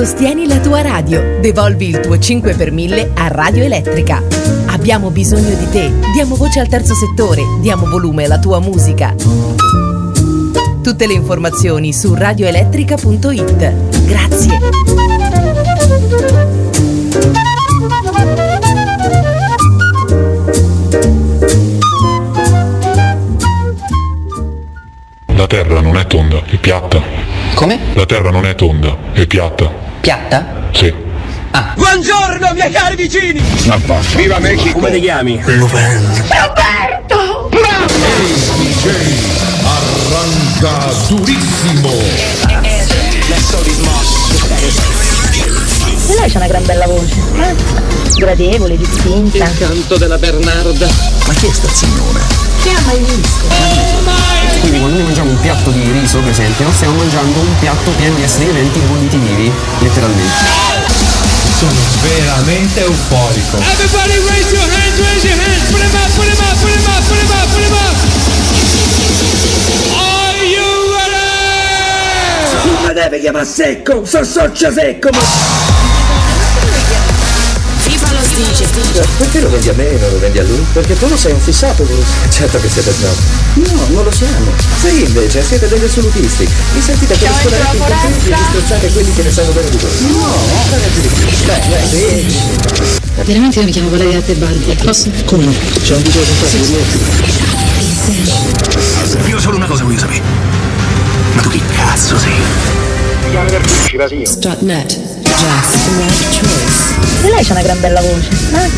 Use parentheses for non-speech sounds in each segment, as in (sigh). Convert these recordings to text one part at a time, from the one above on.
Sostieni la tua radio. Devolvi il tuo 5 per 1000 a Radio Elettrica. Abbiamo bisogno di te. Diamo voce al terzo settore. Diamo volume alla tua musica. Tutte le informazioni su radioelettrica.it. Grazie. La terra non è tonda, è piatta. Come? La terra non è tonda, è piatta. Piatta? Sì. Buongiorno miei cari vicini! Basta. Viva Mexico! Come ti chiami? Roberto! Arranca durissimo. E lei c'ha una gran bella voce. eh? Gradevole, distinta. Il canto della Bernarda. Ma chi è sta signora? Che ha mai visto? Quindi quando noi mangiamo un piatto di riso, per esempio, stiamo mangiando un piatto pieno di esseri viventi vivi, letteralmente. Sono veramente euforico. Everybody raise your hands, raise your hands, put them up, put them up, put them up, put them up, put them up! Are you ready? Non mi deve chiamare secco, so socio secco, ma... Dice. Perché lo vendi a me e non lo vendi a lui? Perché tu lo sei un fissato, Bruce. Certo che siete snob. No, non lo siamo. Voi invece siete degli assolutisti. Vi sentite per scolare i contenti e disprezzate quelli che ne sanno bene di voi. No, ragazzi di più. Dai, dai, sì. Veramente io mi chiamo Valeria Tebaldi. Posso? Come no? C'è un video con Io solo una cosa voglio sapere. Ma tu chi cazzo sei? Strutnet. Choice. E lei c'ha una gran bella voce. eh?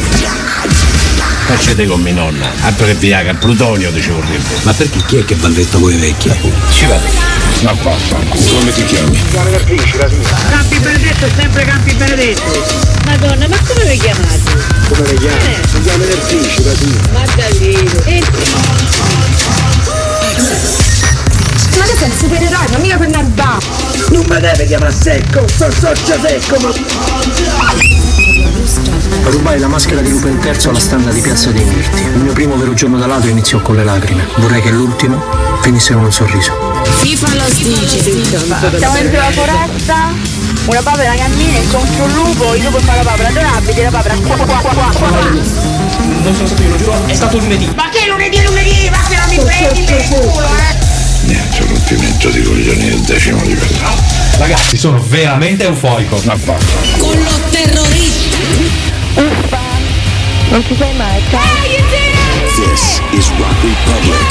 Facete con mia nonna. Altro che Viagra, plutonio ci vorrebbe. Ma perché chi è che balletta voi vecchi? Ci vado. Ma basta. Come ti chiami? Campi Benedetto è sempre Campi Benedetto! Madonna, ma come vi chiamate? Come le chiami? Si chiama Nerfici, la signora. Maddalino. E Ma tu sei un supereroe, ma mica per Narba! Non mi deve chiamare secco, so socio secco, ma... Rubai la maschera di Lupo III alla standa di Piazza dei Mirti. Il mio primo vero giorno da ladro iniziò con le lacrime. Vorrei che l'ultimo finisse con un sorriso. FIFA lo dice. Siamo dentro la foresta, una papera cammina incontro un lupo, il lupo fa la papera adorabile, la papera qua qua qua qua qua. Non sono stato io, lo giuro, è stato lunedì. Ma che lunedì è lunedì? Ma che non mi prendi per il culo, eh! Niente, rompimento di coglioni del decimo livello. Ragazzi, sono veramente euforico. Ma basta. Con lo terrorista. Non ci sei mai, ciao! This is Rock Republic.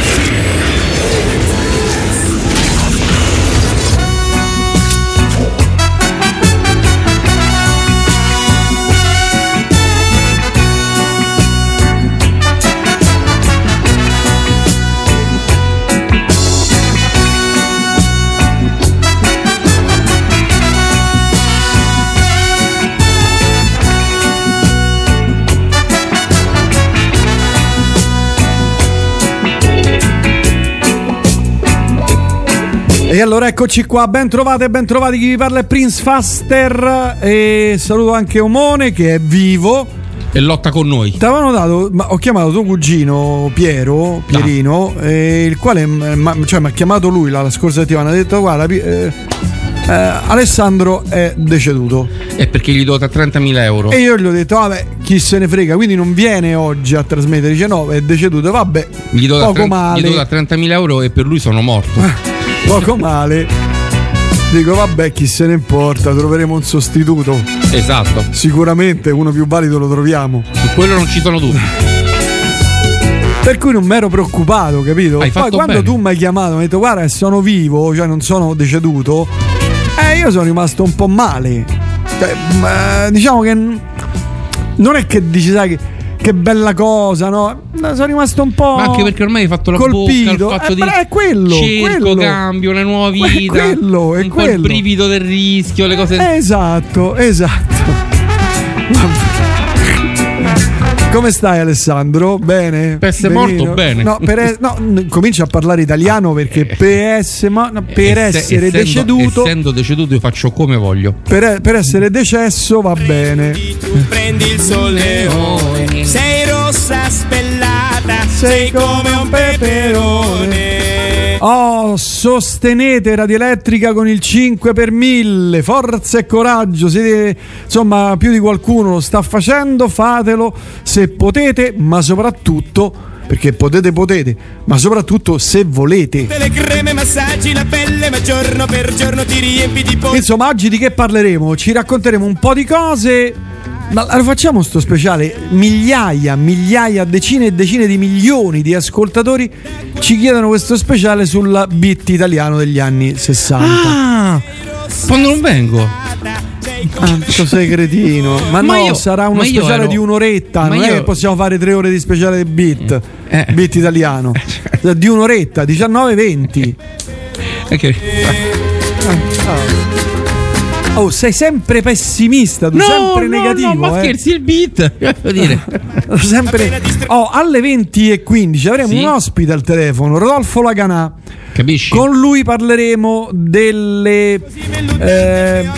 E allora eccoci qua, ben trovate, ben trovati chi vi parla è Prince Faster e saluto anche Omone che è vivo. E lotta con noi. Ti avevano dato, ma ho chiamato tuo cugino Piero, Pierino, eh, il quale ma- cioè, mi ha chiamato lui la, la scorsa settimana, ha detto guarda eh, eh, Alessandro è deceduto. È perché gli do 30.000 euro. E io gli ho detto vabbè chi se ne frega, quindi non viene oggi a trasmettere, dice no è deceduto, vabbè Gli poco 30 male. gli do da 30.000 euro e per lui sono morto. Poco male. Dico, vabbè, chi se ne importa, troveremo un sostituto. Esatto. Sicuramente uno più valido lo troviamo. Su quello non ci sono dubbi. Per cui non mi ero preoccupato, capito? Hai Poi quando bene. tu mi hai chiamato, mi hai detto guarda, sono vivo, cioè non sono deceduto. Eh, io sono rimasto un po' male. Cioè, diciamo che non è che dici, sai, che, che bella cosa, no? No, Sono rimasto un po'. Ma anche perché ormai hai fatto la colpito. bocca al fatto Eh, di è quello, cerco, quello. cambio, una nuova È vita. quello, è un po' il quello. brivido del rischio, le cose. Esatto, esatto. (laughs) Come stai Alessandro? Bene? Per essere Benino? morto, bene. No, per no, comincia a parlare italiano perché per, esse- ma- no, per Esse- essere essendo- deceduto, Essendo deceduto, io faccio come voglio. per, per essere decesso va bene. Prendi il solleone, sei rossa spellata, sei come un peperone. Oh, sostenete Radio Elettrica con il 5 per 1000. Forza e coraggio. Siete, insomma, più di qualcuno lo sta facendo. Fatelo se potete, ma soprattutto perché potete, potete, ma soprattutto se volete. Te le creme massaggi la pelle, ma giorno per giorno ti riempi di po- Insomma, oggi di che parleremo? Ci racconteremo un po' di cose. Ma lo facciamo sto speciale? Migliaia, migliaia, decine e decine di milioni di ascoltatori ci chiedono questo speciale sul beat italiano degli anni 60. Ah, quando non vengo. Quanto sei cretino. Ma, Ma no, io- sarà uno speciale ero- di un'oretta. Non è io- che possiamo fare tre ore di speciale di beat. Eh. Beat italiano. Di un'oretta, 19-20. È che- Oh, sei sempre pessimista, tu No, sempre no, negativo. no, ma eh. scherzi il beat. Voglio dire. (laughs) sempre. Oh, alle 20 e 15 avremo Sì. un ospite al telefono, Rodolfo Laganà. Capisci? Con lui parleremo delle, eh,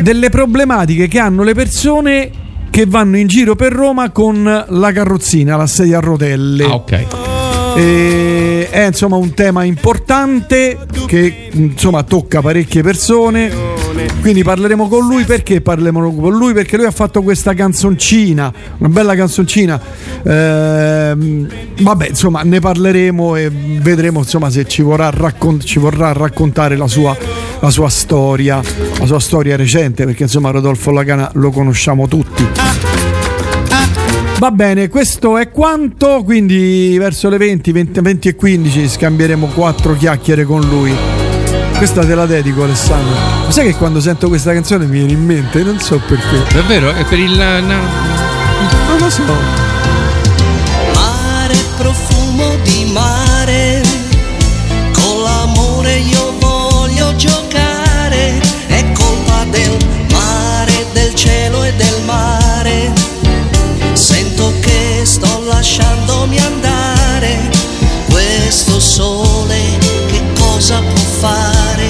delle problematiche che hanno le persone che vanno in giro per Roma con la carrozzina, la sedia a rotelle. Ah, ok. E è insomma un tema importante che insomma tocca parecchie persone. Quindi parleremo con lui perché parleremo con lui? Perché lui ha fatto questa canzoncina, una bella canzoncina. Ehm, vabbè, insomma, ne parleremo e vedremo insomma se ci vorrà, raccon- ci vorrà raccontare la sua, la sua storia, la sua storia recente, perché insomma Rodolfo Lagana lo conosciamo tutti. Va bene, questo è quanto, quindi verso le 20, 20, 20 e 15 scambieremo quattro chiacchiere con lui. Questa te la dedico Alessandro. Ma sai che quando sento questa canzone mi viene in mente? Non so perché. Davvero? È per il. no. Non lo so. Mare, profumo di mare, questo sole che cosa può fare?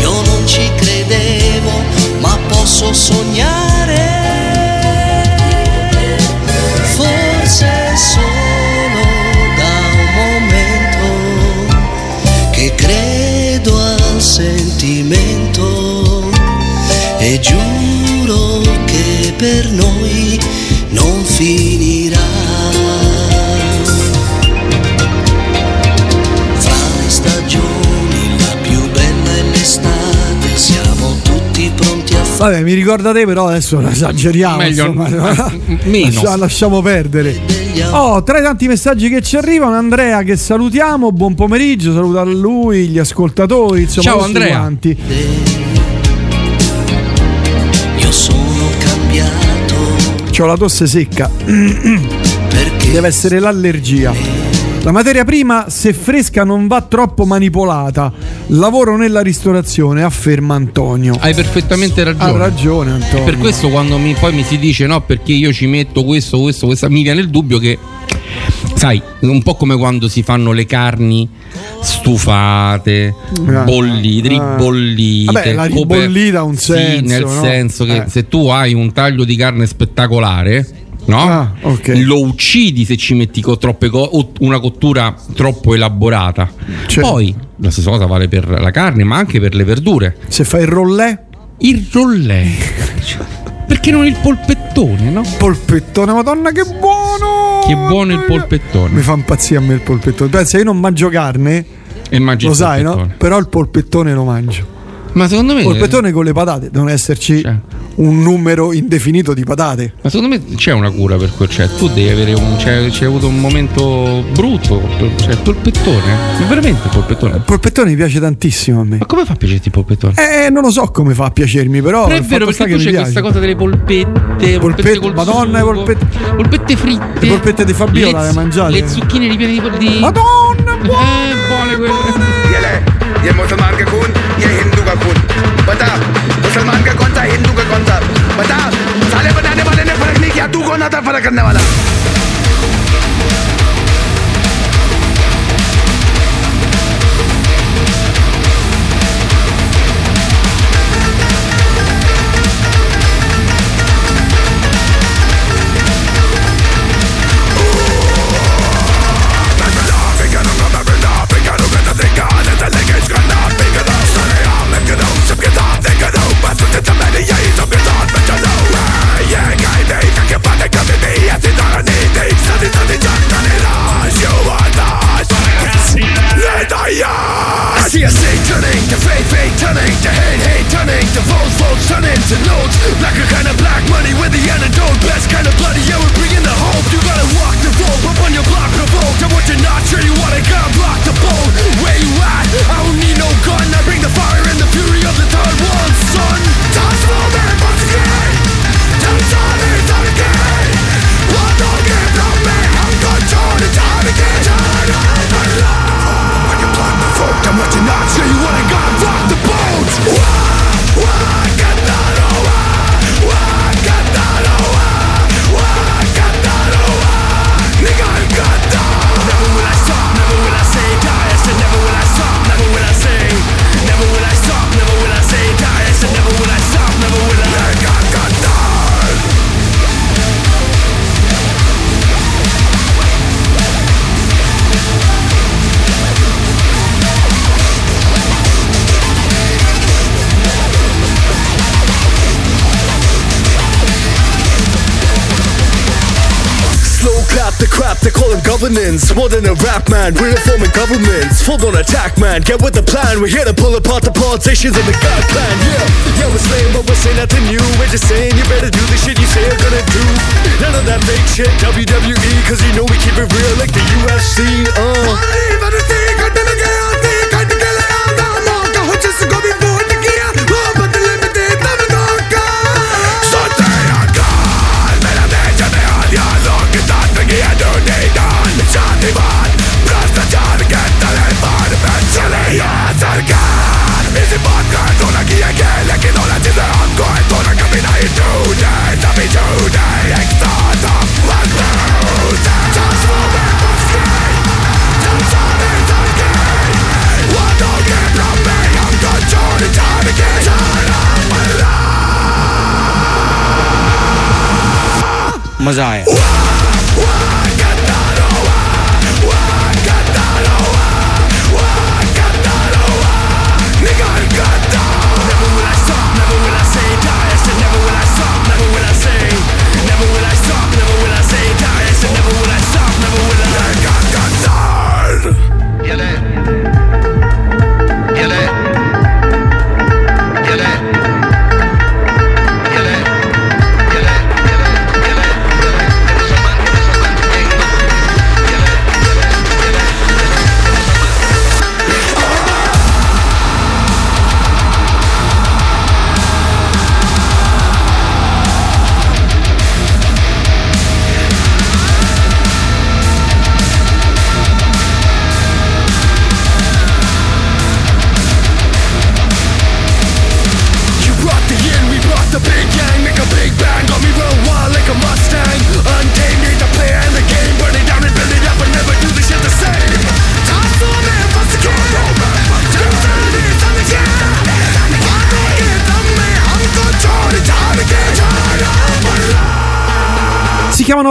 Io non ci credevo, ma posso sognare. Forse solo da un momento che credo al sentimento e giuro che per noi non finirà. Vabbè, mi ricorda te, però adesso esageriamo. Meglio- insomma. (laughs) meno. Lascia- lasciamo perdere. Oh, tra i tanti messaggi che ci arrivano, Andrea che salutiamo, buon pomeriggio, saluta lui, gli ascoltatori, insomma, Ciao, Andrea. quanti. Io sono cambiato C'ho la tosse secca. (clears throat) Deve essere l'allergia. La materia prima, se fresca, non va troppo manipolata. Lavoro nella ristorazione, afferma Antonio. Hai perfettamente ragione. Ha ragione, Antonio. Per questo quando mi- poi mi si dice no, perché io ci metto questo, questo, questa, mi viene il dubbio che, sai, un po' come quando si fanno le carni stufate, Ah, bollite, ah. ribollite. Vabbè, la ribollita ha un Sì, senso, nel no? senso che Eh. se tu hai un taglio di carne spettacolare, no? Ah, ok. Lo uccidi se ci metti co- troppe co- o una cottura troppo elaborata. Certo. Poi la stessa cosa vale per la carne, ma anche per le verdure. Se fai il rollè, Il rollè. Perché non il polpettone, no? polpettone, madonna che buono! Che buono il polpettone. Mi fa impazzire a me il polpettone. Pensa, io non mangio carne, E mangi lo il sai, no? Però il polpettone lo mangio. Ma secondo me. Polpettone con le patate, devono esserci un numero indefinito di patate. Ma secondo me c'è una cura per quel cioè tu devi avere un c'è, c'è avuto un momento brutto, cioè il polpettone, ma veramente il polpettone. Il polpettone mi piace tantissimo a me. Ma come fa a piacerti il polpettone? Eh, non lo so come fa a piacermi, però Però è vero perché che tu c'è piace. questa cosa delle polpette, polpette col Madonna, sugo, polpette. polpette fritte. Le polpette di Fabiola le le, mangiate? Le zucchine ripiene di, di Madonna, buone! Eh, buone quelle. ले ये मुसलमान का खून, ये हिंदू का खून। बता, मुसलमान का कौन सा, हिंदू का कौन सा? बता, साले बताने वाले ने फ़र्क नहीं किया, तू कौन आता फ़र्क करने वाला? Governance. More than a rap man, we're reforming governments. Full on attack man, get with the plan. We're here to pull apart the politicians and the God plan. Yeah, yeah, we're slaying, but we're saying nothing new. We're just saying you better do the shit you say you're gonna do. None of that fake shit, WWE, cause you know we keep it real like the UFC. Uh. मज़ा आया।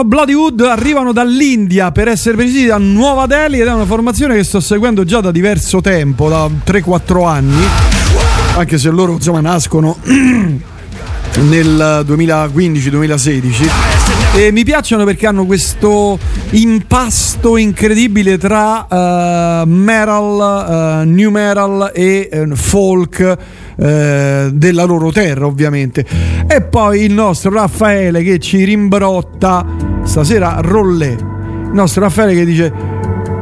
Life. Si chiamano Bloodywood, arrivano dall'India per essere precisi da Nuova Delhi ed è una formazione che sto seguendo già da diverso tempo, da 3-4 anni, anche se loro insomma nascono (clears throat) nel 2015-2016 e mi piacciono perché hanno questo impasto incredibile tra eh, metal, eh, new metal e eh, folk della loro terra ovviamente. E poi il nostro Raffaele che ci rimbrotta stasera rollè. Il nostro Raffaele che dice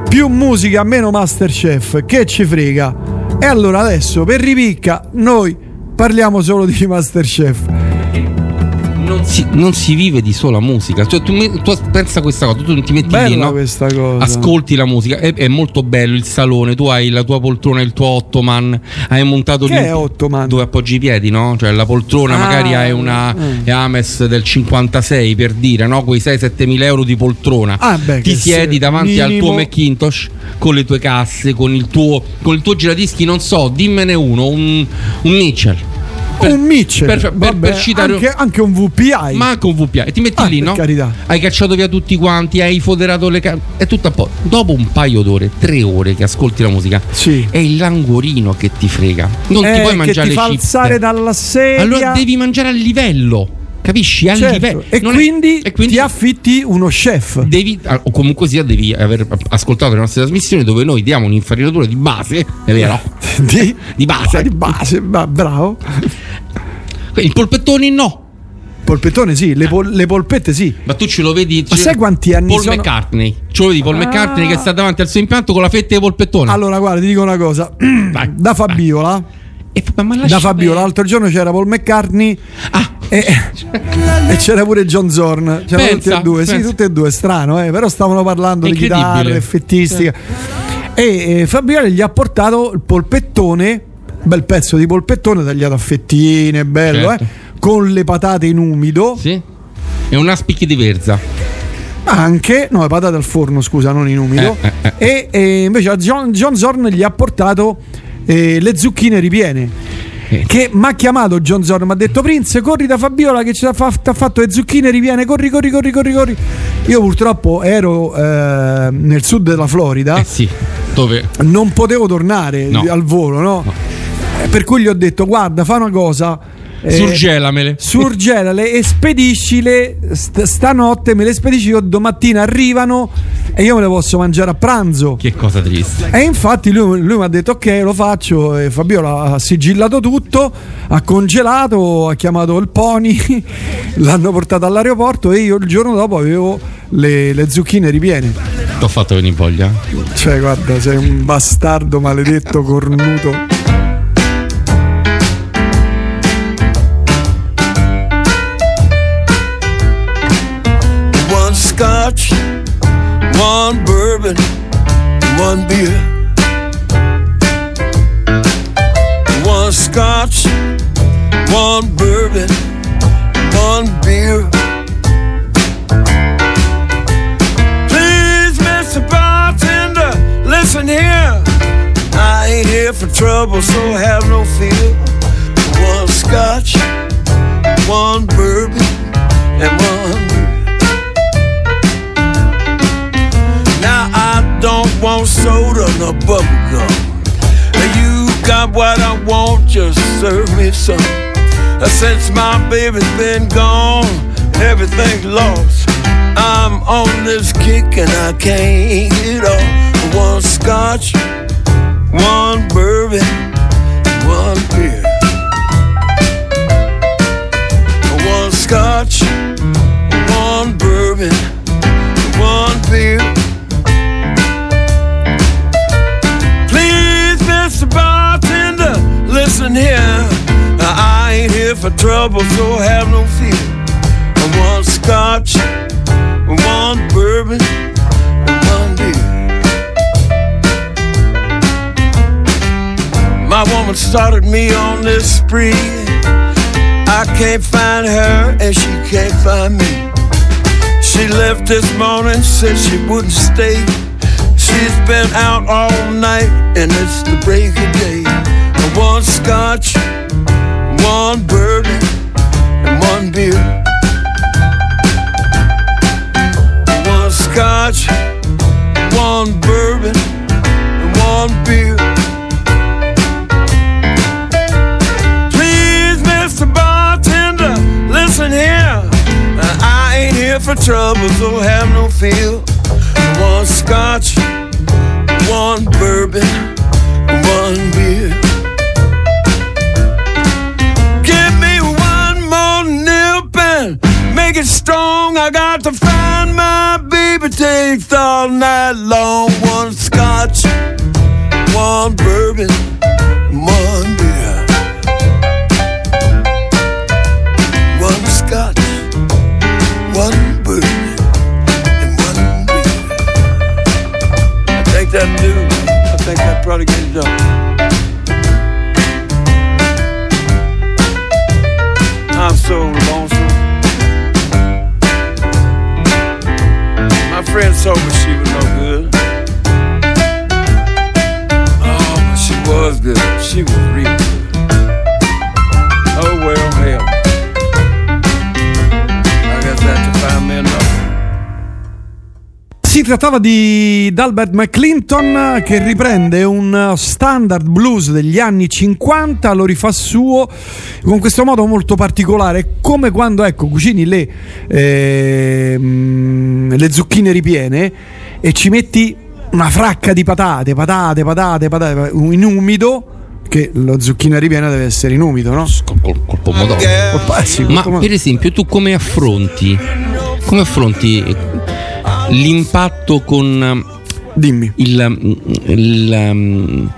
più musica meno Masterchef che ci frega? E allora adesso per ripicca noi parliamo solo di Masterchef Non si, non si vive di sola musica. Cioè, tu, tu pensa a questa cosa, tu ti metti lì, Bella no? questa cosa. ascolti la musica, è, è molto bello il salone, tu hai la tua poltrona, il tuo ottoman, hai montato Che lì ottoman? dove appoggi i piedi, no? Cioè la poltrona Ah, magari hai una mm. Ames del 56 per dire, no? Quei 6-7 mila euro di poltrona. Ah, beh, Ti siedi se- davanti al tuo minimo- Macintosh con le tue casse, con il tuo, con il tuo giradischi, non so, dimmene uno, un, un Mitchell. Per- un Mitchell per- per- vabbè, per citare- anche, anche un VPI ma anche un VPA e ti metti Ah, lì, no? carità. Hai cacciato via tutti quanti, hai foderato le case. È tutto a po'. Dopo un paio d'ore, tre ore che ascolti la musica, è il languorino che ti frega. Non Eh, ti puoi che mangiare ti le fa alzare dalla sedia Allora devi mangiare a livello. Capisci? Certo, e Non è- quindi, ti affitti uno chef Devi, ah, o comunque sia, devi aver ascoltato le nostre trasmissioni dove noi diamo un'infarinatura di base, è vero? (laughs) di, di base. di base ma bravo Il polpettone no. polpettone sì le, pol- le polpette sì Ma tu ce lo vedi? Ma sai quanti anni Paul sono? McCartney. Ce lo vedi Paul Ah. McCartney che sta davanti al suo impianto con la fetta di polpettone. allora guarda ti dico una cosa (clears throat) da Fabiola da Fabiola l'altro giorno c'era Paul McCartney e, e c'era pure John Zorn c'erano tutti e due sì pensa. tutti e due strano eh, però stavano parlando di chitarra effettistica e eh, Fabiola gli ha portato il polpettone bel pezzo di polpettone tagliato a fettine bello Certo. eh, con le patate in umido Sì. E una spicchi di verza. anche no le patate al forno scusa non in umido Eh, eh, e, invece a John, John Zorn gli ha portato eh, le zucchine ripiene Eh. che mi ha chiamato John Zorn mi ha detto Prince corri da Fabiola che ci ha fa- t'ha fatto le zucchine ripiene corri corri corri corri corri io purtroppo ero eh, nel sud della Florida Eh sì. Dove? non potevo tornare No. al volo no? Eh, per cui gli ho detto guarda fa una cosa eh, Surgelamele. surgelale e spediscile st- stanotte me le spedisci io domattina arrivano e io me le posso mangiare a pranzo Che cosa triste. e infatti lui, lui mi ha detto ok lo faccio e Fabiola ha sigillato tutto ha congelato ha chiamato il pony (laughs) l'hanno portato all'aeroporto e io il giorno dopo avevo le, le zucchine ripiene Ti ho fatto venire voglia. cioè guarda sei un bastardo maledetto cornuto one bourbon, one beer. One scotch, one bourbon, one beer. Please, Mr. Bartender, listen here. I ain't here for trouble, so have no fear. One scotch, one bourbon, and one want soda nor bubble gum. You got what I want, just serve me some. Since my baby's been gone, everything's lost. I'm on this kick and I can't get off. One scotch, one bourbon, one beer. One scotch, one bourbon, I here for trouble, so have no fear. One scotch, one bourbon, and one beer. My woman started me on this spree. I can't find her, and she can't find me. She left this morning, said she wouldn't stay. She's been out all night, and it's the break of day. One scotch, one bourbon, and one beer. One scotch, one bourbon, and one beer. Please, Mr. Bartender, different troubles, so have no fear. One scotch, one bourbon, one beer. Make it strong. I got to find my baby takes all night long. One scotch, one bourbon, one beer. One scotch, one bourbon, and one beer. I think that do. I think that probably get it done. I'm so lonesome. My friend told me she was no good. Oh, but she was good. She was real good. Si trattava di Dalbert McClinton che riprende un standard blues degli anni 50, lo rifà suo con questo modo molto particolare, come quando ecco cucini le, ehm, le zucchine ripiene e ci metti una fracca di patate, patate, patate, patate in umido. Che lo zucchina ripiena deve essere in umido, no? Col, col pomodoro. Eh sì, col Ma pomodoro. per esempio, tu come affronti? Come affronti l'impatto con Dimmi. il, il,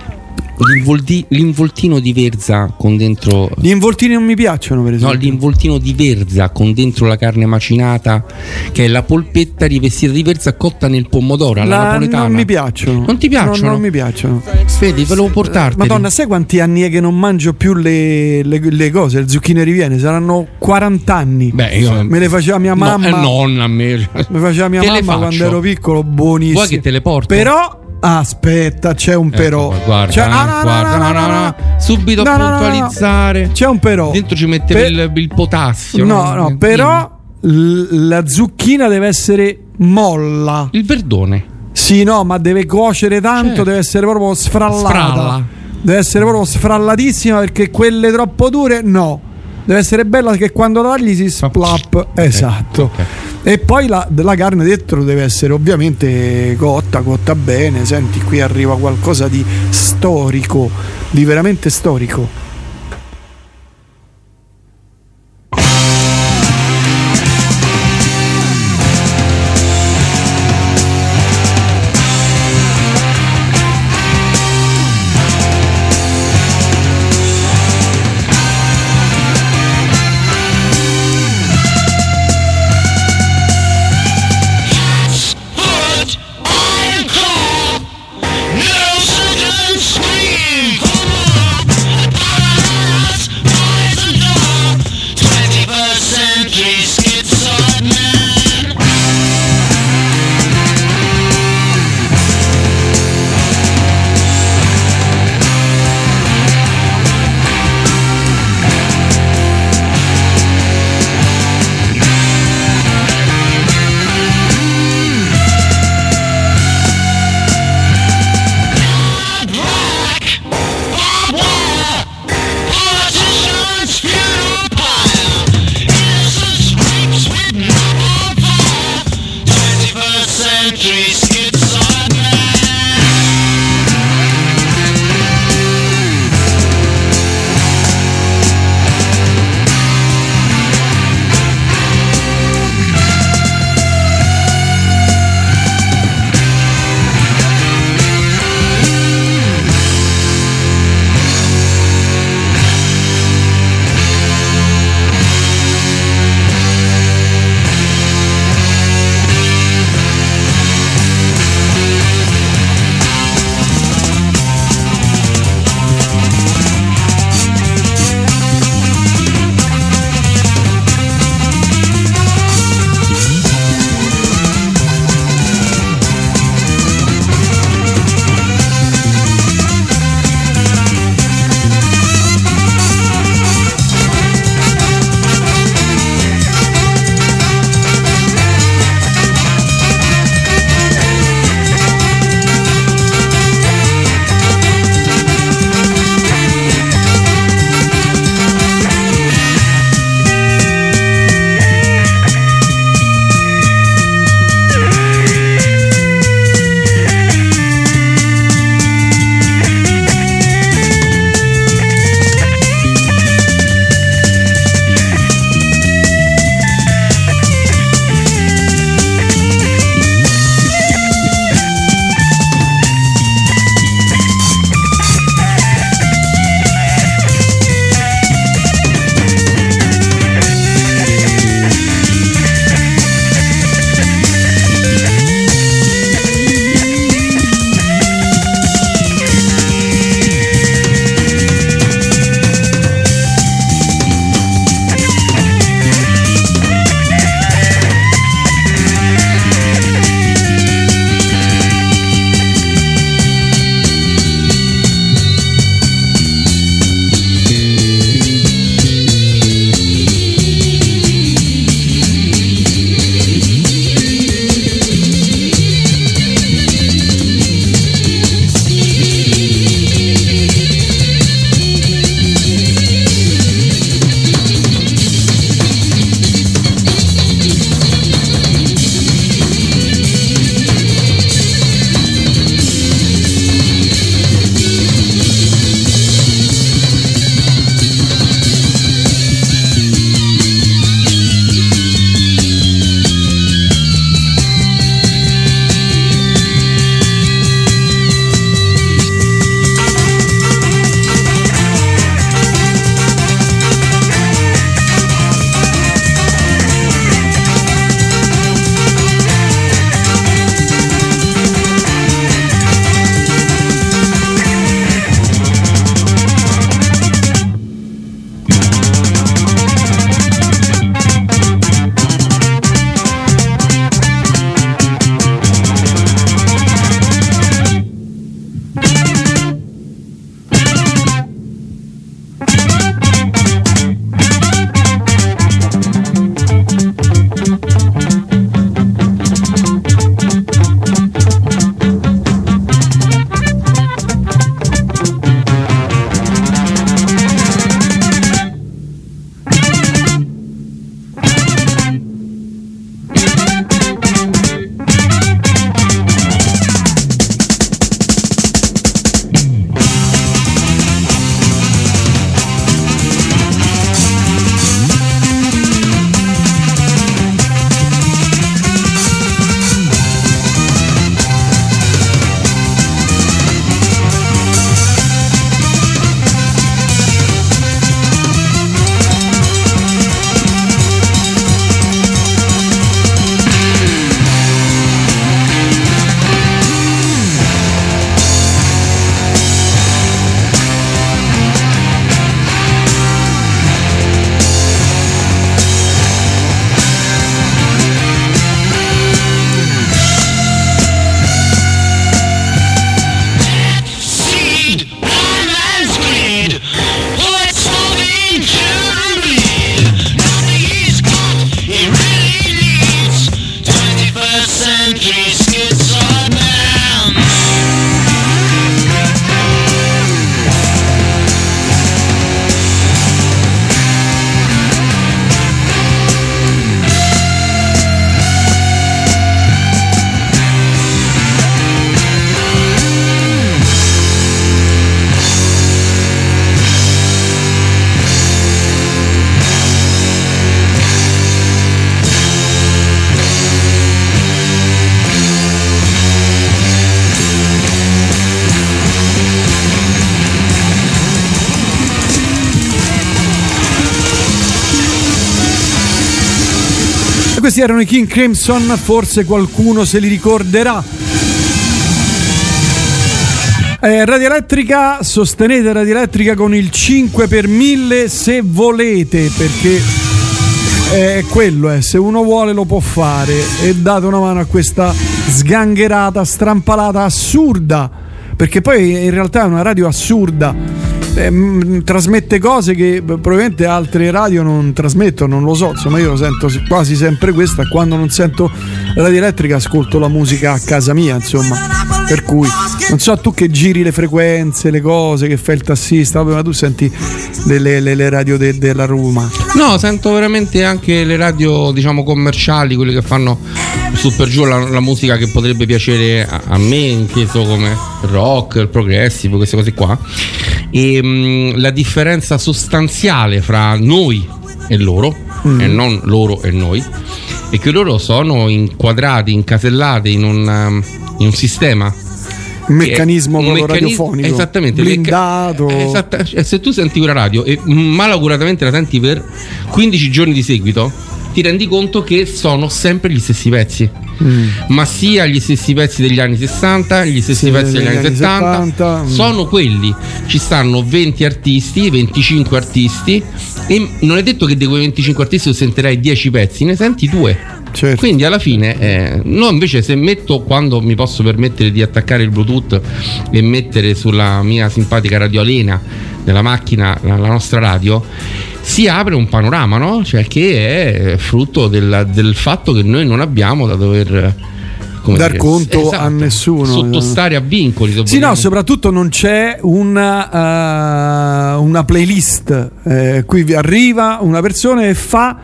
l'involti- l'involtino di verza con dentro Gli involtini non mi piacciono, per No, esempio. l'involtino di verza con dentro la carne macinata, che è la polpetta rivestita di verza cotta nel pomodoro alla La- napoletana. non mi piacciono. Non ti piacciono? No, non mi piacciono. Vedi, volevo portarti. Madonna, sai quanti anni è che non mangio più le, le- le cose, le zucchine ripiene? Saranno 40 anni. Beh, io Me le faceva mia No, mamma. eh, nonna a me. Me faceva mia Te le mamma quando ero piccolo, buonissimo. Vuoi che te le porto? Però aspetta, c'è un però. Ecco, guarda, C'è- ah, no, guarda, no, no, no, subito No, puntualizzare. C'è un però. Dentro ci mettevi Per- il, il potassio. No, no, però l- la zucchina deve essere molla. Il verdone. Sì, no, ma deve cuocere tanto, Certo. deve essere proprio sfrallata. Sfralla. Deve essere proprio sfrallatissima perché quelle troppo dure no. Deve essere bella che quando la tagli si splap. Esatto. E poi la, la carne dentro deve essere ovviamente cotta, cotta bene. Senti, qui arriva qualcosa di storico, di veramente storico. Questi erano i King Crimson, forse qualcuno se li ricorderà. Eh, Radio Elettrica, sostenete Radio Elettrica con il 5 per 1000 se volete, perché è quello, eh, se uno vuole lo può fare e date una mano a questa sgangherata, strampalata, assurda, perché poi in realtà è una radio assurda. Eh, trasmette cose che probabilmente altre radio non trasmettono, non lo so, insomma io sento quasi sempre questa, quando non sento radio elettrica ascolto la musica a casa mia, insomma, per cui non so tu che giri le frequenze, le cose, che fai il tassista, vabbè, ma tu senti delle, le, le radio de- della Roma. No, sento veramente anche le radio, diciamo, commerciali, quelle che fanno su per giù la, la musica che potrebbe piacere a, a me, inteso come rock, il progressive, queste cose qua. E mh, la differenza sostanziale fra noi e loro, Mm. e non loro e noi, è che loro sono inquadrati, incasellati in un, um, in un sistema Un meccanismo un meccanismo- radiofonico. esattamente Blindato. Eh, esatta- eh, se tu senti una radio e malauguratamente la senti per 15 giorni di seguito ti rendi conto che sono sempre gli stessi pezzi Mm. ma sia gli stessi pezzi degli anni 60 gli stessi Sì, pezzi degli degli anni anni 70, 70, mm. sono quelli ci stanno 20 artisti 25 artisti e non è detto che di quei 25 artisti tu sentirai 10 pezzi ne senti due Certo. quindi alla fine, eh, no, invece, se metto quando mi posso permettere di attaccare il Bluetooth e mettere sulla mia simpatica radio Alena nella macchina la, la nostra radio, si apre un panorama, no? Cioè, che è frutto del, del fatto che noi non abbiamo da dover. Dar dire, conto esatto, a nessuno. Sottostare a vincoli. Sì, no, soprattutto non c'è una, eh, una playlist. Eh, qui vi arriva una persona e fa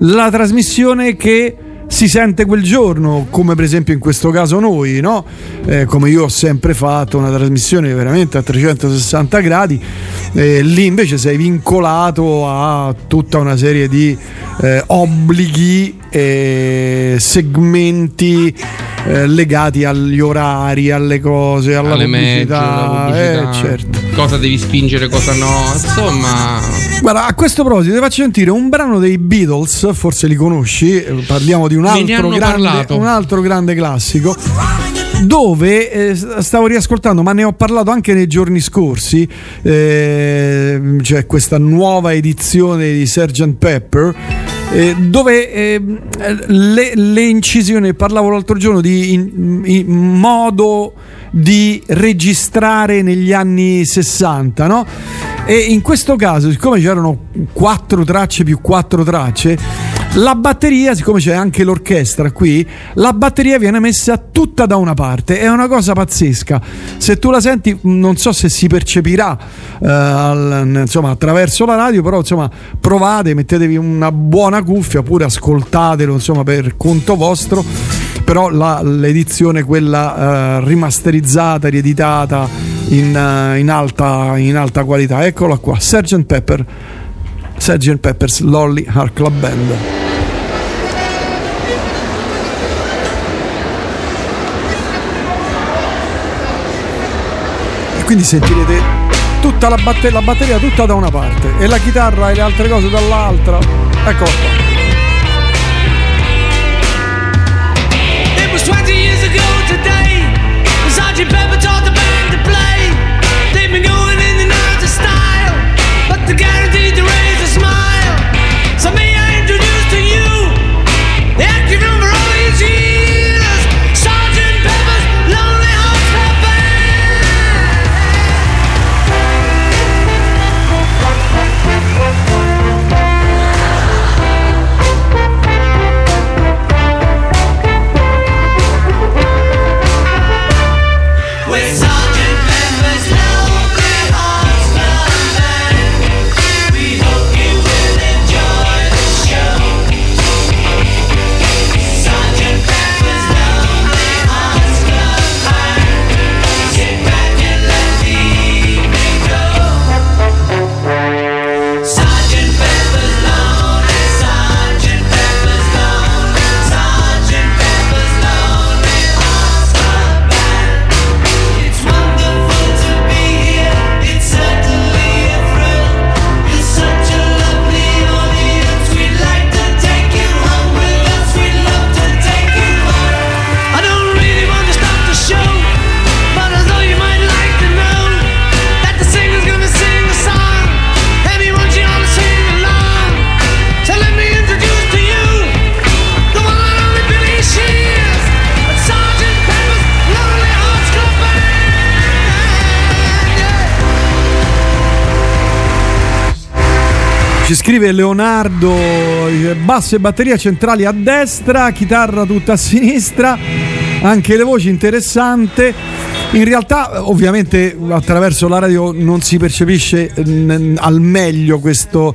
la trasmissione che si sente quel giorno, come per esempio in questo caso noi, no? Eh, come io ho sempre fatto, una trasmissione veramente a 360 gradi, eh, lì invece sei vincolato a tutta una serie di eh, obblighi e segmenti eh, legati agli orari, alle cose, alla Alle pubblicità. alla pubblicità, Eh, certo. Cosa devi spingere, cosa no. Insomma, Guarda, a questo proposito ti faccio sentire un brano dei Beatles, forse li conosci, parliamo di un altro, grande, un altro grande classico. Dove eh, stavo riascoltando, ma ne ho parlato anche nei giorni scorsi. eh, c'è questa nuova edizione di Sgt. Pepper. eh, dove eh, le, le incisioni, parlavo l'altro giorno di in- in modo di registrare negli anni 60, no? E in questo caso, siccome c'erano quattro tracce più quattro tracce, la batteria, siccome c'è anche l'orchestra qui, la batteria viene messa tutta da una parte. È una cosa pazzesca. Se tu la senti, non so se si percepirà eh, al- insomma, attraverso la radio, però insomma, provate, mettetevi una buona cuffia oppure ascoltatelo insomma, per conto vostro. Però la- l'edizione, quella eh, rimasterizzata, rieditata in, eh, in alta, in alta qualità, eccola qua, Sgt. Pepper. Sgt. Pepper's Lolly Heart Club Band. E quindi sentirete tutta la, batte- la batteria tutta da una parte e la chitarra e le altre cose dall'altra. Eccola qua. Ci scrive Leonardo, eh, basso e batteria centrali a destra, chitarra tutta a sinistra, anche le voci interessante. In realtà, ovviamente, attraverso la radio non si percepisce mm, al meglio questo,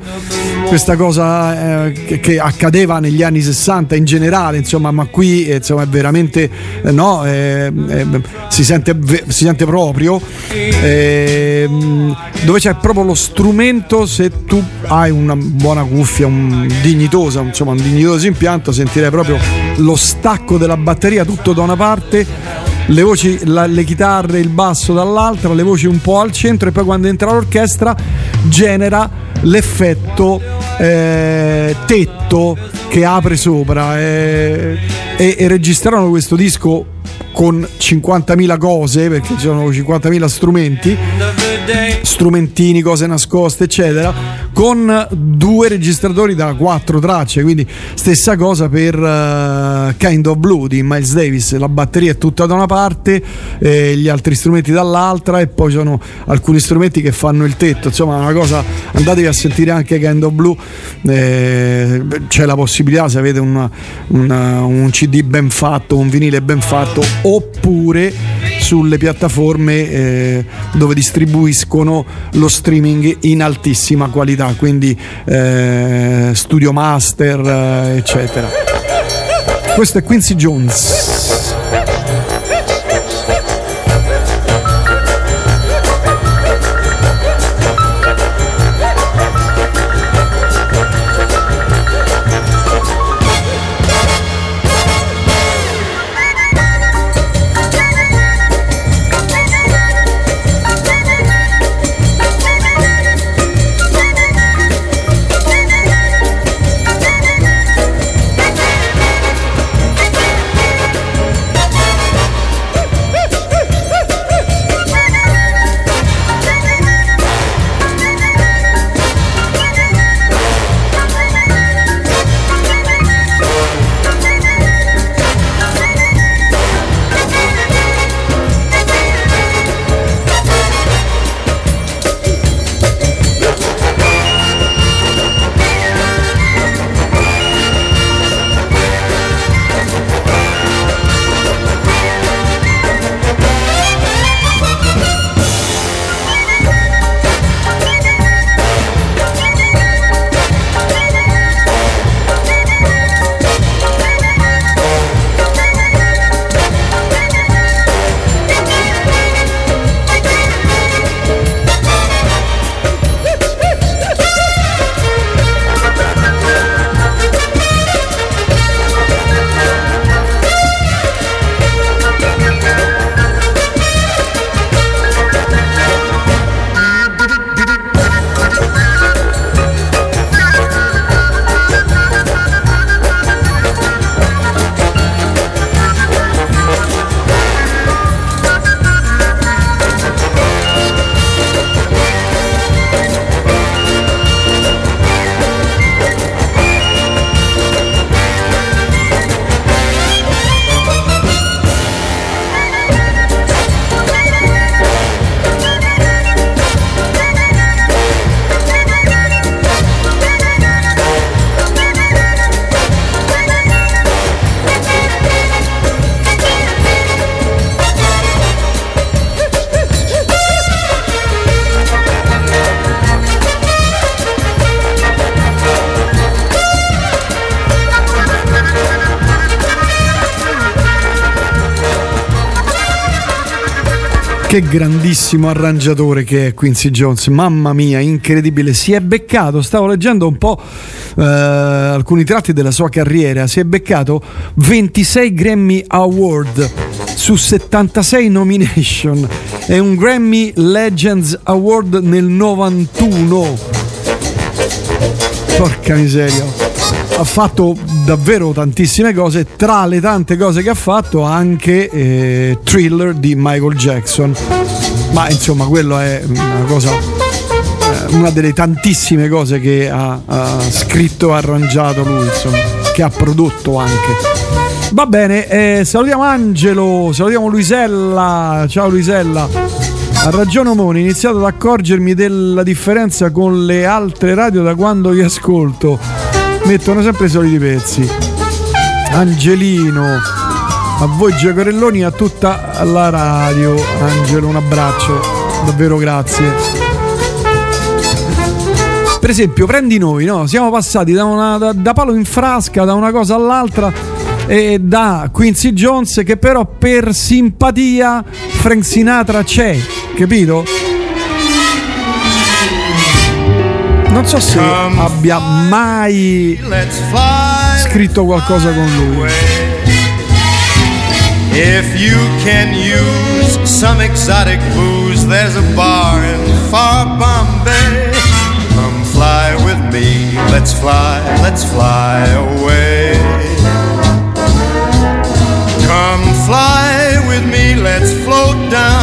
questa cosa eh, che, accadeva negli anni 60 in generale, insomma, ma qui eh, insomma, è veramente eh, no, eh, eh, si, sente, si sente proprio. ehm, dove c'è proprio lo strumento, se tu hai una buona cuffia, un dignitosa, insomma, un dignitoso impianto, sentirei proprio lo stacco della batteria tutto da una parte le voci, la- le chitarre, il basso dall'altra, le voci un po' al centro e poi quando entra l'orchestra genera l'effetto eh, tetto che apre sopra. Eh, e, e registrarono questo disco con 50.000 cose perché ci sono 50.000 strumenti strumentini, cose nascoste, eccetera, con due registratori da quattro tracce. Quindi, stessa cosa per eh, Kind of Blue di Miles Davis. La batteria è tutta da una parte, eh, gli altri strumenti dall'altra, e poi ci sono alcuni strumenti che fanno il tetto. Insomma, una cosa. Andatevi a sentire anche Kind of Blue. eh, c'è la possibilità, se avete una- una- un CD ben fatto, un vinile ben fatto, oppure sulle piattaforme eh, dove distribuiscono lo streaming in altissima qualità, quindi eh, Studio Master, eh, eccetera. Questo è Quincy Jones. Grandissimo arrangiatore che è Quincy Jones, mamma mia, incredibile. Si è beccato, stavo leggendo un po' eh, alcuni tratti della sua carriera, si è beccato 26 Grammy Award su 76 nomination e un Grammy Legends Award nel 91. Porca miseria. Ha fatto davvero tantissime cose, tra le tante cose che ha fatto anche eh, Thriller di Michael Jackson. Ma insomma, quello è una cosa eh, una delle tantissime cose che ha, ha scritto arrangiato lui, insomma, che ha prodotto anche. Va bene, eh, salutiamo Angelo, salutiamo Luisella, ciao Luisella. Ha ragione Omone, ho iniziato ad accorgermi della differenza con le altre radio da quando vi ascolto. Mettono sempre i soliti pezzi. Angelino, a voi Giacorelloni e a tutta la radio. Angelo, un abbraccio, davvero grazie. Per esempio, prendi noi, no? Siamo passati da, una- da- da palo in frasca, da una cosa all'altra, e da Quincy Jones, che però per simpatia Frank Sinatra c'è, capito? Non so se abbia mai scritto qualcosa con lui. If you can use some exotic booze, there's a bar in far Bombay. Come fly with me, let's fly, let's fly away. Come fly with me, let's float down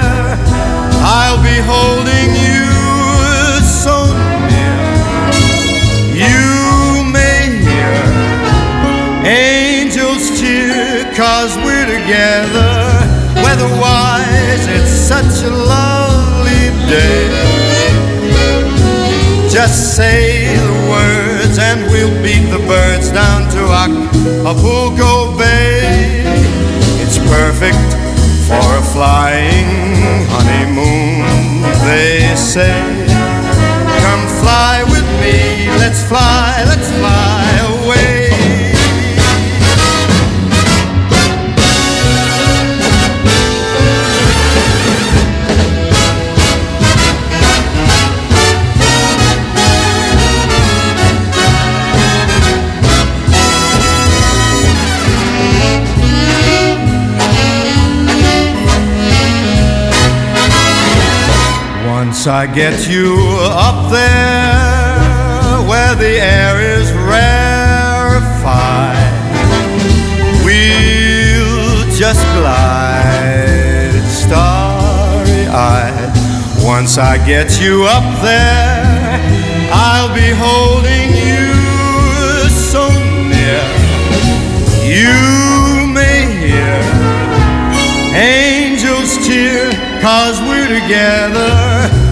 I'll be holding you so near. You may hear angels cheer, cause we're together. Weatherwise, it's such a lovely day. Just say the words and we'll beat the birds down to Acapulco Bay. It's perfect for a flying honeymoon, they say. Come fly with me, let's fly, let's fly away. Once I get you up there where the air is rarefied, we'll just glide starry eyed. Once I get you up there, I'll be holding you so near. You may hear angels cheer, cause we're together.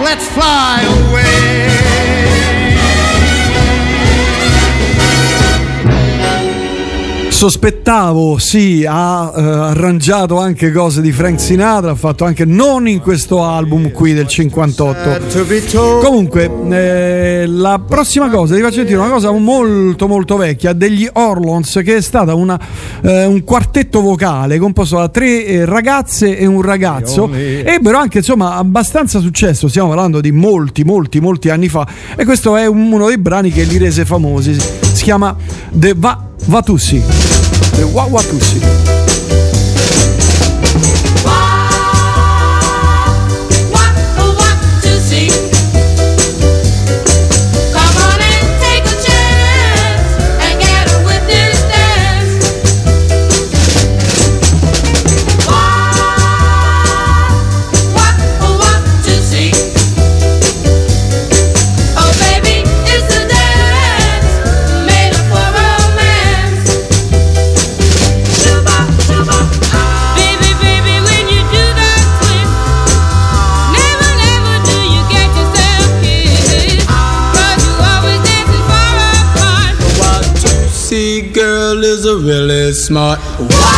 let's fly away. Sospettavo, sì, ha eh, arrangiato anche cose di Frank Sinatra, ha fatto anche non in questo album qui del 58. Comunque, eh, la prossima cosa, ti faccio sentire una cosa molto molto vecchia degli Orlons, che è stata una, eh, un quartetto vocale composto da tre eh, ragazze e un ragazzo. Ebbero anche insomma abbastanza successo, stiamo parlando di molti, molti, molti anni fa. E questo è un- uno dei brani che li rese famosi. Si chiama The Va- Vatussi. What are welcome to. Girl is a really smart.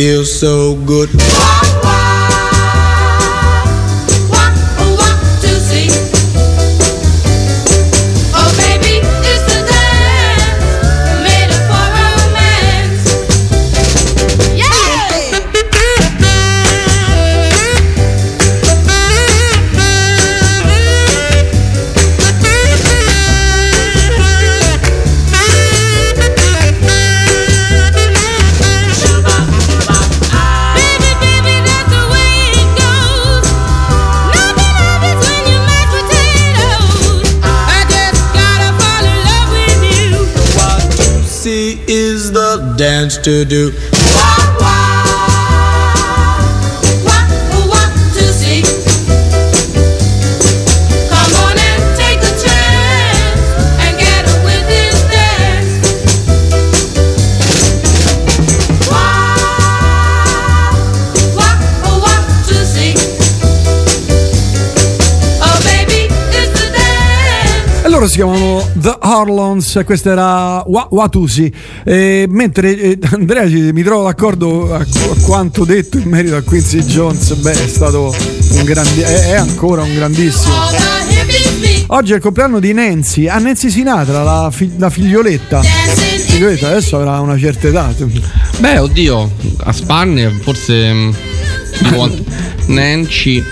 Feels so good. It's the dance. E loro si chiamano The Harlons, questa era Wa- Watusi. E mentre eh, Andrea mi trovo d'accordo a, a quanto detto in merito a Quincy Jones, beh, è stato un grandi- è, è ancora un grandissimo. Oggi è il compleanno di Nancy, a Nancy Sinatra, la, fi- la figlioletta. Figlioletta adesso avrà una certa età. Beh, oddio, a spanne forse. mm, Nancy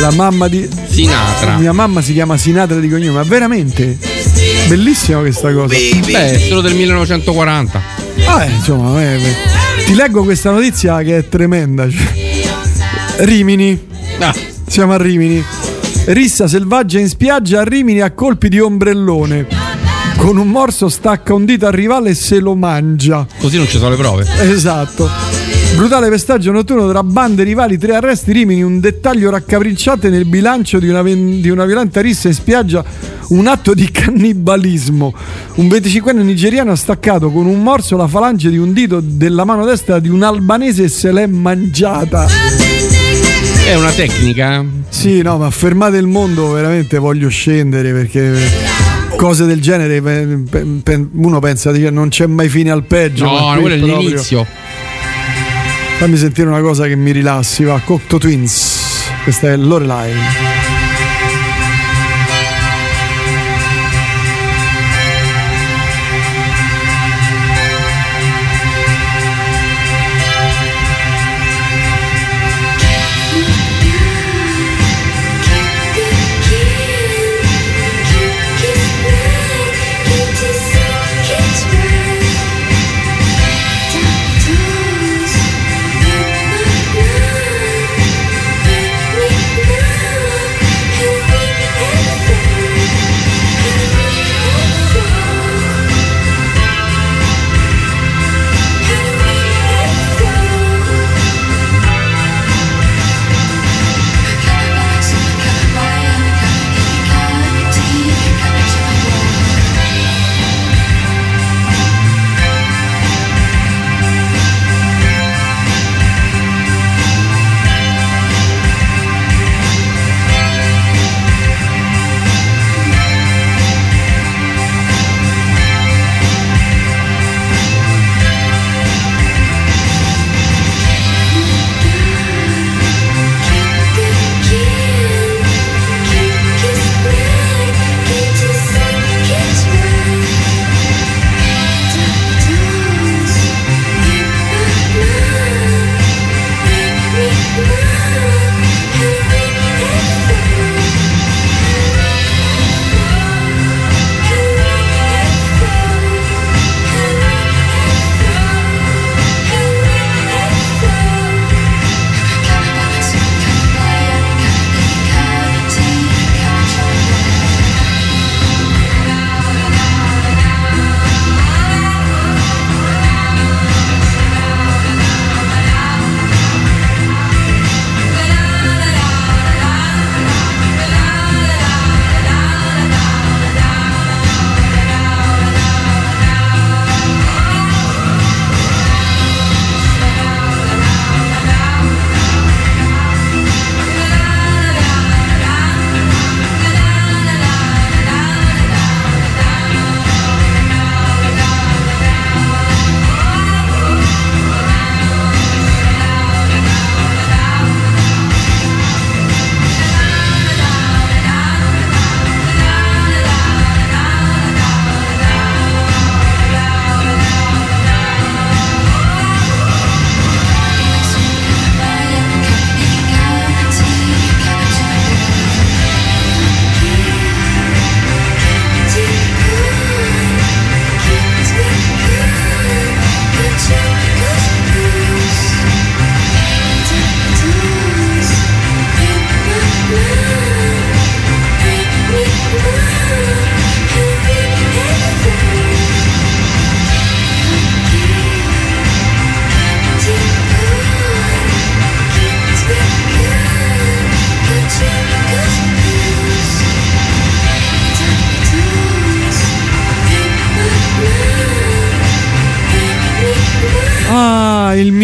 La mamma di Sinatra. Mia mamma si chiama Sinatra di cognome, ma veramente? Bellissima questa cosa. Beh, è solo del 1940. Ah, eh, insomma, eh, eh. ti leggo questa notizia che è tremenda. cioè. Rimini. Siamo a Rimini. Rissa selvaggia in spiaggia a Rimini a colpi di ombrellone. Con un morso stacca un dito al rivale e se lo mangia. Così non ci sono le prove. Esatto. Brutale pestaggio notturno tra bande rivali, tre arresti Rimini, un dettaglio raccapricciante nel bilancio di una, di una violenta rissa in spiaggia, un atto di cannibalismo. Un 25enne nigeriano ha staccato con un morso la falange di un dito della mano destra di un albanese e se l'è mangiata. È una tecnica. Sì, no, ma fermate il mondo, veramente voglio scendere perché cose del genere uno pensa che non c'è mai fine al peggio. No, quello è proprio- l'inizio. Fammi sentire una cosa che mi rilassi, va. Cocto Twins. Questa è Lorelai.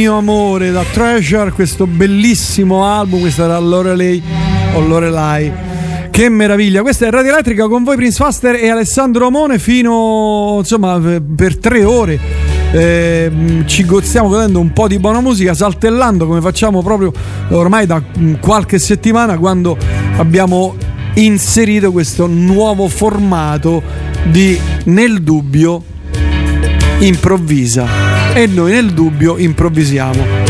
Mio amore da Treasure, questo bellissimo album, questa era Lorelei o Lorelai. Che meraviglia, questa è Radio Elettrica con voi Prince Faster e Alessandro Mone fino insomma per tre ore. Eh, ci stiamo godendo un po' di buona musica, saltellando come facciamo proprio ormai da qualche settimana quando abbiamo inserito questo nuovo formato di Nel dubbio improvvisa e noi nel dubbio improvvisiamo.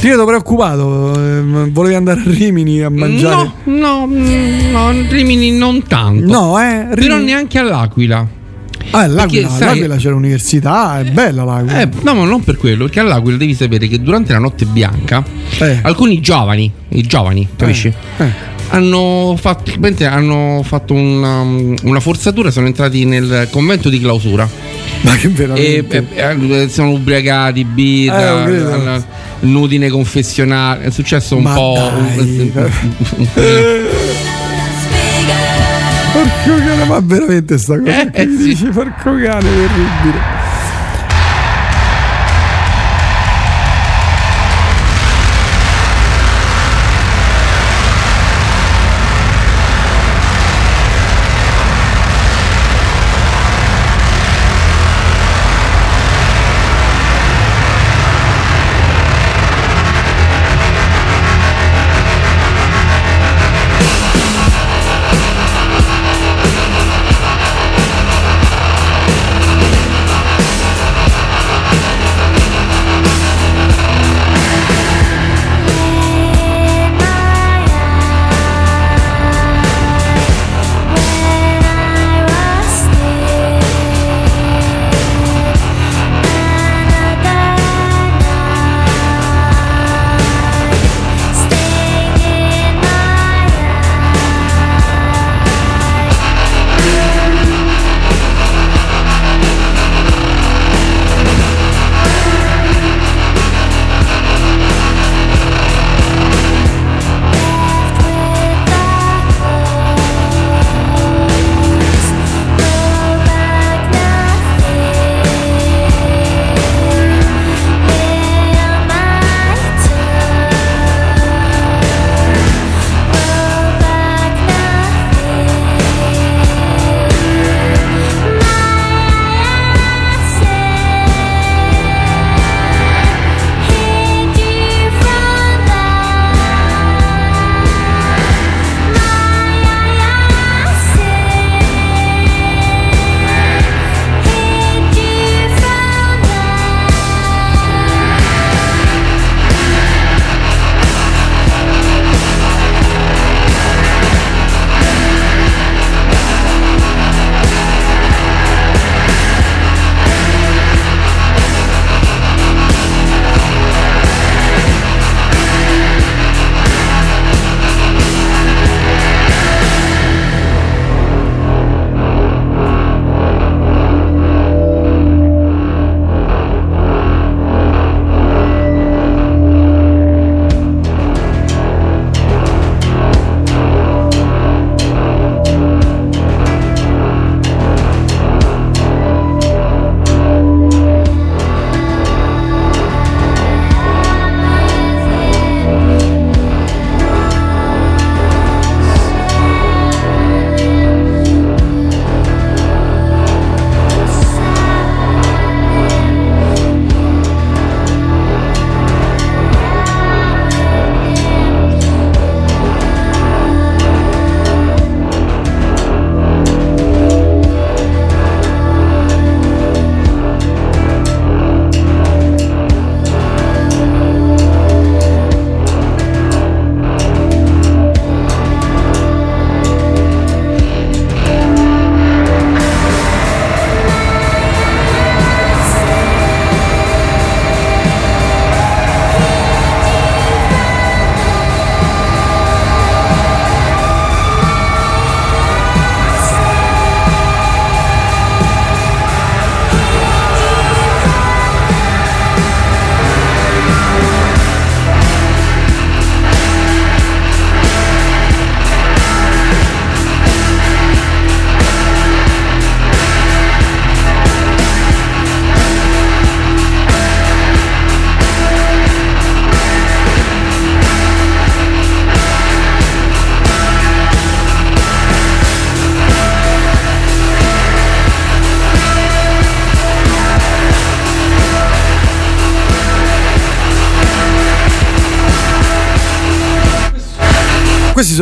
Ti vedo preoccupato, eh, volevi andare a Rimini a mangiare? No, no, no, Rimini non tanto. No, eh, Però Rimini- neanche all'Aquila. Ah, all'Aquila, Perché, sai- c'è l'università, è bella l'Aquila. Eh, no, ma non per quello, perché all'Aquila devi sapere che durante la notte bianca Eh. alcuni giovani, i giovani, capisci? Hanno fatto, hanno fatto una, una forzatura, sono entrati nel convento di clausura. Ma che veramente. e- e sono ubriacati, Eh, birra, lo credo. al- nudi nei confessionali. È successo un Ma po'. dai. un- Porco cane, ma veramente sta cosa. Eh, che sì. dice porco cane, terribile.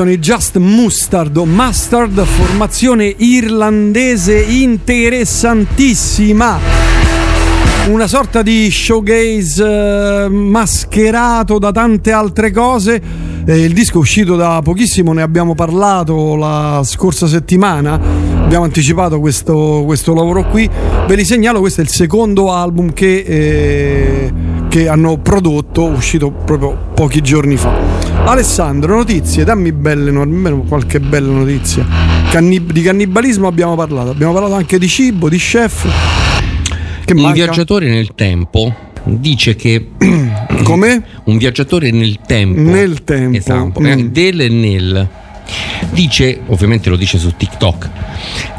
Sono i Just Mustard o Mustard, formazione irlandese interessantissima. Una sorta di showgaze eh, mascherato da tante altre cose. Eh, il disco è uscito da pochissimo, ne abbiamo parlato la scorsa settimana. Abbiamo anticipato questo, questo lavoro qui. Ve li segnalo, questo è il secondo album che, eh, che hanno prodotto, uscito proprio pochi giorni fa. Alessandro, notizie, dammi belle, no- almeno qualche bella notizia. Cannib- di cannibalismo abbiamo parlato, abbiamo parlato anche di cibo, di chef. Che un manca? viaggiatore nel tempo dice che (clears throat) come un viaggiatore nel tempo Nel tempo. esatto Mm. eh, del e nel dice ovviamente lo dice su TikTok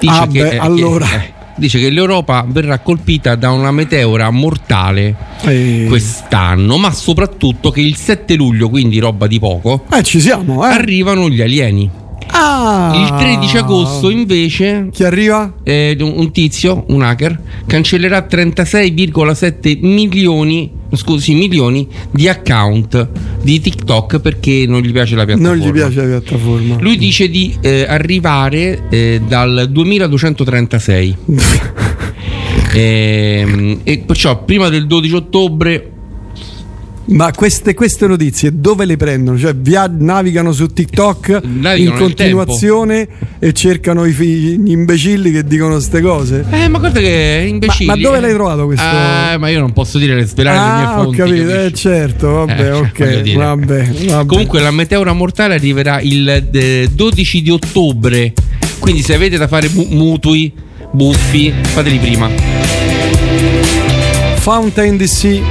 dice Ah, che, beh, eh, allora. che- eh, dice che l'Europa verrà colpita da una meteora mortale Eh. quest'anno ma soprattutto che il 7 luglio quindi roba di poco Eh, ci siamo, eh. arrivano gli alieni Ah. il 13 agosto invece Chi arriva? eh, un, tizio, un hacker, cancellerà 36,7 milioni, scusi, milioni di account di TikTok perché non gli piace la piattaforma. Non gli piace la piattaforma. Lui dice di eh, arrivare eh, dal 2236. (laughs) Ehm, e perciò prima del 12 ottobre Ma queste, queste notizie dove le prendono? Cioè via- navigano su TikTok Navigano in continuazione e cercano i gli imbecilli che dicono queste cose? Eh, ma guarda che imbecilli. Ma- ma dove eh. l'hai trovato questo? Eh, ma io non posso dire le svelare le mie Ah, ho fonti. capito, eh, certo, vabbè, Eh, ok, vabbè, vabbè. Comunque la meteora mortale arriverà il eh, 12 di ottobre. Quindi se avete da fare mu- mutui, buffi, fateli prima. Fountain DC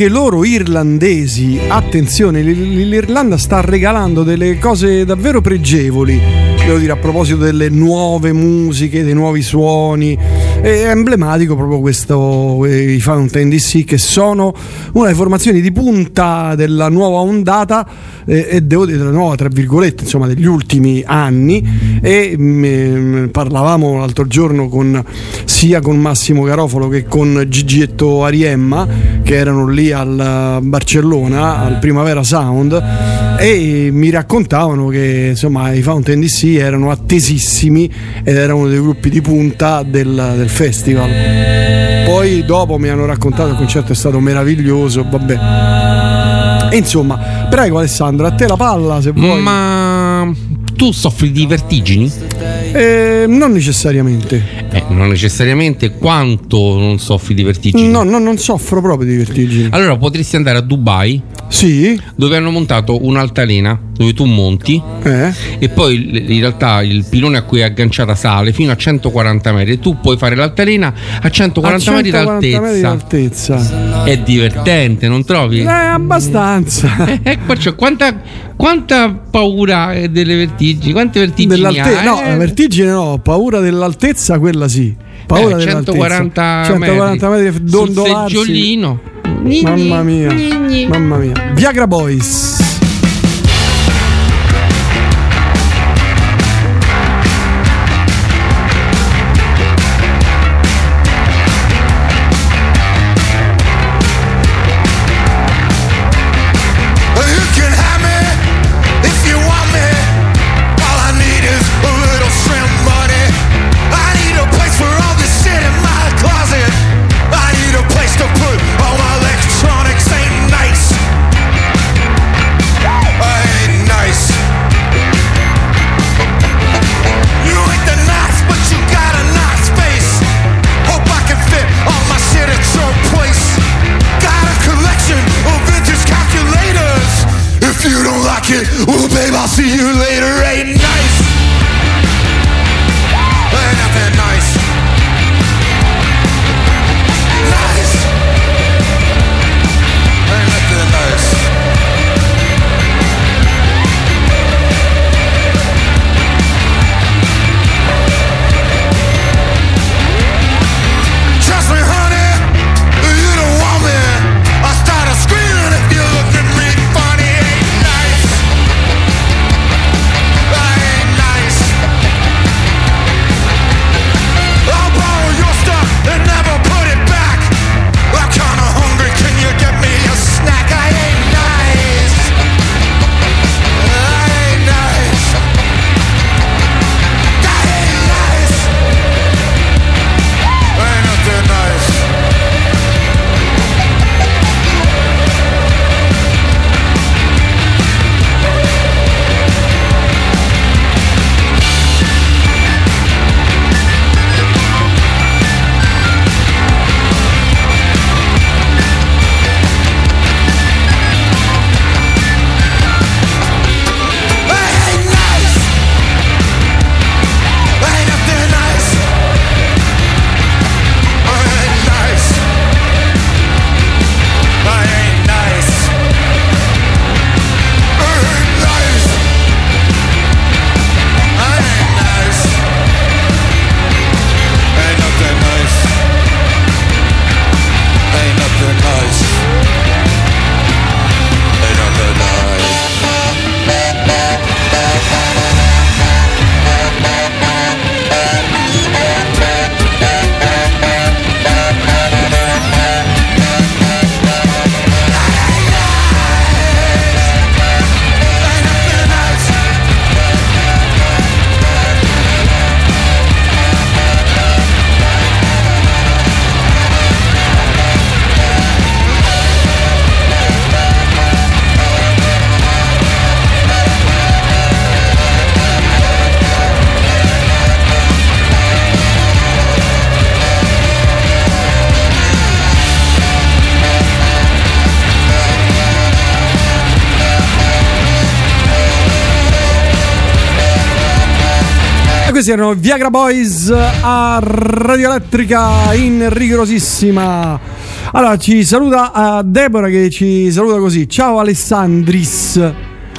anche loro irlandesi, attenzione, l'Irlanda sta regalando delle cose davvero pregevoli, devo dire a proposito delle nuove musiche, dei nuovi suoni. È emblematico proprio questo, eh, i Fountain DC che sono una delle formazioni di punta della nuova ondata eh, e devo dire della nuova, tra virgolette, insomma, degli ultimi anni. E mm, parlavamo l'altro giorno con, sia con Massimo Garofalo che con Gigietto Ariemma che erano lì al Barcellona al Primavera Sound e mi raccontavano che insomma i Fountain DC erano attesissimi ed era uno dei gruppi di punta del, del festival. Poi dopo mi hanno raccontato che il concerto è stato meraviglioso vabbè. Insomma prego Alessandro a te la palla se vuoi. Ma tu soffri di vertigini? Eh, non necessariamente Eh, non necessariamente quanto non soffri di vertigini. no, no non soffro proprio di vertigini Allora potresti andare a Dubai, sì dove hanno montato un'altalena dove tu monti eh e poi in realtà il pilone a cui è agganciata sale fino a 140 metri e tu puoi fare l'altalena a 140, A metri 140 metri d'altezza. d'altezza. È divertente, non trovi? Eh, abbastanza. Ecco, cioè, quanta, quanta paura eh, delle vertigini? Quante vertigini Dell'alte- hai? no, Eh, la vertigine no, ho paura dell'altezza, quella sì. Paura eh, dell'altezza. 140 140 metri, sul dondolarsi. seggiolino. Mamma mia. Mamma mia. Viagra Boys. It, well, babe, I'll see you later. Questi erano Viagra Boys a Radio Elettrica in rigorosissima Allora, ci saluta a Deborah che ci saluta così. Ciao Alessandris.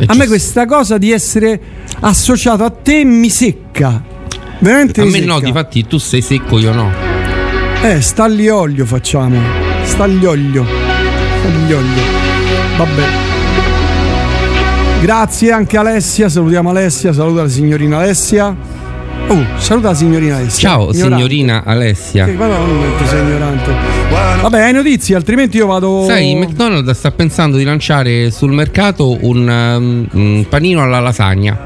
A me questa cosa di essere associato a te mi secca. Veramente A me no, secca. difatti tu sei secco, io no. Eh, stagliolio facciamo. Stagliolio. Stagliolio. Vabbè. Grazie anche Alessia, salutiamo Alessia, saluta la signorina Alessia. Oh, saluta la signorina Alessia. Ciao Ignorante. signorina Alessia. Che madonna, quanto sei ignorante. Vabbè, hai notizie, altrimenti io vado. Sai, McDonald's sta pensando di lanciare sul mercato un, um, un panino alla lasagna.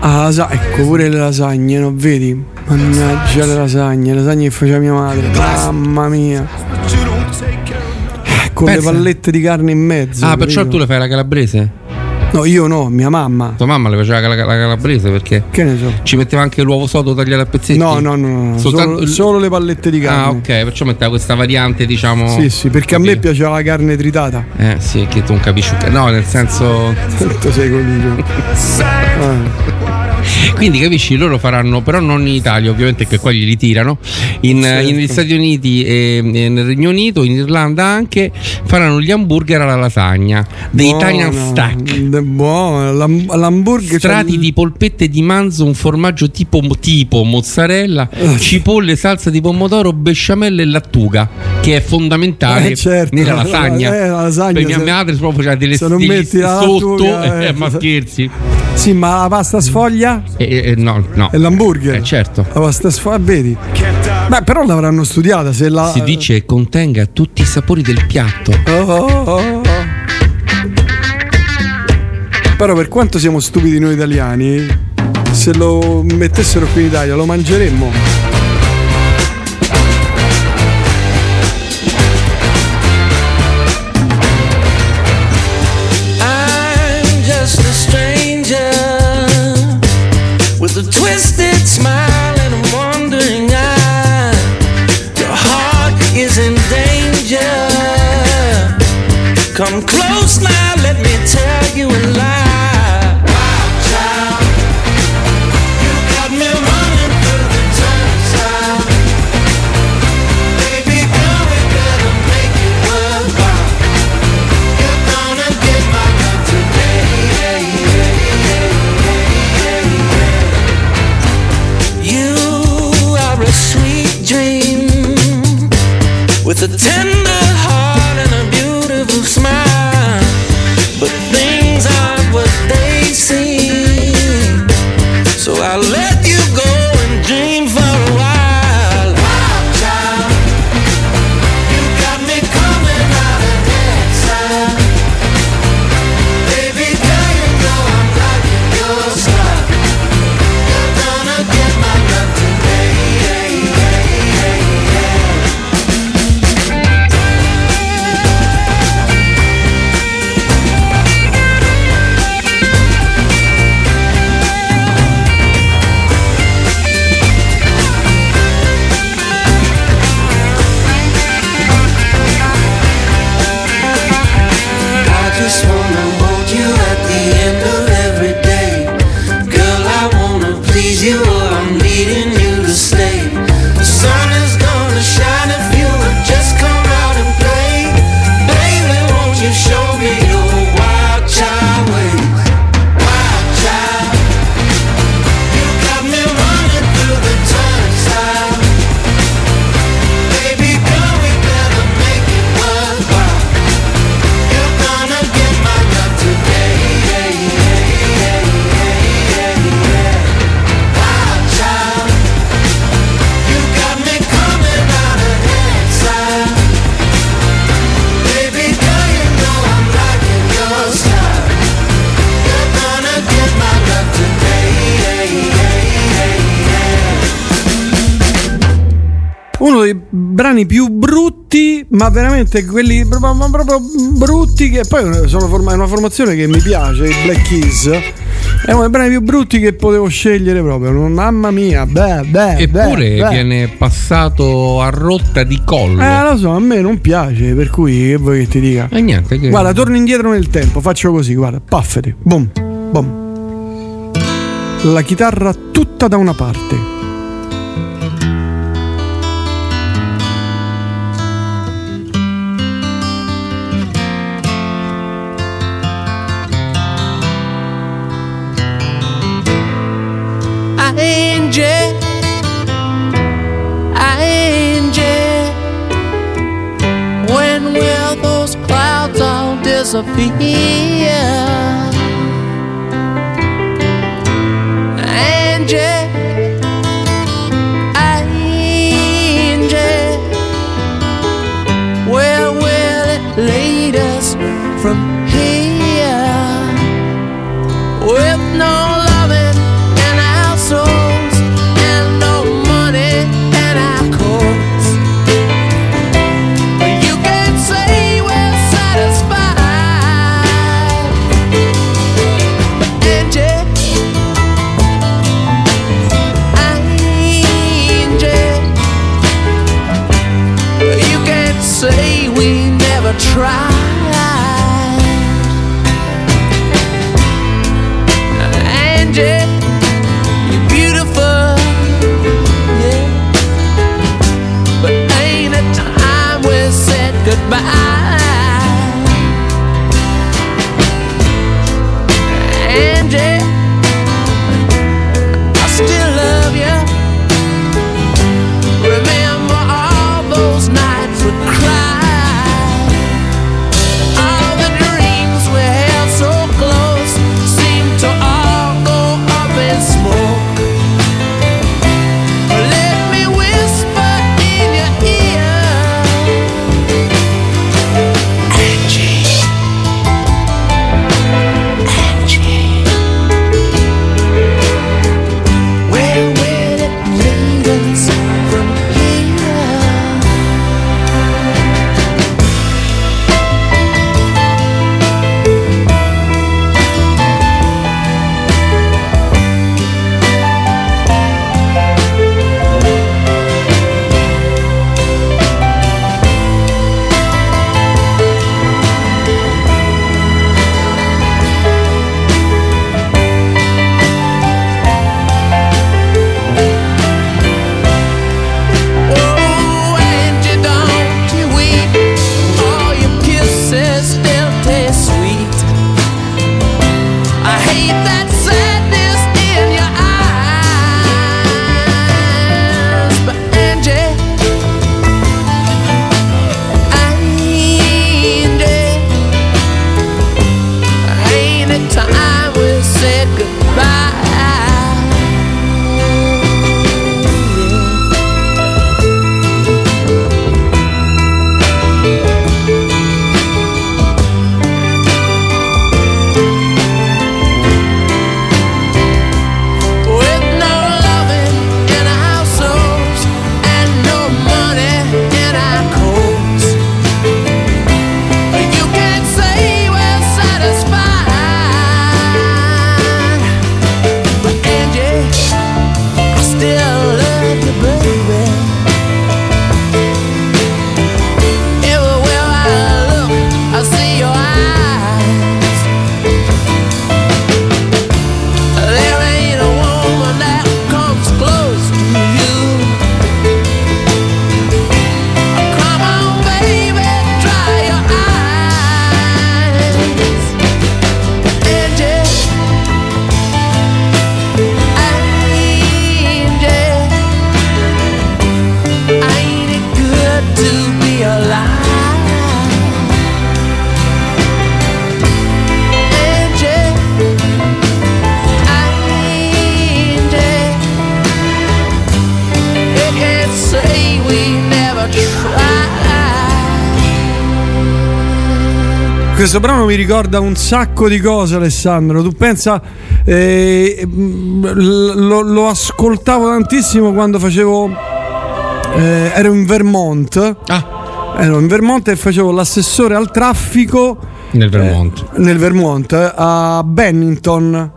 Ah, sa- ecco pure le lasagne, non vedi? Mannaggia le lasagne, le lasagne che faceva mia madre. Mamma mia. Con Pensa. le pallette di carne in mezzo. Ah, perciò capito? tu le fai la calabrese? No, io no, mia mamma. Tua mamma le faceva la, la calabrese perché Che ne so? ci metteva anche l'uovo sodo tagliato a pezzetti. No, no, no, no. Soltanto Solo, solo le pallette di carne. Ah, ok, perciò metteva questa variante, diciamo. Sì, sì, perché a me piaceva la carne tritata. Eh, sì, che tu non capisci. No, nel senso. (laughs) Tanto sei coglione. Ah. Quindi capisci, loro faranno, però non in Italia, ovviamente, che qua glieli tirano. In, Certo. negli Stati Uniti e, e nel Regno Unito, in Irlanda anche, faranno gli hamburger alla lasagna. Dei Italian stack. Buono, l'ham- l'hamburger. Strati di polpette di manzo, un formaggio tipo, tipo mozzarella, Eh. cipolle, salsa di pomodoro, besciamella e lattuga, che è fondamentale Eh, certo. nella lasagna. Eh, la lasagna, per mia se- madre proprio faceva delle la sotto, eh, eh, ma scherzi. Sì, ma la pasta sfoglia? Eh, eh, no, no. È l'hamburger? Eh, certo. La pasta sfoglia, vedi? Beh, però l'avranno studiata se la. Si dice contenga tutti i sapori del piatto. Oh, oh, oh. Però per quanto siamo stupidi noi italiani, se lo mettessero qui in Italia lo mangeremmo. Veramente quelli proprio, proprio brutti, che poi sono forma- è una formazione che mi piace, i Black Keys. È uno dei brani più brutti che potevo scegliere proprio. Mamma mia, beh, beh. Eppure beh, beh. viene passato a rotta di collo. Eh, lo so, a me non piace, per cui che vuoi che ti dica? E niente, che- Guarda, torno indietro nel tempo, faccio così, guarda, paffete, boom, boom. La chitarra tutta da una parte. All But I mi ricorda un sacco di cose, Alessandro. Tu pensa, eh, lo, lo ascoltavo tantissimo quando facevo. eh, ero in Vermont. Ero in Vermont e facevo l'assessore al traffico Nel Vermont. nel Vermont eh, a Bennington.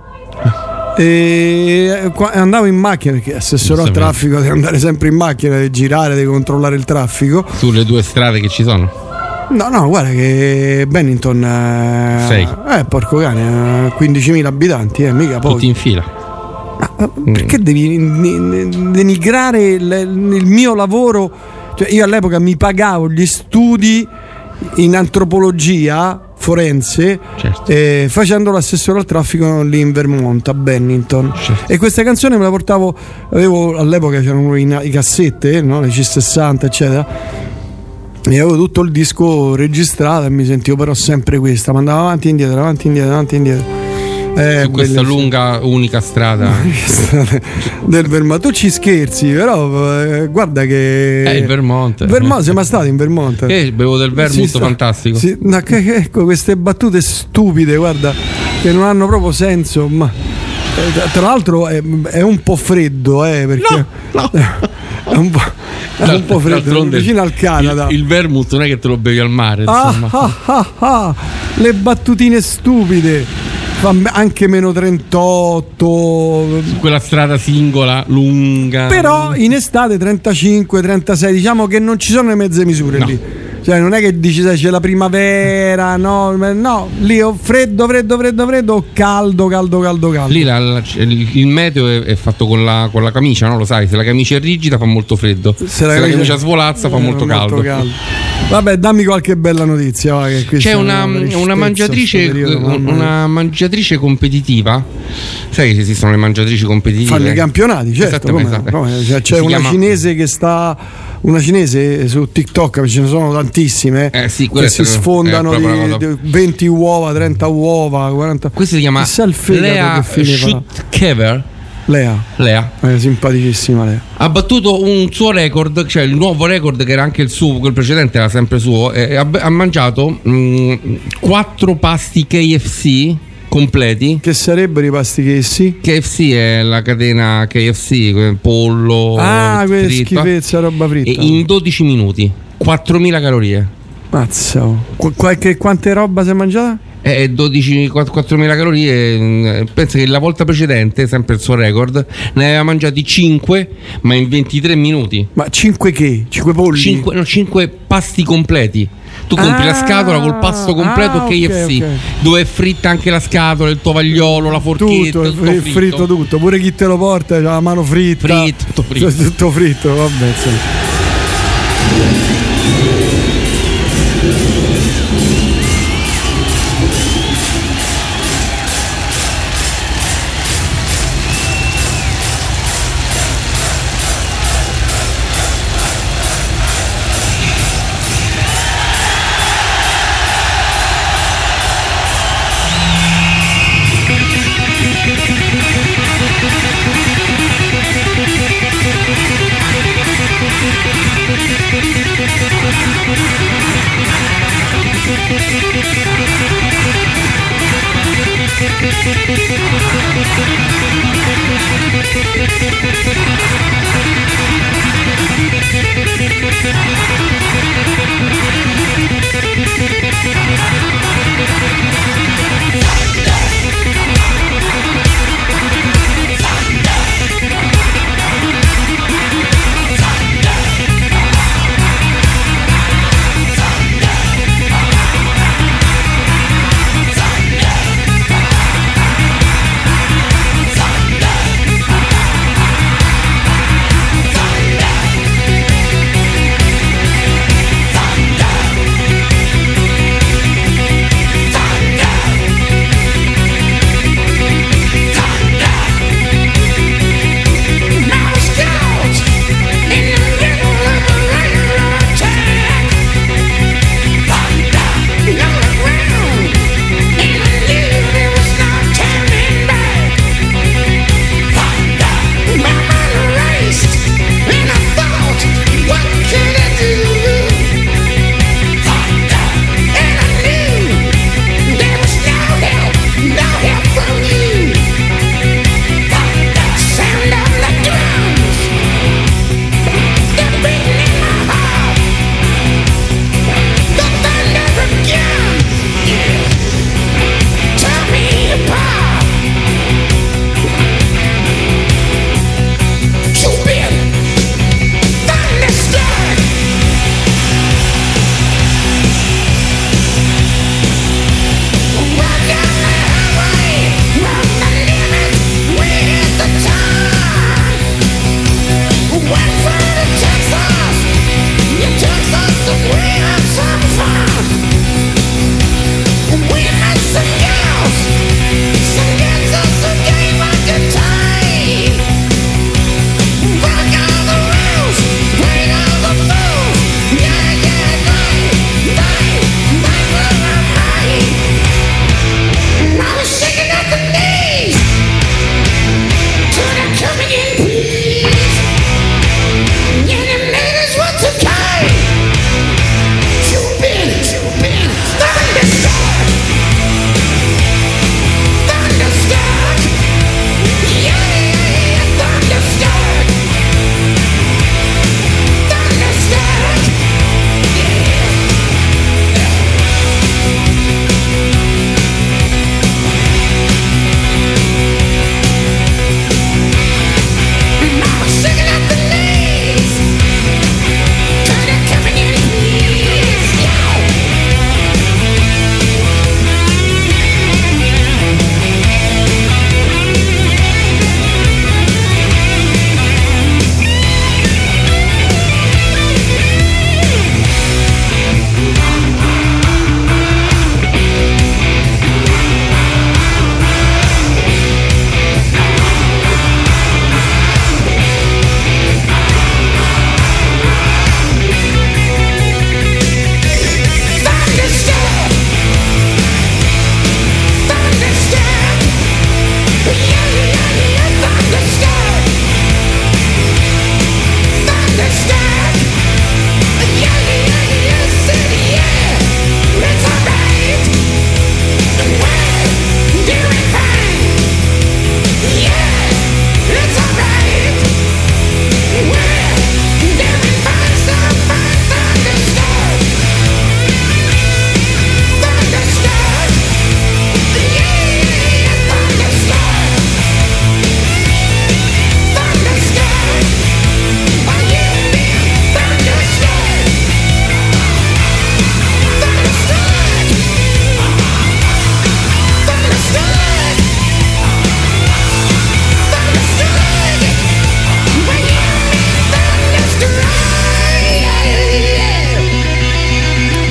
E qua- andavo in macchina perché assessore al traffico devi andare sempre in macchina, devi girare, devi controllare il traffico. Sulle due strade che ci sono. No, no, guarda che Bennington eh, Sei. eh, porco cane, eh, 15.000 abitanti, eh, mica pochi. Tutti in fila. Perché devi ni- denigrare il, mio lavoro? Cioè, io all'epoca mi pagavo gli studi in antropologia forense eh, facendo l'assessore al traffico lì in Vermont a Bennington e questa canzone me la portavo avevo all'epoca c'erano i, i cassette no? le C60 eccetera e avevo tutto il disco registrato e mi sentivo però sempre questa ma andavo avanti e indietro avanti e indietro avanti e indietro eh, su questa bellissimo. lunga unica strada. (laughs) del Vermont tu ci scherzi però eh, guarda che Eh, il Vermont. Vermont siamo stati in Vermont Eh, bevo del vermouth Sì, sta- fantastico. sì, no, che- che- ecco queste battute stupide guarda che non hanno proprio senso ma eh, tra l'altro è, è un po' freddo eh, perché (laughs) è un po', è un po' freddo vicino al Canada. Il, il vermouth non è che te lo bevi al mare, Ah, ah, ah, ah, le battutine stupide. Anche meno 38 Quella strada singola, lunga. però in estate 35 36 diciamo che non ci sono le mezze misure lì cioè non è che dici sai c'è la primavera no no lì ho freddo freddo freddo freddo o caldo caldo caldo caldo Lì la- la- il, meteo è, è fatto con la, con la camicia, no? Lo sai, se la camicia è rigida fa molto freddo. Se, la, camicia- camicia svolazza fa Eh, molto, caldo. vabbè dammi qualche bella notizia va, C'è una, una mangiatrice, periodo, mia. una mangiatrice competitiva. Sai che esistono le mangiatrici competitive? fanno i campionati certo come esatto. come- cioè, c'è Si una chiama- cinese che sta una cinese su TikTok ce ne sono tantissime Eh sì, che si sfondano una di, cosa- di 20 uova 30 uova 40 Questo si chiama Lea. Schutkever. Lea Lea. è simpaticissima Lea Ha battuto un suo record, cioè il nuovo record che era anche il suo, quel precedente era sempre suo. ha, ha mangiato 4 pasti KFC completi. Che sarebbero i pasti KFC? KFC è la catena KFC, pollo. ah que fritto, schifezza roba fritta E in 12 minuti, 4000 calorie. mazza oh. Qu- qualche- quante roba si è mangiata? E 12, 4- 4.000 calorie. mm, Pensa che la volta precedente, sempre il suo record, ne aveva mangiati 5, ma in 23 minuti. ma 5 che? 5 polli? 5, no, 5 pasti completi. Tu compri la Ah, scatola col pasto completo ah, KFC, ok. dove è fritta anche la scatola, il tovagliolo, la forchetta, tutto, tutto, fri- fritto. fritto tutto pure chi te lo porta ha la mano fritta Fritto, tutto fritto. (laughs) Tutto fritto vabbè insomma.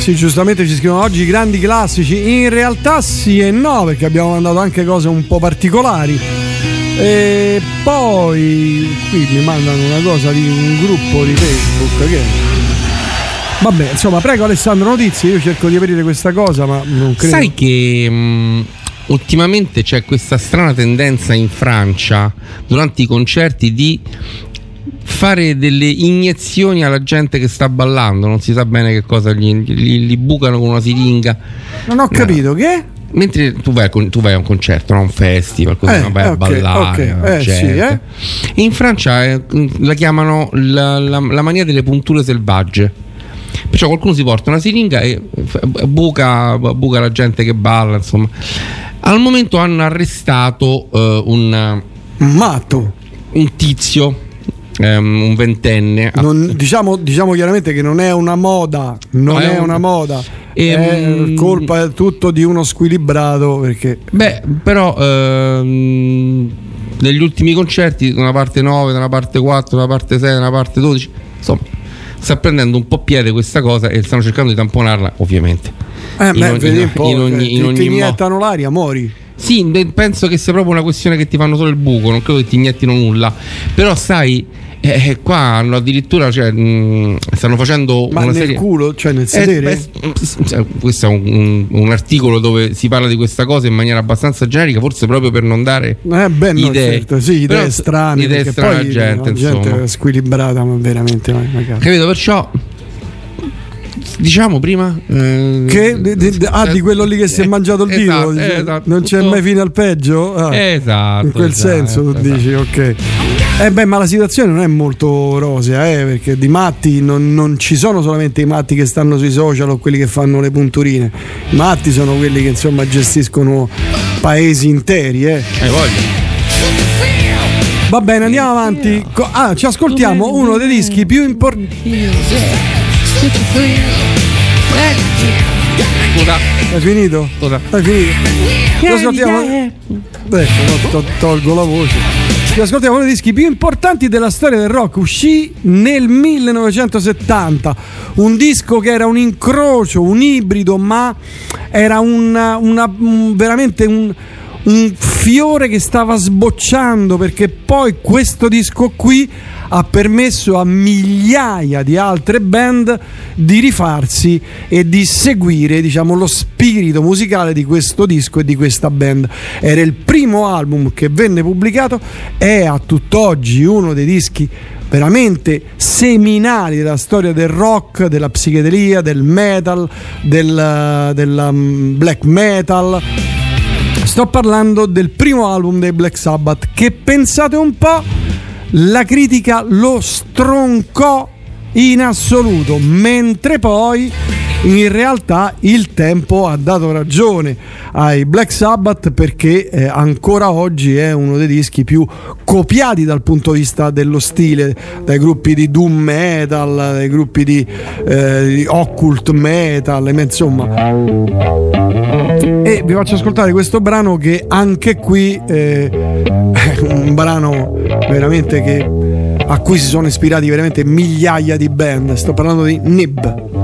Sì, giustamente ci scrivono oggi i grandi classici. In realtà sì e no, perché abbiamo mandato anche cose un po' particolari. E poi qui mi mandano una cosa di un gruppo di Facebook che. Vabbè, insomma, prego Alessandro notizie, io cerco di aprire questa cosa, ma non credo. Sai che mh, ultimamente c'è questa strana tendenza in Francia durante i concerti di fare delle iniezioni alla gente che sta ballando, non si sa bene che cosa gli, gli- li bucano con una siringa. Non ho capito che? Mentre tu vai, a tu vai a un concerto, no? a un festival, così Eh, no? vai a ok, ballare. ok, la eh, sì, In Francia eh, la chiamano la, la- la mania delle punture selvagge. Perciò qualcuno si porta una siringa e buca, buca la gente che balla, insomma. Al momento hanno arrestato eh, un matto, un tizio, ehm, un ventenne. Non- diciamo, diciamo chiaramente che non è una moda, non No, è è, un- una moda. Ehm, è colpa è tutto di uno squilibrato perché Beh, però ehm, negli ultimi concerti, da una parte 9, da una parte 4, da una parte 6, da una parte 12, insomma, sta prendendo un po' piede questa cosa e stanno cercando di tamponarla, ovviamente. eh, In beh, ogni- vedi un po', in ogni- cioè, in ti- ogni ti mo- iniettano l'aria, mori. Sì, beh, penso che sia proprio una questione che ti fanno solo il buco, non credo che ti iniettino nulla. Però sai, eh, eh, qua hanno addirittura, cioè, mh, stanno facendo Ma una nel serie... culo, cioè nel Eh, sedere? beh, s- s- questo è un, un- articolo dove si parla di questa cosa in maniera abbastanza generica, forse proprio per non dare Eh beh, no, idee. certo, sì, idee Però- strane, idee strane poi gente, la gente squilibrata, ma veramente ma- magari. Capito? Perciò diciamo prima eh, Che, di, di- ah, di quello lì che si è mangiato il Esatto, esatto, non c'è tutto- mai fine al peggio. Ah, Esatto, in quel esatto, senso tu esatto. dici, ok. Eh beh, ma la situazione non è molto rosea, eh, perché di matti non, non ci sono solamente i matti che stanno sui social o quelli che fanno le punturine. I matti sono quelli che insomma gestiscono paesi interi, eh. Hai voglia. Va bene, andiamo avanti. Ah, ci ascoltiamo uno dei dischi più importanti. Scusa. Hai finito? Scusa. Hai finito? Ci ascoltiamo. Ecco, to- tolgo la voce. Ci ascoltiamo uno dei dischi più importanti della storia del rock. Uscì nel 1970. Un disco che era un incrocio, un ibrido, ma era una, una- un- veramente un, un fiore che stava sbocciando perché poi questo disco qui ha permesso a migliaia di altre band di rifarsi e di seguire diciamo, lo spirito musicale di questo disco e di questa band. Era il primo album che venne pubblicato, è a tutt'oggi uno dei dischi veramente seminali della storia del rock, della psichedelia, del metal, del, del, um, black metal. Sto parlando del primo album dei Black Sabbath che pensate un po' la critica lo stroncò in assoluto, mentre poi in realtà il tempo ha dato ragione ai Black Sabbath perché eh, ancora oggi è uno dei dischi più copiati dal punto di vista dello stile dai gruppi di doom metal, dai gruppi di, eh, di occult metal, ma insomma e vi faccio ascoltare questo brano che anche qui eh, è (laughs) un brano veramente che a cui si sono ispirati veramente migliaia di band. Sto parlando di Nib.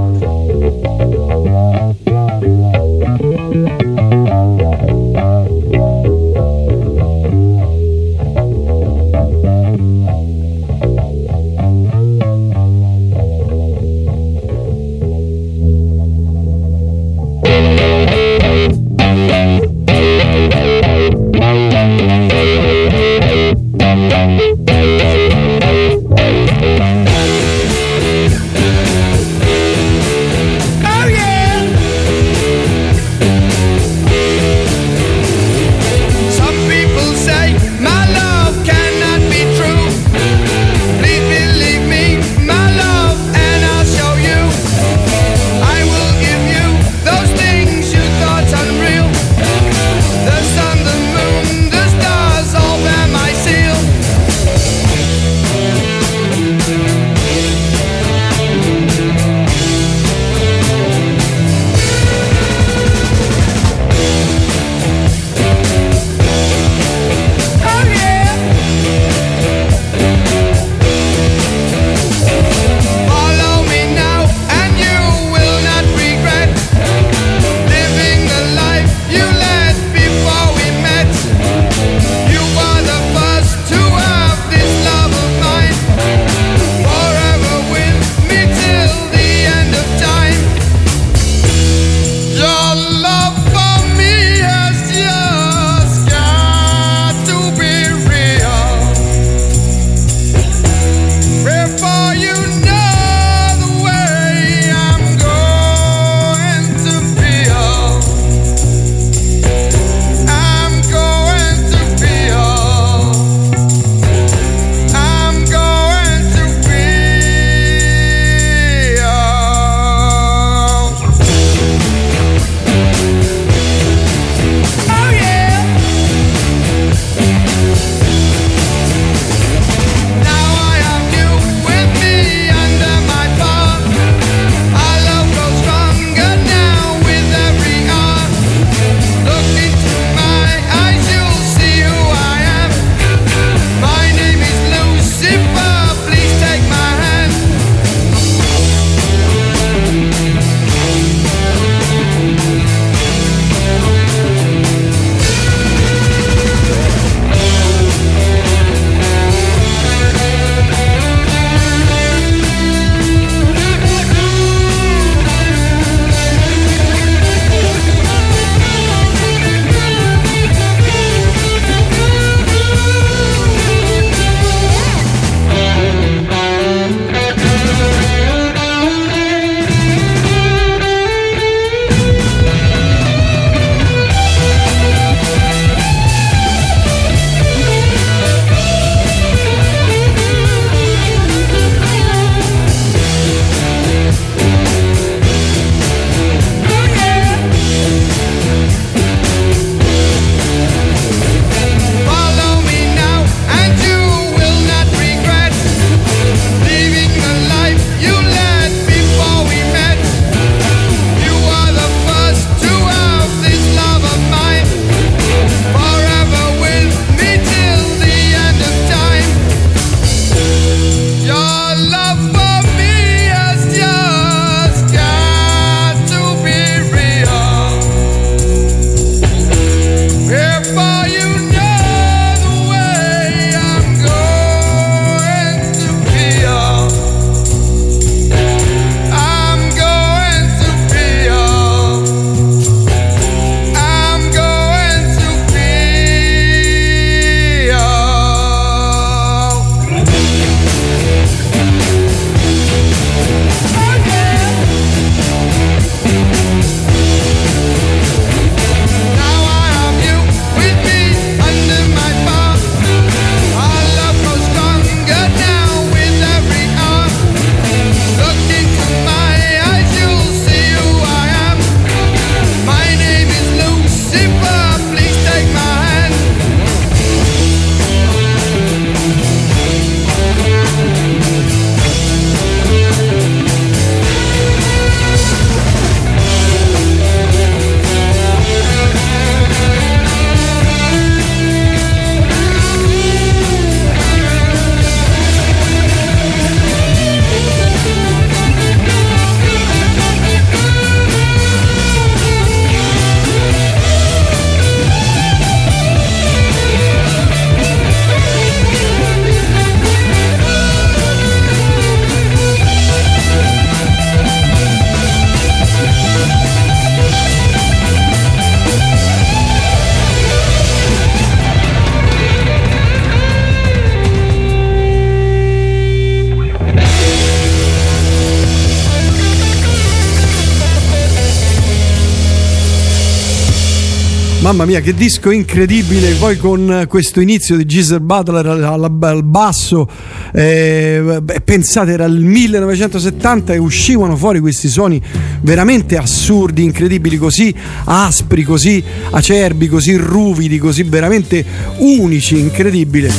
Mia, che disco incredibile! Poi con questo inizio di Giselle Butler al, basso, eh, pensate era il 1970 e uscivano fuori questi suoni veramente assurdi, incredibili, così aspri, così acerbi, così ruvidi, così veramente unici, incredibile.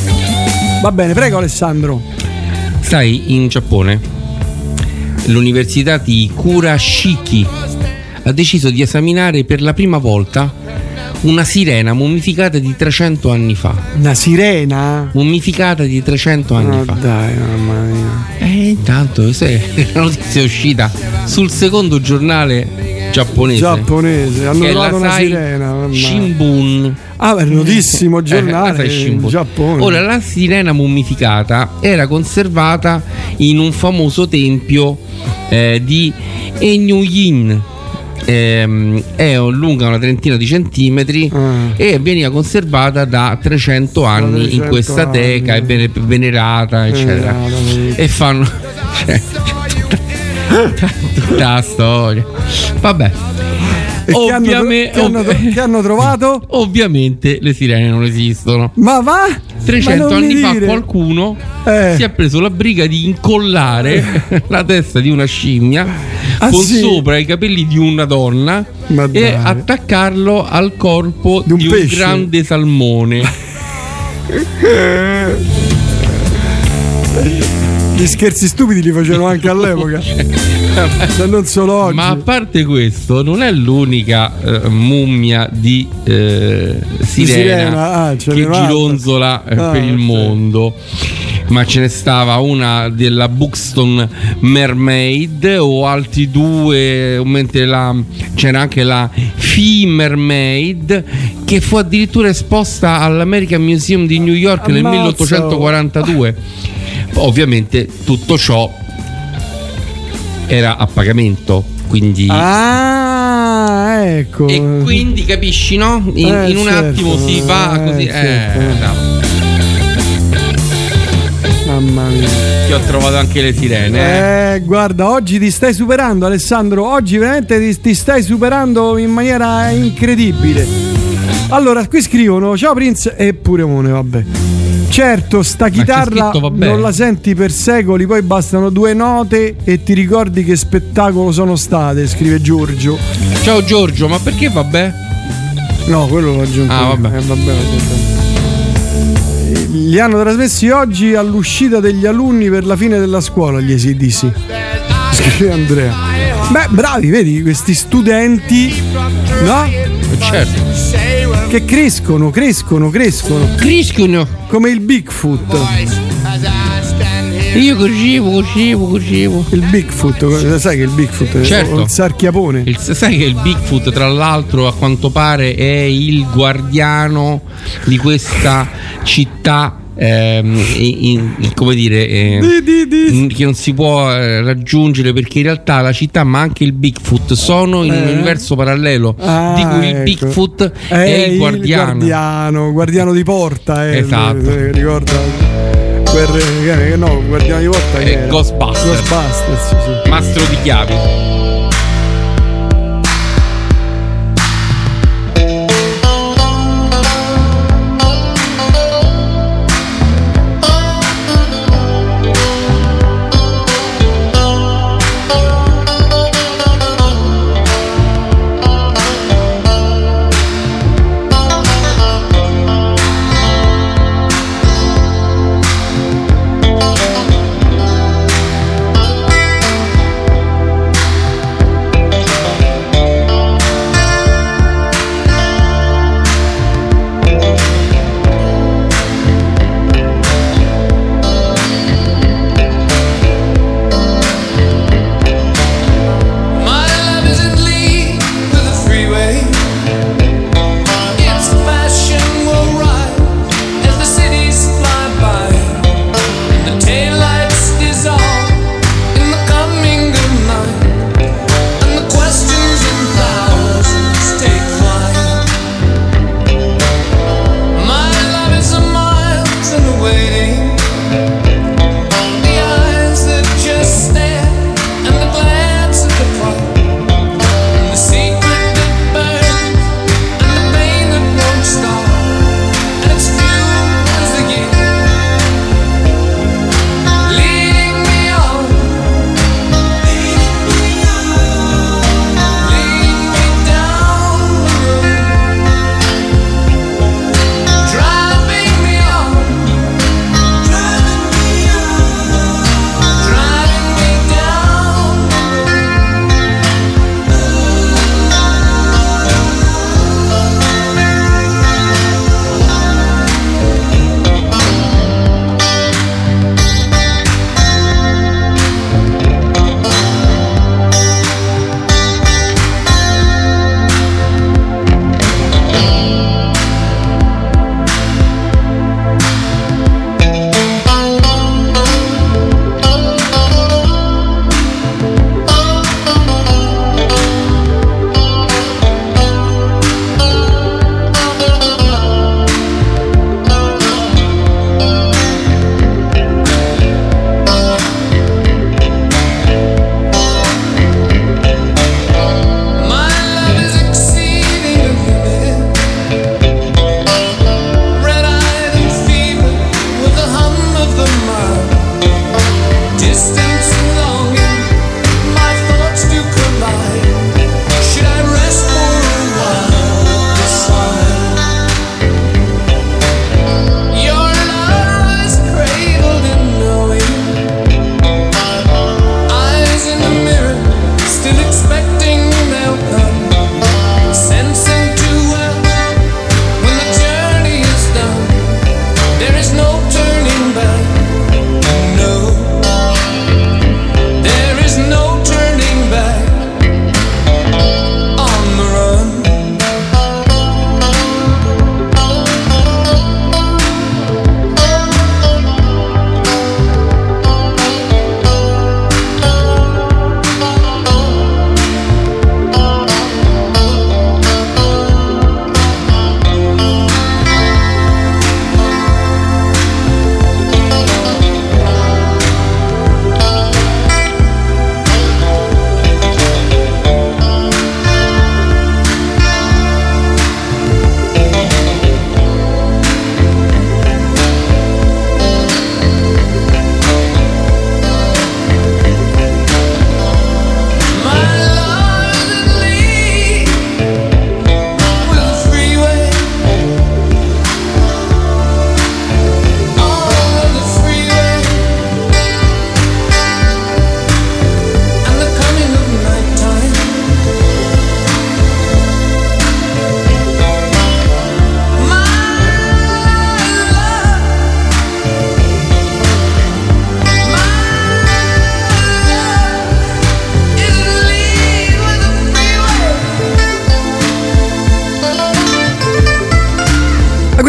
Va bene, prego Alessandro. Sai, in Giappone l'università di Kurashiki ha deciso di esaminare per la prima volta una sirena mummificata di 300 anni fa. Una sirena? Mummificata di 300 anni Oh, fa. dai, mamma mia. E intanto questa (laughs) è la notizia è uscita sul secondo giornale giapponese. Giapponese, hanno trovato una sirena. mamma. Shimbun. Ah, beh, notissimo (laughs) Eh, giornale Shimbun. in Giappone. Ora, la sirena mummificata era conservata in un famoso tempio eh, di Enyuyin. Ehm, è lunga una trentina di centimetri e veniva conservata da 300 anni in 300 questa anni. teca, è vene- venerata, eccetera. Venerata. E fanno. (laughs) cioè, tutta la storia. Vabbè. E che hanno, che hanno- che hanno trovato? (laughs) Ovviamente le sirene non esistono. Ma va? 300 Ma non anni fa dire. qualcuno Eh. si è preso la briga di incollare (laughs) la testa di una scimmia Ah, con sì? sopra i capelli di una donna Ma e dai. attaccarlo al corpo di un un, pesce? grande salmone. (laughs) (laughs) Gli scherzi stupidi li facevano anche all'epoca. (laughs) Se non solo oggi. Ma a parte questo, non è l'unica eh, mummia di eh, sirena, sirena, ah, che gironzola eh, Ah, per il mondo. Ma ce ne stava una della Buxton Mermaid o altri due, mentre la- c'era anche la Fee Mermaid che fu addirittura esposta all'American Museum di New York nel Ammazza. 1842. Ovviamente tutto ciò era a pagamento, quindi Ah, ecco. e quindi capisci, no? In, Eh, in un certo, attimo si va eh, così. Eh, certo. no. Mamma mia. Che ho trovato anche le sirene. eh. Eh, guarda, oggi ti stai superando, Alessandro. Oggi veramente ti, ti stai superando in maniera incredibile. Allora, qui scrivono: Ciao Prince e pure Mone, vabbè. Certo, sta chitarra scritto vabbè? non la senti per secoli, poi bastano due note e ti ricordi che spettacolo sono state, scrive Giorgio. Ciao Giorgio, ma perché vabbè? No, quello l'ho aggiunto. Ah, vabbè. Eh, vabbè, aggiunto io. Li hanno trasmessi oggi all'uscita degli alunni per la fine della scuola, gli ACDC. Scrive Andrea. Beh, bravi, vedi questi studenti, no? Certo. Che crescono, crescono, crescono. Crescono. Come il Bigfoot. Io corrivo, corrivo, corrivo. Il Bigfoot, sai che il Bigfoot è Certo. un sarchiapone. Il- sai che il Bigfoot, tra l'altro, a quanto pare, è il guardiano di questa città. Ehm, in- in- come dire, ehm, in- che non si può eh, raggiungere perché in realtà la città, ma anche il Bigfoot, sono in un Eh. universo parallelo Ah, di cui il ecco. Bigfoot è, il guardiano. guardiano, guardiano di porta, eh, Esatto. eh, ricorda guerre, eh, no, guardiano di porta È? Ghostbusters. Ghostbusters, sì, sì. Mastro di chiavi.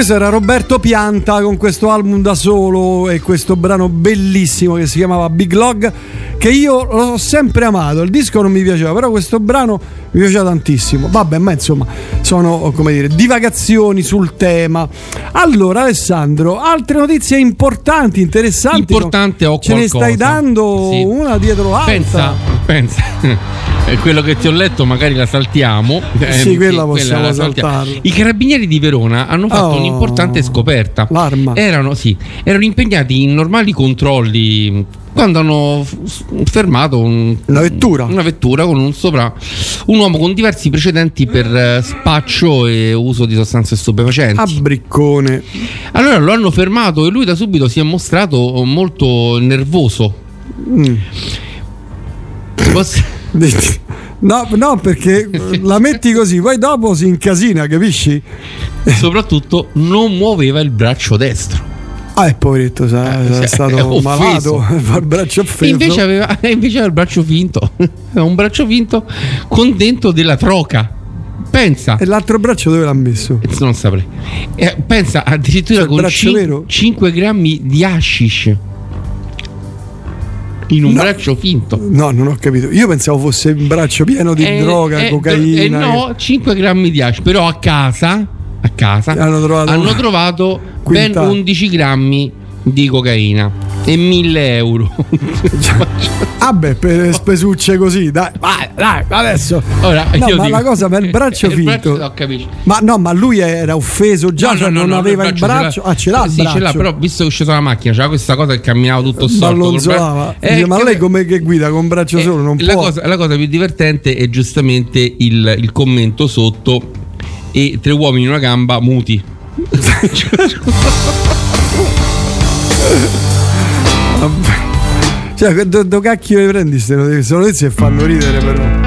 Questo era Roberto Pianta con questo album da solo e questo brano bellissimo che si chiamava Big Log che io l'ho sempre amato. Il disco non mi piaceva, però questo brano mi piaceva tantissimo. Vabbè, ma insomma, sono come dire, divagazioni sul tema. Allora, Alessandro, altre notizie importanti, interessanti. Importante o Ce ne stai qualcosa. dando Sì. una dietro l'altra. Pensa, pensa. Eh, Quello che ti ho letto magari la saltiamo. Eh, Sì, quella possiamo la saltiamo. saltarla. I carabinieri di Verona hanno fatto Oh, un'importante scoperta. L'arma. Erano, sì, erano impegnati in normali controlli quando hanno fermato un- Una vettura. una vettura con un sopra un uomo con diversi precedenti per eh, spaccio e uso di sostanze stupefacenti. A briccone. Allora lo hanno fermato e lui da subito si è mostrato molto nervoso. Mm. Poss- No, no, perché la metti così, poi dopo si incasina, capisci? Soprattutto non muoveva il braccio destro. Ah, eh, poveretto, sarà, Eh, sarà sì, stato malato, (laughs) il braccio offeso. Invece aveva, (laughs) invece aveva il braccio finto. (laughs) Un braccio finto con dentro della troca. Pensa. E l'altro braccio dove l'ha messo? Eh, Non saprei. Eh, pensa addirittura Cioè, con vero? 5 grammi di hashish. In un No. braccio finto. No, non ho capito. Io pensavo fosse un braccio pieno di Eh, droga, eh, cocaina. eh, no, 5 grammi di hashish. Però a casa, a casa Hanno trovato- hanno trovato ben Quintale. 11 grammi di cocaina e 1000 euro. Ah beh, per (laughs) spesucce così, dai, vai, dai, adesso. Ora, no, ma dico- la cosa, ma il (laughs) braccio Il braccio- finto. capito. Ma no, ma lui era offeso già, No, cioè no, no, non no, aveva il braccio. ce l'ha- Ah, ce l'ha sì, braccio. ce l'ha, però visto che è uscito dalla macchina, c'era questa cosa che camminava tutto storto. Dice, Eh, ma lei come che guida con un braccio eh, solo? Non la, può. cosa, la cosa più divertente è giustamente il, il commento sotto e tre uomini in una gamba muti. (laughs) Cioè, do, do cacchio le prendi queste notizie? Fanno ridere però.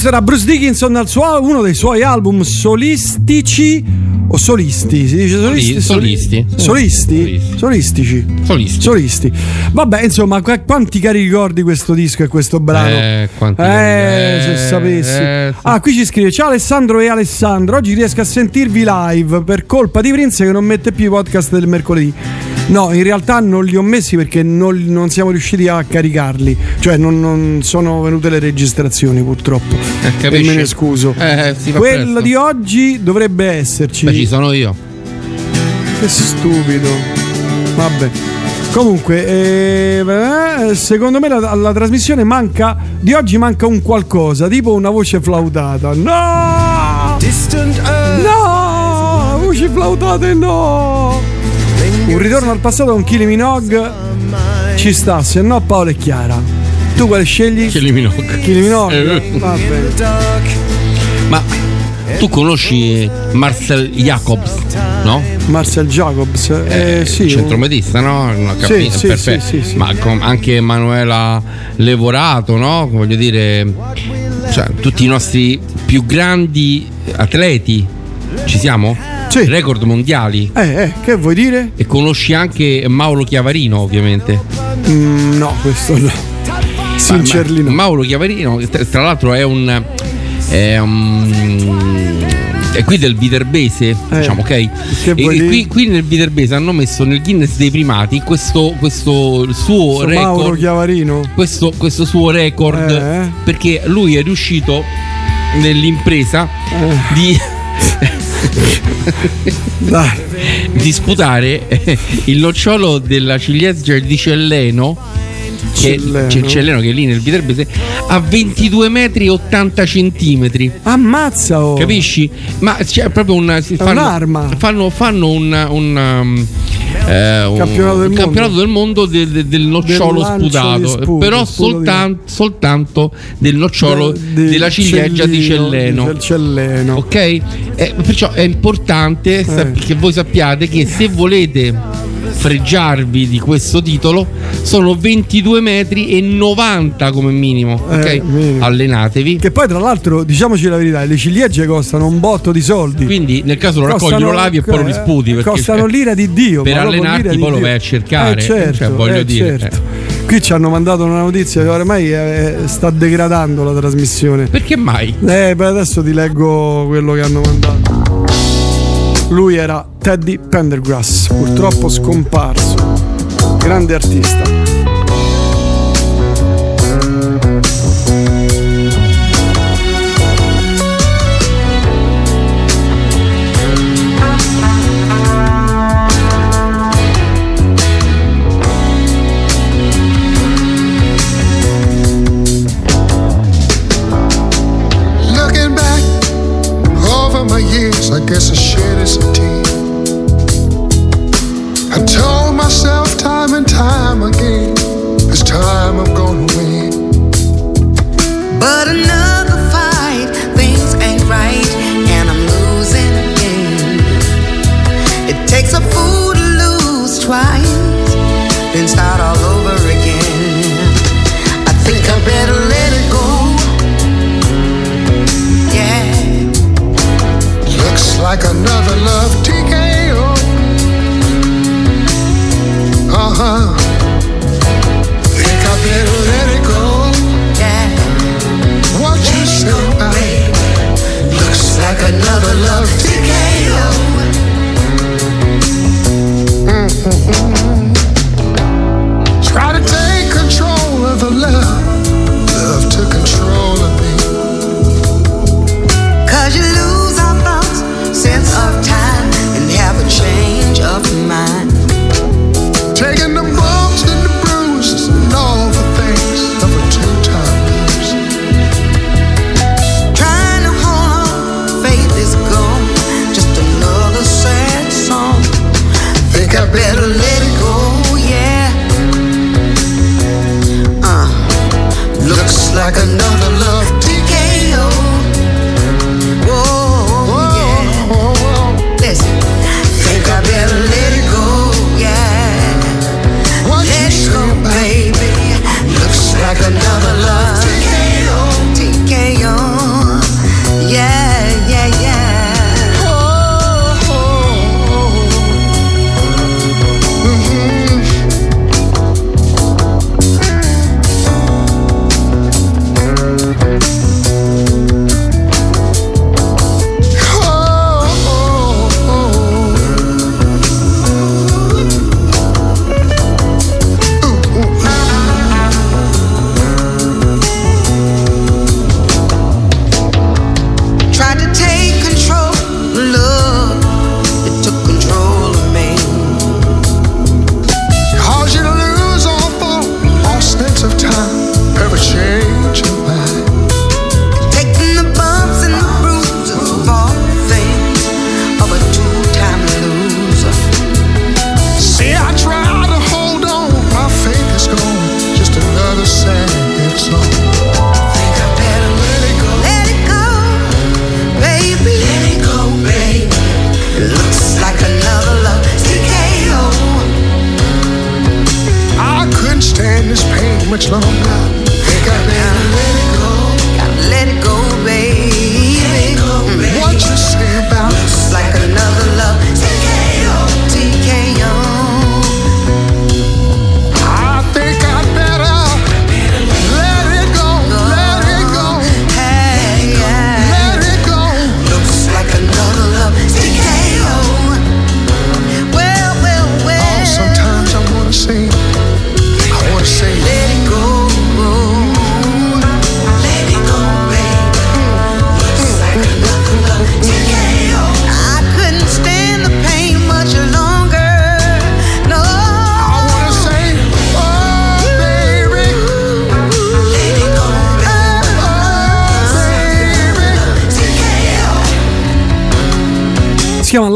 Questo era Bruce Dickinson dal suo, uno dei suoi album solistici o solisti, si dice solisti? Solisti. Solisti? Solistici. Solisti. Solisti. Vabbè, insomma, qu- quanti cari ricordi questo disco e questo brano? Eh, quanti Eh, se eh, sapessi. eh. Ah, qui ci scrive: Ciao Alessandro e Alessandro. Oggi riesco a sentirvi live per colpa di Prince che non mette più i podcast del mercoledì. No, in realtà non li ho messi perché non, non siamo riusciti a caricarli. Cioè, non, non sono venute le registrazioni, purtroppo. e capisci? me ne scuso. Eh, si fa Quello presto. di oggi dovrebbe esserci. Beh, ci sono io. Che stupido. Vabbè. Comunque, eh, eh, secondo me la, la trasmissione manca. Di oggi manca un qualcosa, tipo una voce flautata. No! No! Voci flautate, no! Un ritorno al passato con Kylie Minogue ci sta, se no Paolo e Chiara. Tu quale scegli? Kylie Minogue. Kylie Minogue. Eh. Ma tu conosci Marcel Jacobs, no? Marcel Jacobs, eh, sì. centrometista, no? Sì, capina, sì, perfetto. sì, sì. Ma anche Emanuela Levorato, no? Voglio dire, cioè, tutti i nostri più grandi atleti, ci siamo? Sì. Record mondiali. Eh, eh, che vuoi dire? E conosci anche Mauro Chiavarino, ovviamente. Mm, no, questo no. Sincerly no. Mauro Chiavarino, tra tra l'altro, è un. È un è qui del Viterbese, diciamo, ok? che E, e dire? qui, qui nel Viterbese hanno messo nel Guinness dei primati questo, questo suo Su record. Mauro Chiavarino. Questo, questo suo record Eh. perché lui è riuscito nell'impresa Eh. di. (laughs) disputare eh, il nocciolo della ciliegia di Celleno che, Celleno. c'è il Celleno che è lì nel Viterbese a 22 metri e 80 centimetri Ammazza oh. capisci? ma c'è proprio una fanno, un'arma. fanno, fanno un, un, um, eh, un- Campionato del un mondo. campionato del mondo del, del- del nocciolo Del sputato sputo, però di- soltan- soltanto del nocciolo del della ciliegia di Celleno Del Celleno. Ok? Eh, perciò è importante sap- che voi sappiate che se volete fregiarvi di questo titolo sono 22 metri e 90 come minimo. Ok? Eh. Allenatevi. Che poi, tra l'altro, diciamoci la verità, le ciliegie costano un botto di soldi. Quindi nel caso lo raccogli, Costano- lo lavi e poi lo eh, risputi. Perché Costano l'ira di Dio. Per allenarti poi lo vai a cercare. Eh, certo, Cioè, voglio eh, dire. certo. Qui ci hanno mandato una notizia che ormai eh, sta degradando la trasmissione. Perché mai? Eh, beh, adesso ti leggo quello che hanno mandato. Lui era Teddy Pendergrass, purtroppo scomparso. Grande artista. simplicity. I told love TKO. Uh huh. Think I better let it go. Yeah. What you say. Looks like another love TKO.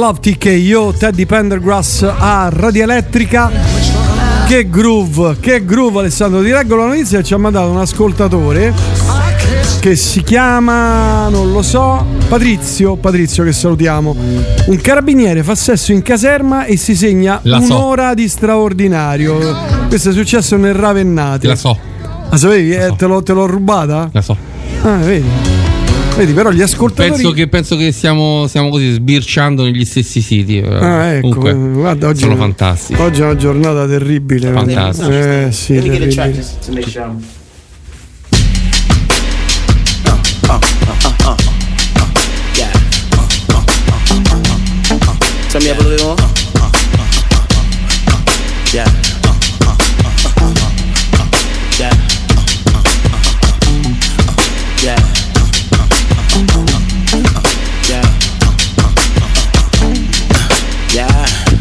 Love TKO, Teddy Pendergrass a Radio Elettrica. Che groove, che groove Alessandro. Ti leggo la notizia che ci ha mandato un ascoltatore che si chiama, non lo so, Patrizio, Patrizio che salutiamo. Un carabiniere fa sesso in caserma e si segna La so. un'ora di straordinario. Questo è successo nel Ravennate. La so. La sapevi? Eh, te, l'ho, te l'ho rubata? La so. Ah, vedi. Vedi, però gli ascoltatori... Penso che, penso che stiamo, stiamo così sbirciando negli stessi siti. eh. Ah, ecco, Comunque, guarda, oggi sono fantastici. Oggi è una giornata terribile. Fantastico. Eh, sì, terribile. Tell me up a little more. Yeah. Yeah.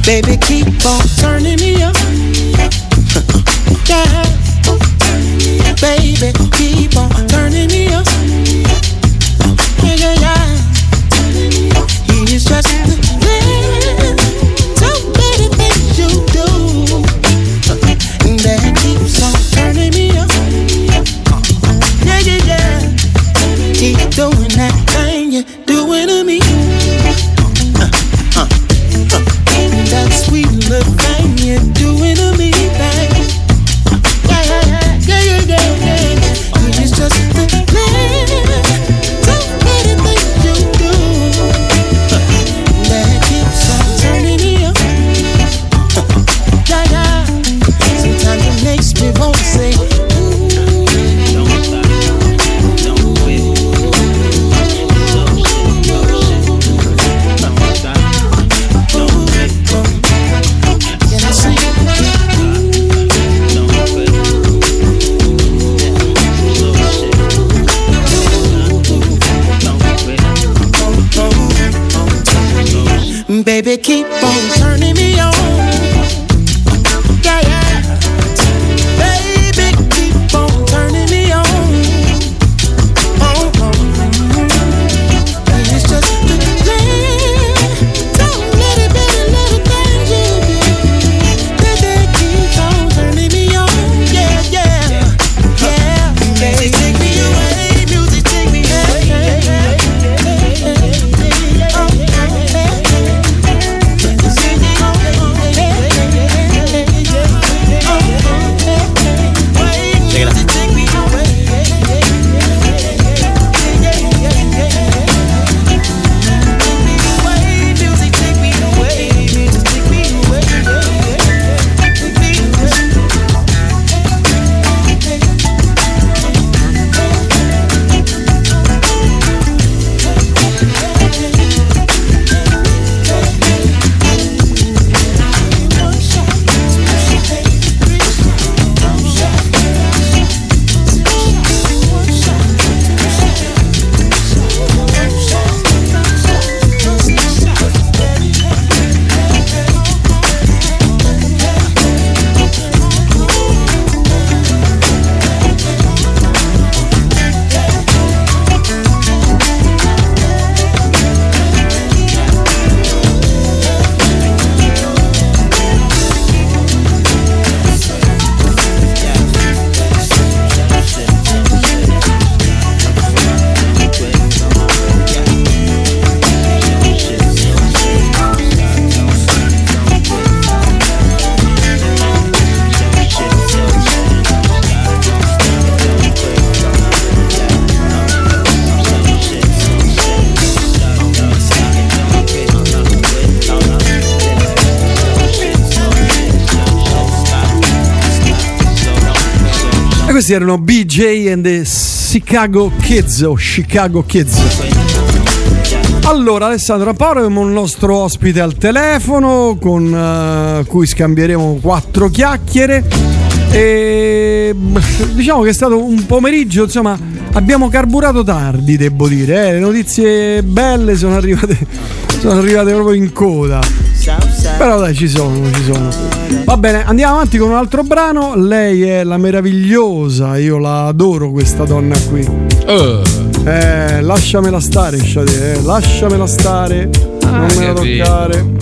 Baby, keep on turning me up. (laughs) yeah. Baby, keep on turning me up. Yeah, yeah, yeah. He is just the many things you do. That on turning me up. Uh-huh. Yeah, yeah, yeah. Keep doing Baby, keep questi erano BJ and the Chicago Kids o Chicago Kids. Allora Alessandro Paolo abbiamo un nostro ospite al telefono con eh, cui scambieremo quattro chiacchiere e diciamo che è stato un pomeriggio, insomma, abbiamo carburato tardi, devo dire, eh. le notizie belle sono arrivate sono arrivate proprio in coda. Però dai, ci sono, ci sono. Va bene, andiamo avanti con un altro brano. Lei è la meravigliosa, io la adoro questa donna qui. Eh, lasciamela stare, Sciade, eh, lasciamela stare. non me capito. toccare.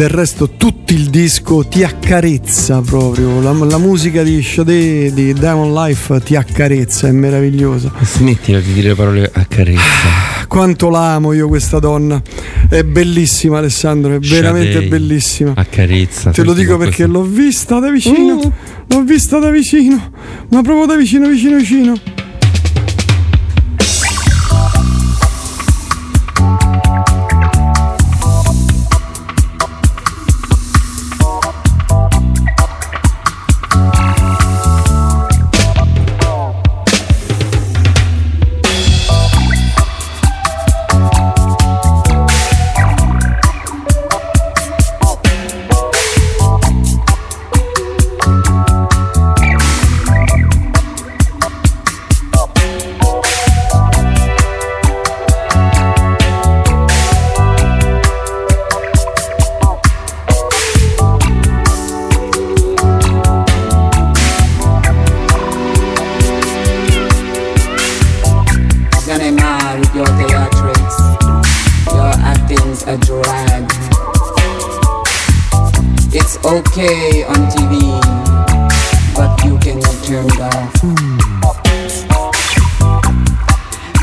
Del resto tutto il disco, ti accarezza proprio. La, la musica di Sade di Diamond Life ti accarezza, è meravigliosa. Smettila di dire parole a carezza. Quanto l'amo io questa donna. È bellissima Alessandro, è veramente Sade. bellissima. Accarezza. Te lo dico perché l'ho vista da vicino. L'ho vista da vicino. Ma proprio da vicino, vicino, vicino.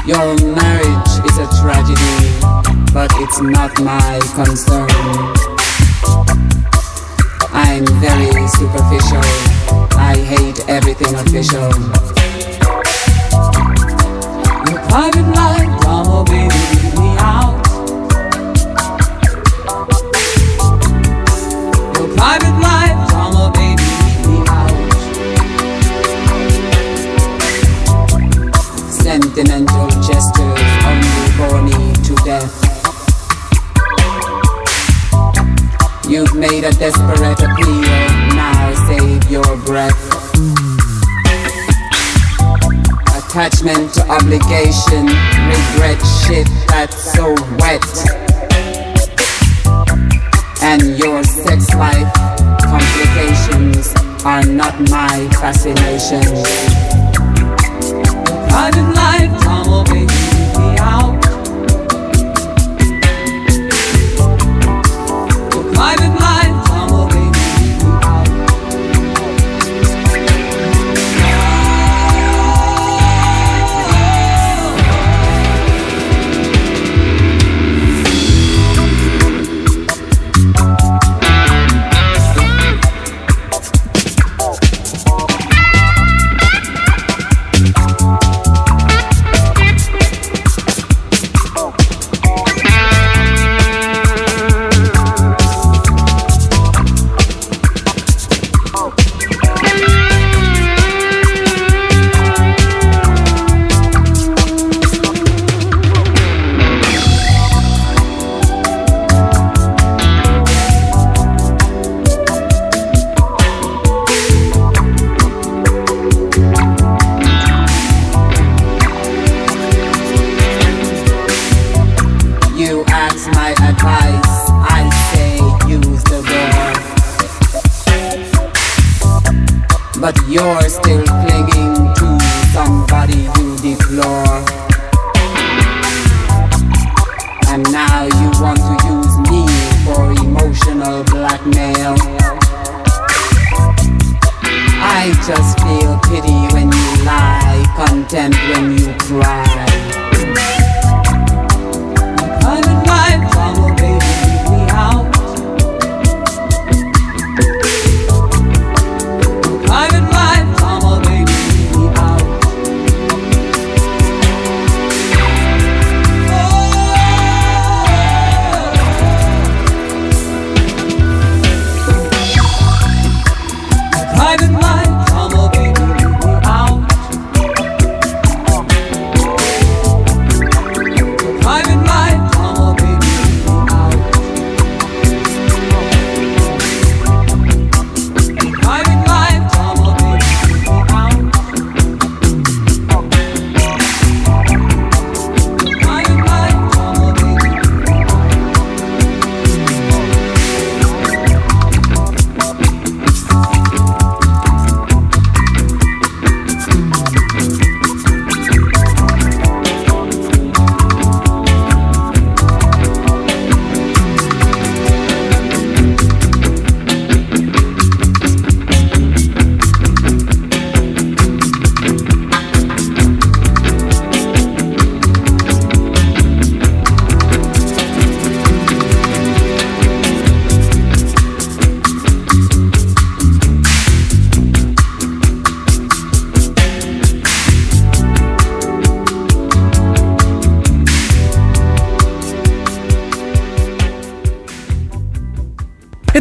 Your marriage is a tragedy, but it's not my concern. I'm very superficial. I hate everything official. Your private life, drama, You've made a desperate appeal, now save your breath. Attachment to obligation, regret shit that's so wet. And your sex life complications are not my fascination. Private life,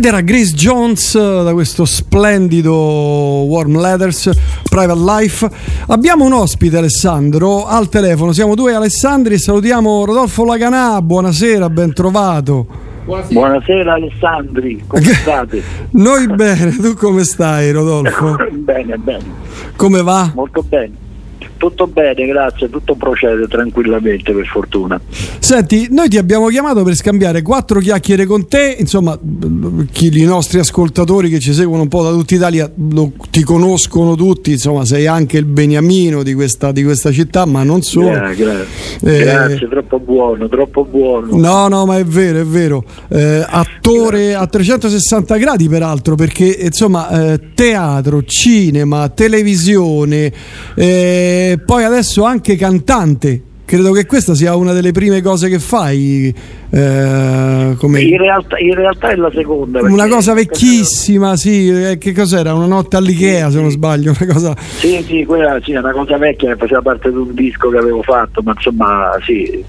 era Grace Jones eh, da questo splendido Warm Leathers Private Life. Abbiamo un ospite Alessandro al telefono, siamo due Alessandri e salutiamo Rodolfo Laganà, buonasera, ben trovato. Buonasera Alessandri, come (laughs) state? Noi bene, tu come stai Rodolfo? (laughs) bene, bene, Come va? molto bene. Tutto bene, grazie, tutto procede tranquillamente per fortuna. Senti, noi ti abbiamo chiamato per scambiare quattro chiacchiere con te, insomma, chi, i nostri ascoltatori che ci seguono un po' da tutta Italia lo- ti conoscono tutti, insomma, sei anche il beniamino di questa, di questa città, ma non solo. Gra- gra- Eh, Grazie, troppo buono, troppo buono. No, no, ma è vero, è vero. Eh, attore a 360 gradi, peraltro, perché insomma, eh, teatro, cinema, televisione, eh, poi adesso anche cantante. Credo che questa sia una delle prime cose che fai. eh, come- In realtà, in realtà è la seconda. Una perché- cosa vecchissima, sì. eh, che cos'era? Una notte all'Ikea, se non sbaglio. Una cosa. Sì, sì, quella sì, è una cosa vecchia che faceva parte di un disco che avevo fatto, ma insomma sì,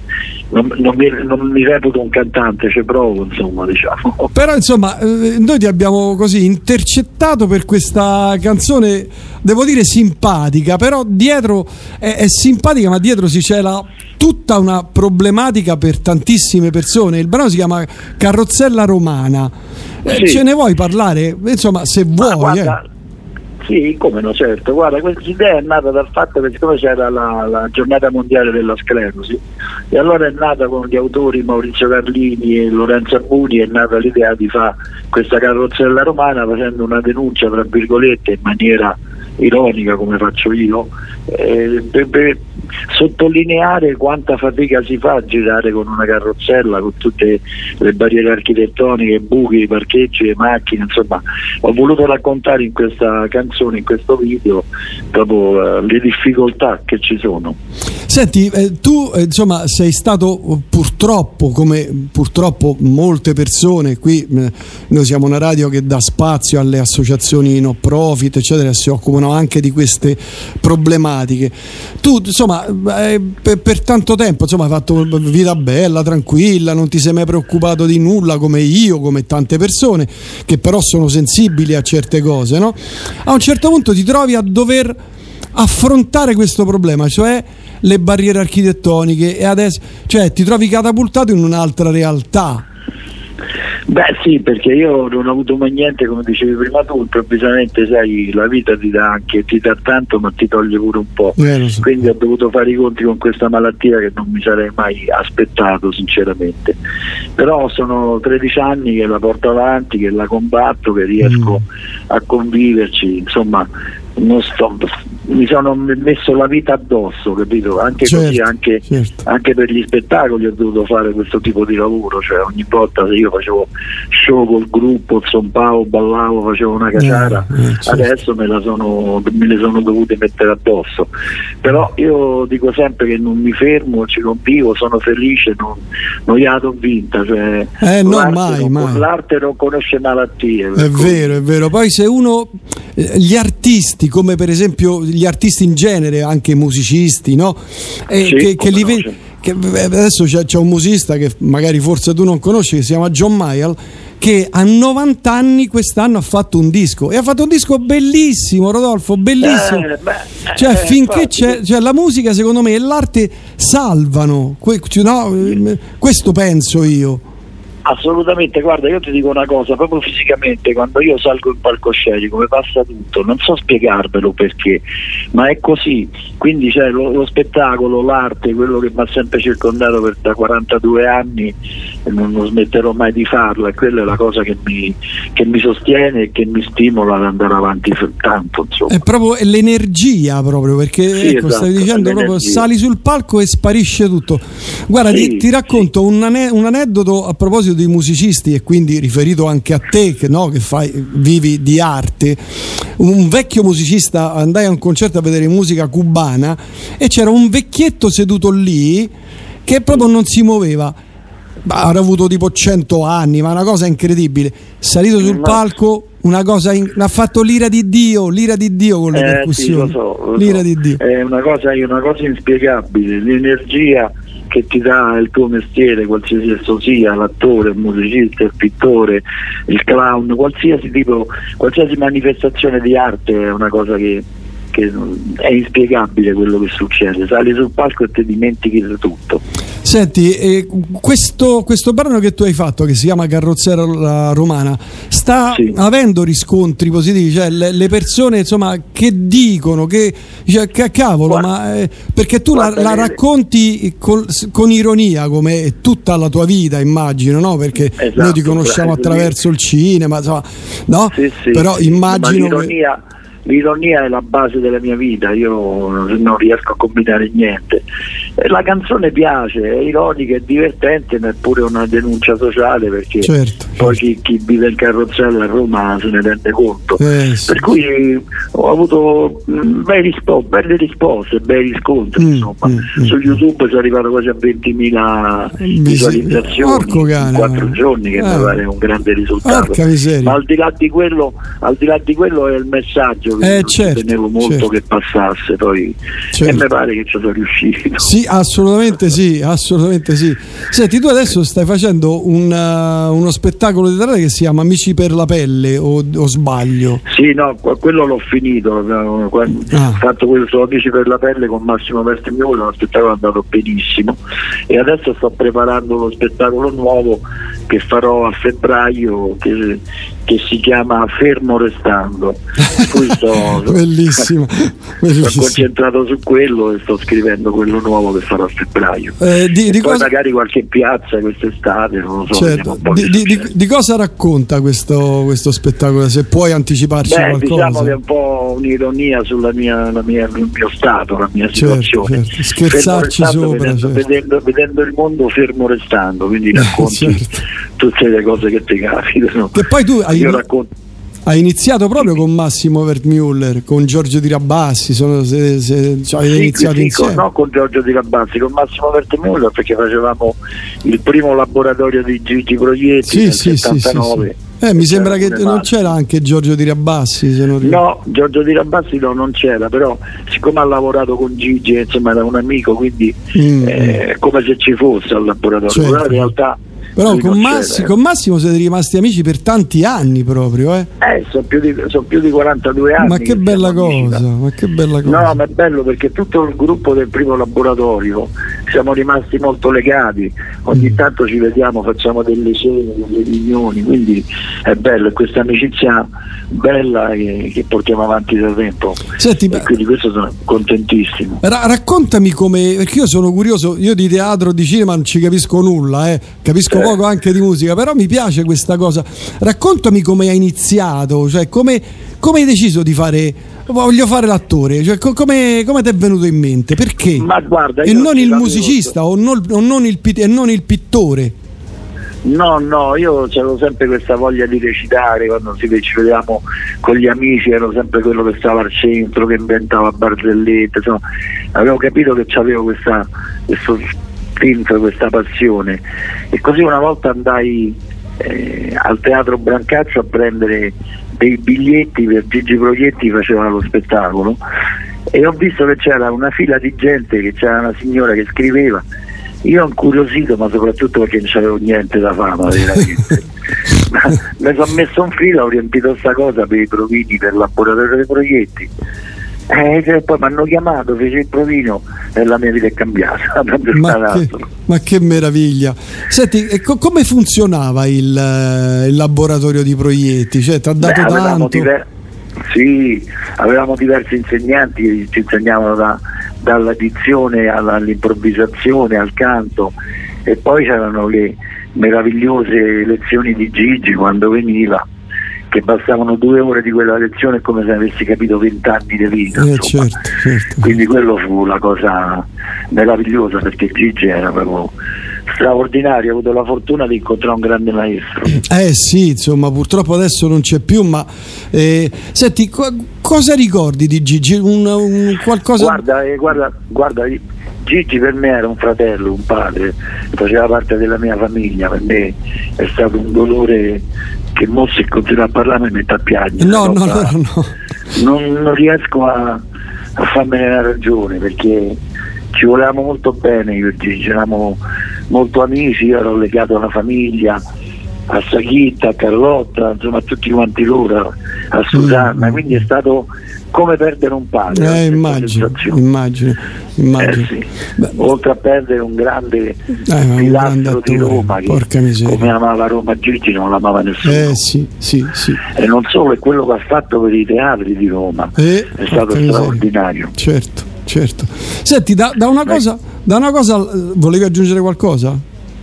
non, non mi, non mi reputo un cantante, ci provo, insomma, diciamo. (laughs) Però insomma, eh, noi ti abbiamo così intercettato per questa canzone, devo dire simpatica, però dietro è, è simpatica, ma dietro si cela tutta una problematica per tantissime persone. Il brano si chiama Carrozzella Romana. Eh, Sì. Ce ne vuoi parlare? Insomma, se vuoi. guarda, eh. Sì, come no, certo. Guarda, questa idea è nata dal fatto che siccome c'era la, la giornata mondiale della sclerosi, e allora è nata con gli autori Maurizio Carlini e Lorenzo Abuni, è nata l'idea di fare questa carrozzella romana facendo una denuncia, tra virgolette, in maniera ironica come faccio io, eh, per, sottolineare quanta fatica si fa a girare con una carrozzella, con tutte le barriere architettoniche, buchi, parcheggi, macchine, insomma, ho voluto raccontare in questa canzone, in questo video, proprio eh, le difficoltà che ci sono. Senti, eh, tu eh, insomma sei stato purtroppo, come purtroppo molte persone, qui eh, noi siamo una radio che dà spazio alle associazioni no profit, eccetera, si occupano anche di queste problematiche. Tu insomma eh, per, per tanto tempo insomma, hai fatto vita bella, tranquilla, non ti sei mai preoccupato di nulla come io, come tante persone che però sono sensibili a certe cose, no? A un certo punto ti trovi a dover affrontare questo problema, cioè le barriere architettoniche e adesso cioè ti trovi catapultato in un'altra realtà. Beh sì, perché io non ho avuto mai niente, come dicevi prima tu, improvvisamente sai, la vita ti dà anche, ti dà tanto ma ti toglie pure un po'. Eh, so. Quindi ho dovuto fare i conti con questa malattia che non mi sarei mai aspettato sinceramente. Però sono 13 anni che la porto avanti, che la combatto, che riesco a conviverci, insomma sto, mi sono messo la vita addosso, capito? Anche così, Certo, anche, anche per gli spettacoli ho dovuto fare questo tipo di lavoro, cioè ogni volta se io facevo show col gruppo, zompavo, ballavo, facevo una caciara, Eh, eh, certo. adesso me, la sono, me le sono dovute mettere addosso. Però io dico sempre che non mi fermo, ci convivo, sono felice, non, non gliela ho vinta. Cioè, Eh, no, l'arte mai, non- mai. L'arte non conosce malattie. È vero, è vero. Poi se uno eh, gli artisti, come per esempio gli artisti in genere, anche musicisti, no? Eh, Sì, che, che li no, vedi- sì. che, eh, adesso c'è, c'è un musicista che magari forse tu non conosci, che si chiama John Mayall, che a 90 anni quest'anno ha fatto un disco e ha fatto un disco bellissimo, Rodolfo, bellissimo. Eh, beh, Cioè, eh, finché c'è cioè, la musica, secondo me, e l'arte salvano. Que- no, questo penso io. Assolutamente, guarda, io ti dico una cosa, proprio fisicamente, quando io salgo in palcoscenico mi passa tutto, non so spiegarvelo perché, ma è così. Quindi c'è lo, lo spettacolo, l'arte, quello che mi ha sempre circondato per, da 42 anni non, non smetterò mai di farlo e quella è la cosa che mi, che mi sostiene e che mi stimola ad andare avanti tanto. Insomma. È proprio l'energia, proprio perché Sì, ecco, esatto, stavi dicendo proprio sali sul palco e sparisce tutto. Guarda, Sì, ti, ti racconto un, ane- un aneddoto a proposito di musicisti e quindi riferito anche a te che, no, che fai, vivi di arte. Un vecchio musicista andai a un concerto a vedere musica cubana e c'era un vecchietto seduto lì che proprio non si muoveva. Avrà avuto tipo 100 anni, ma una cosa incredibile. Salito sul palco, una cosa in- ha fatto l'ira di Dio, l'ira di Dio con le Eh, sì, lo so, lo l'ira so. di Dio. È una cosa, una cosa inspiegabile, l'energia che ti dà il tuo mestiere, qualsiasi esso sia, l'attore, il musicista, il pittore, il clown, qualsiasi tipo, qualsiasi manifestazione di arte è una cosa che, che è inspiegabile quello che succede. Sali sul palco e ti dimentichi di tutto. Senti, eh, questo, questo brano che tu hai fatto, che si chiama Carrozzera Romana, sta avendo riscontri positivi? Cioè, le, le persone insomma, che dicono che, cioè, che cavolo, ma eh, perché tu la, guarda la racconti col- con ironia, come tutta la tua vita, immagino, no? Perché noi ti conosciamo bravo, attraverso il cinema, insomma, no? Sì, sì, Però sì, immagino. ma che- l'ironia, è la base della mia vita, io non non riesco a combinare niente. Eh, La canzone piace, è ironica, è divertente, ma è pure una denuncia sociale perché Certo, poi chi, chi vive in carrozzella a Roma se ne rende conto. Eh, sì. Per cui ho avuto mm, rispo- belle risposte, bei riscontri, Mm, insomma. Su YouTube sono arrivato quasi a 20.000 visualizzazioni in quattro eh. giorni, che Eh. mi pare un grande risultato. Ma al di là di quello, al di là di quello è il messaggio che Eh, certo, tenevo molto certo. che passasse poi Certo. e mi pare che ci sono riuscito. Sì, assolutamente sì, assolutamente sì. Senti, tu adesso stai facendo un, uh, uno spettacolo teatrale che si chiama Amici per la pelle o, o sbaglio? Sì, no, que- quello l'ho finito, quando Ah. ho fatto questo Amici per la pelle con Massimo Vertimiola, lo spettacolo è andato benissimo e adesso sto preparando lo spettacolo nuovo che farò a febbraio che, che si chiama Fermo Restando. Sto, (laughs) Bellissimo, (laughs) sono bellissimo. concentrato su quello e sto scrivendo quello nuovo che farò a febbraio. Eh, di, di cosa, magari qualche piazza quest'estate, non lo so. certo, di, di- cosa racconta questo, questo spettacolo? Se puoi anticiparci Beh, qualcosa. diciamo che è un po' un'ironia sulla mia, mia- il mio stato, la mia Certo, situazione. certo. Scherzarci sopra, vedendo, certo. vedendo- vedendo il mondo fermo restando, quindi (laughs) racconti Certo. Tutte le cose che ti capitano. Che poi tu hai, hai iniziato proprio con Massimo Vertmuller, con Giorgio Di Rabassi, sono, se, se- cioè, Sì, iniziato sì, insieme. con, no con Giorgio Di Rabazzi, con Massimo Vertemullo perché facevamo il primo laboratorio di Gigi Proietti Sì, nel sì, sì, sì, 79. sì. Eh, mi sembra che non c'era anche Giorgio Di Rabassi. No, Giorgio Di Rabassi no, non c'era, però siccome ha lavorato con Gigi, insomma era un amico, quindi Mm, eh, è come se ci fosse al laboratorio, Certo. però in realtà Però con, Massi- con Massimo siete rimasti amici per tanti anni proprio, eh? Eh, sono più, di, sono più di 42 anni. Ma che che bella cosa, ma che bella cosa. No, ma è bello perché tutto il gruppo del primo laboratorio siamo rimasti molto legati, ogni Mm. tanto ci vediamo, facciamo delle cene, delle riunioni, quindi è bello, questa amicizia bella che, che portiamo avanti da tempo. Senti, e quindi questo sono contentissimo. Ra- raccontami come, perché io sono curioso, io di teatro, di cinema non ci capisco nulla, eh. capisco Eh. poco anche di musica, però mi piace questa cosa. Raccontami come hai iniziato, cioè come, come hai deciso di fare, voglio fare l'attore, cioè co- come, come ti è venuto in mente, perché? Ma guarda, e non il musicista o non, o non il, e non il pittore. No, no, io avevo sempre questa voglia di recitare, quando ci vedevamo con gli amici ero sempre quello che stava al centro, che inventava barzellette, insomma, avevo capito che avevo questa, questo spinto, questa passione. E così una volta andai eh, al teatro Brancaccio a prendere dei biglietti per Gigi Proietti faceva lo spettacolo e ho visto che c'era una fila di gente, che c'era una signora che scriveva io ho incuriosito, ma soprattutto perché non c'avevo niente da fama, veramente. (laughs) Ma mi sono messo in fila, ho riempito sta cosa per i provini, per il laboratorio dei proietti. Eh, e poi mi hanno chiamato, fece il provino e la mia vita è cambiata. (laughs) Ma che, ma che meraviglia! Senti, co- come funzionava il, eh, il laboratorio di proietti? Cioè, ti ha dato Beh, tanto? diver- sì, avevamo diversi insegnanti che ci insegnavano da- dalla dizione all'improvvisazione, al canto e poi c'erano le meravigliose lezioni di Gigi quando veniva che bastavano due ore di quella lezione come se avessi capito vent'anni di vita. Eh, certo, certo. Quindi quello fu la cosa meravigliosa perché Gigi era proprio straordinario, ho avuto la fortuna di incontrare un grande maestro. Eh sì, insomma, purtroppo adesso non c'è più, ma eh, senti, co- cosa ricordi di Gigi? Un, un qualcosa Guarda, eh, guarda, guarda, Gigi per me era un fratello, un padre, faceva parte della mia famiglia, per me è stato un dolore che mo se continua a parlare mi mette a piangere. No, no, no, no. Non, non riesco a, a farmene una ragione perché ci volevamo molto bene, io e Gigi, eravamo molto amici, io ero legato alla famiglia, a Sachitta, a Carlotta, insomma a tutti quanti loro, a Susanna, quindi è stato come perdere un padre. Eh, immagino, immagino, immagino. Eh sì. Oltre a perdere un grande grande pilastro di Roma che come amava Roma Gigi non l'amava nessuno. Eh sì, sì, sì. E non solo, è quello che ha fatto per i teatri di Roma. Eh, è stato straordinario. Certo, certo. Senti, da, da una cosa, da una cosa eh, volevi aggiungere qualcosa?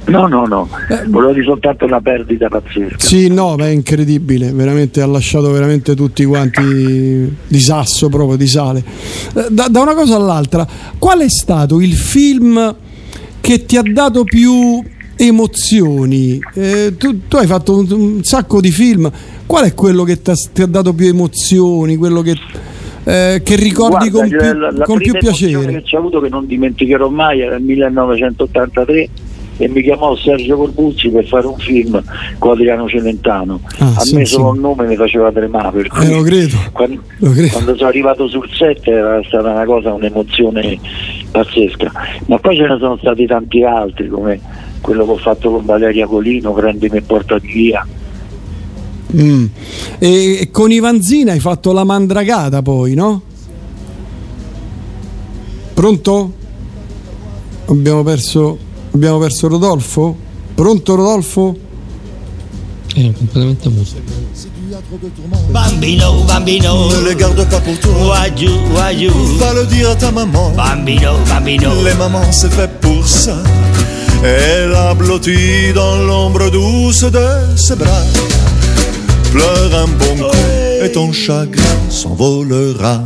No, no, no, volevo dire soltanto una perdita pazzesca. Sì, no, ma è incredibile, veramente ha lasciato veramente tutti quanti di sasso proprio, di sale. Eh, Da, da una cosa all'altra, qual è stato il film che ti ha dato più emozioni? Eh, tu, tu hai fatto un, un sacco di film, qual è quello che ti ha dato più emozioni, quello che, eh, che ricordi Guarda, con più, la, la con più piacere? che ci ho avuto che non dimenticherò mai era nel 1983 e mi chiamò Sergio Corbucci per fare un film con Adriano Celentano. Ah, a sì, me sì. solo il nome mi faceva tremare Eh, lo credo. quando, Lo credo. quando sono arrivato sul set era stata una cosa, un'emozione pazzesca. Ma poi ce ne sono stati tanti altri come quello che ho fatto con Valeria Colino, Prendimi e portati via. Mm. E, con Ivanzina hai fatto la mandragata poi, no? Pronto? Abbiamo perso, abbiamo perso Rodolfo? Pronto Rodolfo? È completamente muto. Bambino, bambino, Ne les garde pas pour toi. Wagyu, wagyu. Va le dire à ta maman. Bambino, bambino. Les mamans, c'est fait pour ça. Elle a blotti dans l'ombre douce de ses bras. Pleure un bon coup et ton chagrin s'envolera.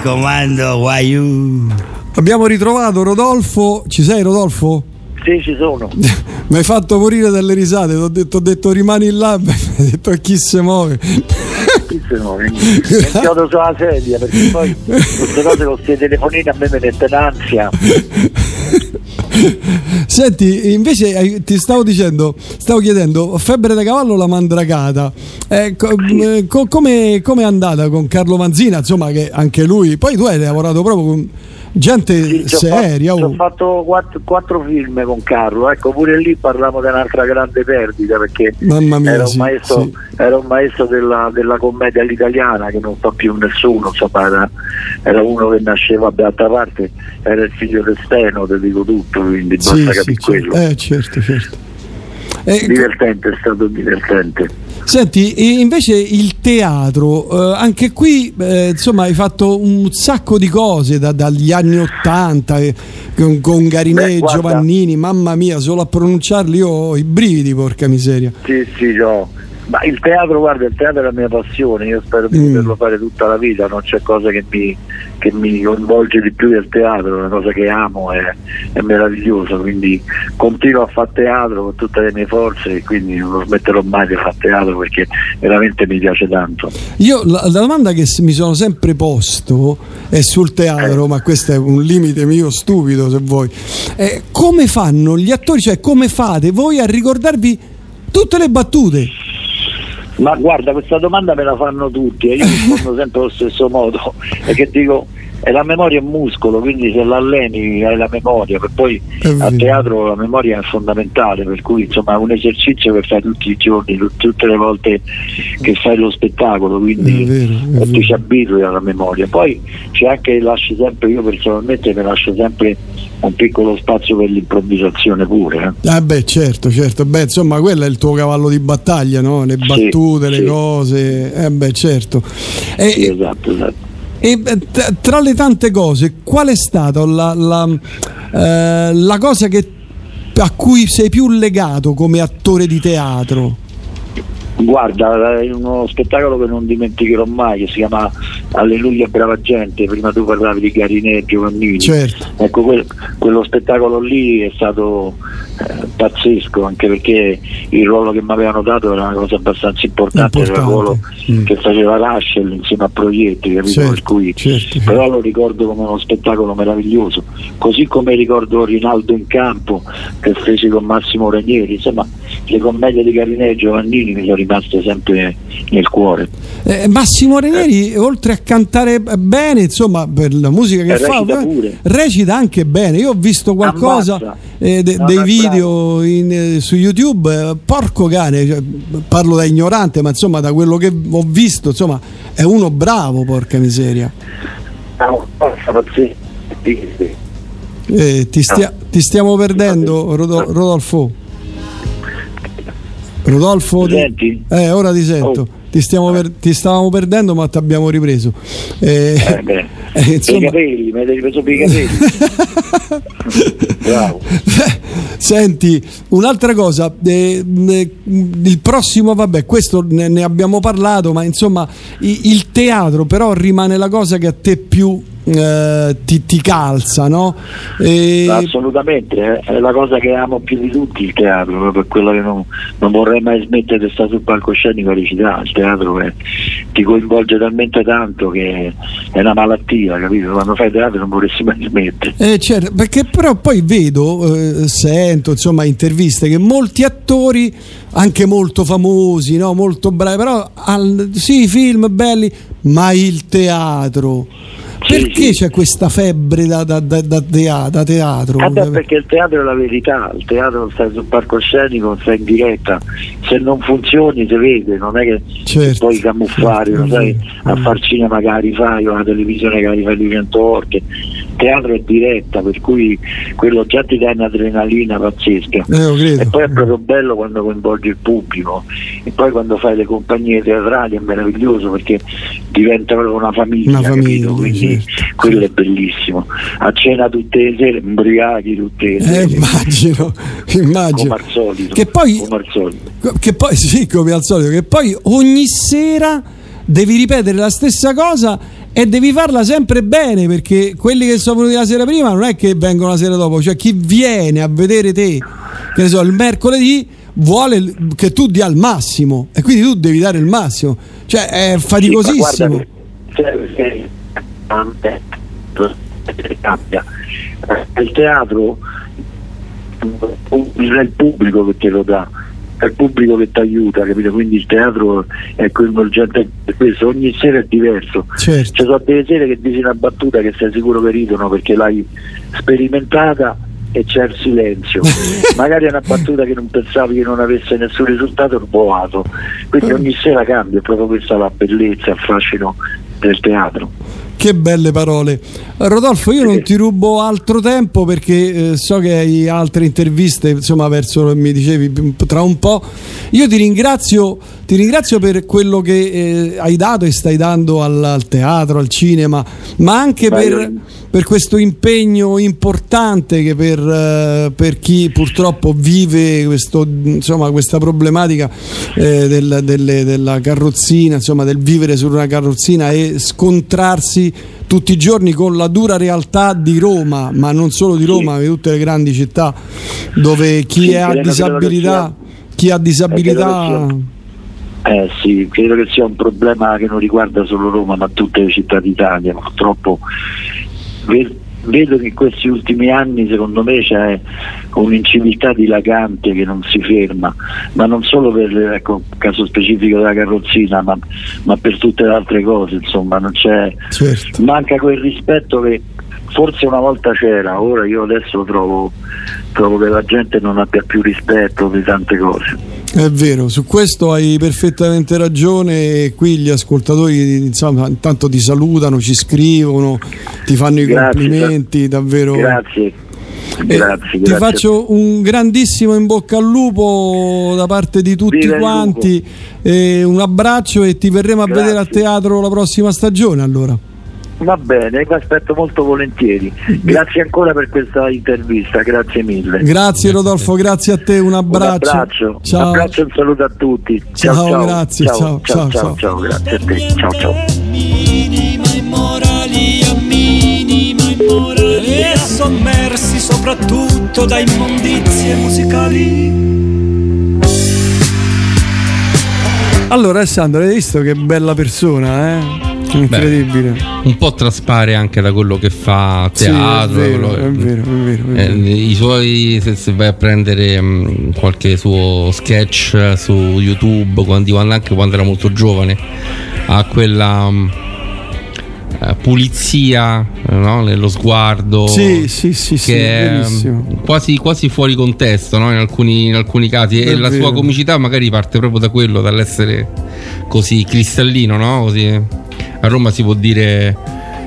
Raccomando, guaiù. Abbiamo ritrovato Rodolfo. Ci sei Rodolfo? Sì, ci sono. (laughs) Mi hai fatto morire dalle risate, ti ho detto, detto rimani là, (laughs) mi hai detto chi si muove. Chi se? Mi chiodo sulla sedia perché poi queste cose con questi telefonini a me mi mettono ansia. (laughs) Senti, invece ti stavo dicendo, stavo chiedendo, febbre da cavallo o la mandragata? Eh, co- eh, co- come come è andata con Carlo Manzina? Insomma, che anche lui, poi tu hai lavorato proprio con gente ho seria. fatto, oh. ho fatto quattro, quattro film con Carlo, ecco pure lì parliamo di un'altra grande perdita perché Mamma mia, era un sì, maestro, sì. era un maestro della, della commedia all'italiana che non fa più nessuno, insomma era, era uno che nasceva d'altra parte, era il figlio del Steno, te dico tutto, quindi basta Sì, capire sì, quello. Eh, certo, certo. Eh, Divertente, è stato divertente. Senti, invece il teatro, eh, anche qui eh, insomma hai fatto un sacco di cose da- dagli anni Ottanta eh, con, con Garinè Beh, Giovannini, mamma mia, solo a pronunciarli io ho i brividi, porca miseria. Sì, sì, no. Ma il teatro, guarda, il teatro è la mia passione, io spero di Mm. poterlo fare tutta la vita, non c'è cosa che mi, che mi coinvolge di più del teatro, è una cosa che amo, è, è meraviglioso, quindi continuo a fare teatro con tutte le mie forze e quindi non smetterò mai di fare teatro perché veramente mi piace tanto. Io la, la domanda che mi sono sempre posto è sul teatro, ma questo è un limite mio stupido se vuoi. Eh, come fanno gli attori, cioè come fate voi a ricordarvi tutte le battute? Ma guarda, questa domanda me la fanno tutti e io rispondo sempre allo stesso modo, (laughs) perché dico, è la memoria è un muscolo, quindi se l'alleni hai la memoria, per poi a teatro la memoria è fondamentale, per cui insomma è un esercizio che fai tutti i giorni, tut- tutte le volte che fai lo spettacolo, quindi e ti ci abitui alla memoria. Poi c'è anche, lasci sempre, io personalmente mi lascio sempre un piccolo spazio per l'improvvisazione pure. eh. Ah beh certo, certo, beh insomma quello è il tuo cavallo di battaglia, no? le battute, le sì. cose, eh beh certo. E, Sì, esatto, esatto. E, eh, tra le tante cose, qual è stata la, la, eh, la cosa che, a cui sei più legato come attore di teatro? Guarda, è uno spettacolo che non dimenticherò mai, che si chiama Alleluia brava gente, prima tu parlavi di Garinè Giovannini. Certo. Ecco, quel- quello spettacolo lì è stato eh, pazzesco, anche perché il ruolo che mi avevano dato era una cosa abbastanza importante, era il ruolo che faceva Rachel insieme a Proietti, capito? Certo, Per cui, però lo ricordo come uno spettacolo meraviglioso, così come ricordo Rinaldo in campo che fece con Massimo Ranieri, insomma le commedie di Garinè e Giovannini mi sono rimaste sempre nel cuore. Eh, Massimo Ranieri, oltre a cantare bene, insomma, per la musica che Eh, fa, recita eh, pure. recita anche bene. Io ho visto qualcosa eh, de- No, dei video in, eh, su YouTube. eh, porco cane, cioè, parlo da ignorante, ma insomma, da quello che ho visto, insomma, è uno bravo, porca miseria. Ah. Eh, ti, stia- ti stiamo perdendo, Rodo- Rodolfo. Rodolfo, ti- eh, ora ti sento. Oh. Ti, per- ti stavamo perdendo, ma ti abbiamo ripreso. Eh, Eh, (laughs) eh, per i insomma, capelli, mi avete ripreso per i capelli. (laughs) Bravo. Senti, un'altra cosa, eh, eh, il prossimo, vabbè, questo ne, ne abbiamo parlato, ma insomma, il teatro però rimane la cosa che a te più eh, ti, ti calza, no? E- Assolutamente, eh, è la cosa che amo più di tutti il teatro, proprio per quello che non, non vorrei mai smettere di stare sul palcoscenico a recitare. Il teatro è- ti coinvolge talmente tanto che è una malattia, capito? Quando fai teatro non vorresti mai smettere. Eh, certo, perché però poi vedo, eh, sento insomma interviste che molti attori, anche molto famosi, no? molto bravi, però al- sì, film belli, ma il teatro. Perché c'è questa febbre da, da- da- da tea- da teatro? Eh beh, perché il teatro è la verità, il teatro stai sul palcoscenico, stai in diretta, se non funzioni si vede, non è che Certo. puoi camuffare, lo sai, a far cinema magari fai o alla televisione magari fai 200 volte. Il teatro è diretta, per cui quello già ti dà un'adrenalina pazzesca. Eh. E poi è proprio bello quando coinvolgi il pubblico e poi quando fai le compagnie teatrali è meraviglioso perché diventa proprio una famiglia, Una famiglia, capito? Quindi quello è bellissimo. A cena tutte le sere, imbriachi tutte le Eh, sere. immagino, (laughs) immagino. Come al solito. Che poi, Come al solito. che poi, sì, come al solito, che poi ogni sera devi ripetere la stessa cosa e devi farla sempre bene perché quelli che sono venuti la sera prima non è che vengono la sera dopo, cioè chi viene a vedere te, che ne so, il mercoledì vuole che tu dia il massimo e quindi tu devi dare il massimo, cioè è faticosissimo. Sì, eh, cambia. Eh, Il teatro è il pubblico che te lo dà, è il pubblico che ti aiuta, capito? Quindi il teatro è coinvolgente per questo, ogni sera è diverso. Certo. Ci sono delle sere che dici una battuta che sei sicuro che ridono perché l'hai sperimentata e c'è il silenzio. (laughs) Magari è una battuta che non pensavi che non avesse nessun risultato, è boato. Quindi ogni sera cambia, è proprio questa la bellezza, il fascino del teatro. Che belle parole. Rodolfo, io non ti rubo altro tempo perché eh, so che hai altre interviste, insomma, verso mi dicevi tra un po'. Io ti ringrazio, ti ringrazio per quello che eh, hai dato e stai dando al, al teatro, al cinema, ma anche per, per questo impegno importante che per, eh, per chi purtroppo vive questo, insomma, questa problematica eh, del- delle- della carrozzina, insomma, del vivere su una carrozzina e scontrarsi tutti i giorni con la dura realtà di Roma, ma non solo di Roma, ma di tutte le grandi città dove chi Sì, ha disabilità, chi ha disabilità Eh sì, credo che sia un problema che non riguarda solo Roma ma tutte le città d'Italia. Purtroppo ve- vedo che in questi ultimi anni secondo me c'è un'inciviltà dilagante che non si ferma, ma non solo per ecco, il caso specifico della carrozzina, ma, ma per tutte le altre cose, insomma, non c'è, manca quel rispetto che forse una volta c'era, ora io adesso trovo, trovo che la gente non abbia più rispetto di tante cose. È vero, su questo hai perfettamente ragione. Qui gli ascoltatori insomma, intanto ti salutano, ci scrivono, ti fanno i Grazie, complimenti, davvero. Grazie. Eh, Grazie, ti grazie. faccio un grandissimo in bocca al lupo da parte di tutti Viva quanti. e un abbraccio e ti verremo a vedere a teatro la prossima stagione allora. Va bene, vi aspetto molto volentieri. Grazie ancora per questa intervista, grazie mille. Grazie Rodolfo, grazie a te, un Un abbraccio. abbraccio, un Ciao. abbraccio e un saluto a tutti. Ciao, grazie, ciao, ciao, ciao, ciao, ciao. ciao, grazie a te. Ciao, ciao. e sommersi soprattutto da immondizie musicali. Allora Alessandro, hai visto che bella persona, eh? Incredibile. un po' traspare anche da quello che fa Sì, teatro. è vero, quello- è vero, è vero, è eh, vero. I suoi, se, se vai a prendere mh, qualche suo sketch su YouTube, quando, anche quando era molto giovane, ha quella mh, eh, pulizia eh, no? nello sguardo. Sì, sì, sì, sì, che è mh, quasi, quasi fuori contesto no? in, alcuni, in alcuni casi. È e la vero. sua comicità magari parte proprio da quello, dall'essere così cristallino, no? Così, a Roma si può dire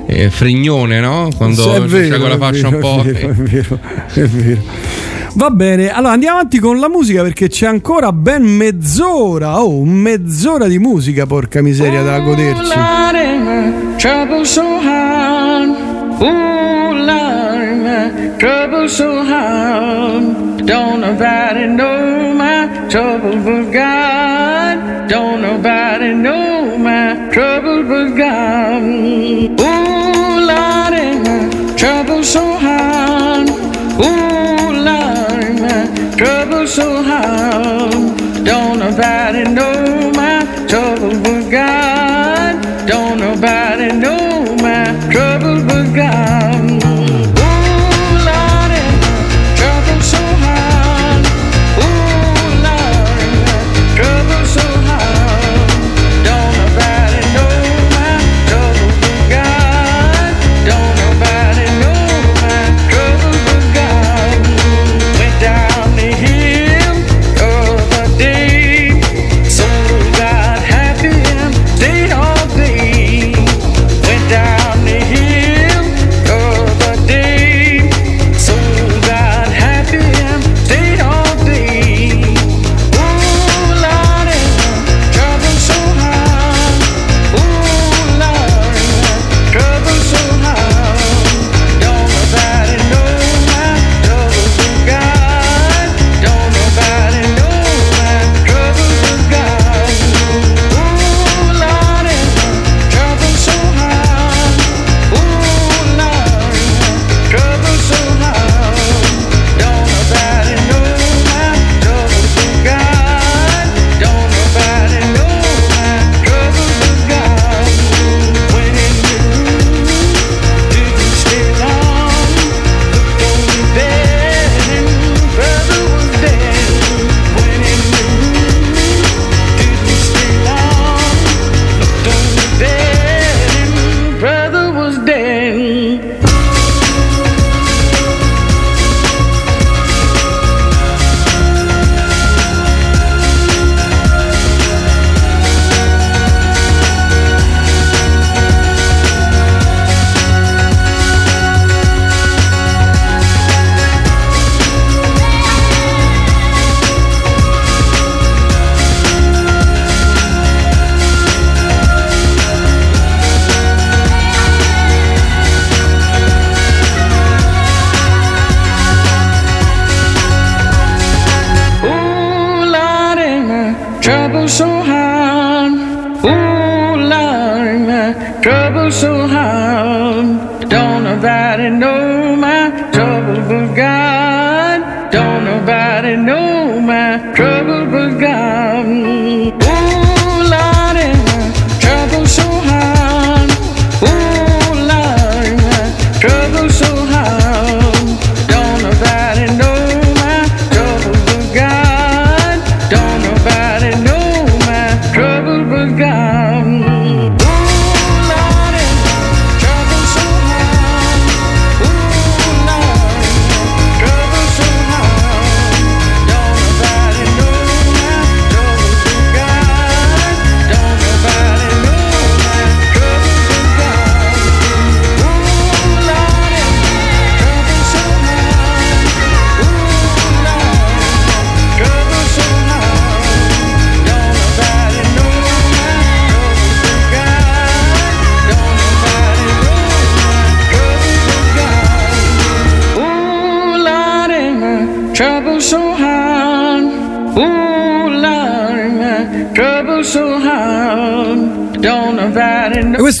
eh, fregnone, no? Quando c'è vero, quella faccia vero, un po'. È vero, è vero, è vero. Va bene, allora andiamo avanti con la musica perché c'è ancora ben mezz'ora, oh, mezz'ora di musica, porca miseria, da goderci. Trouble so hard. Ooh, Lord, in my trouble so hard. Don't nobody know my trouble but God. Don't nobody know my trouble but God. Ooh, Lord, in my trouble so hard. Ooh, Lord, in my trouble so hard. Don't nobody know my trouble but God. Don't nobody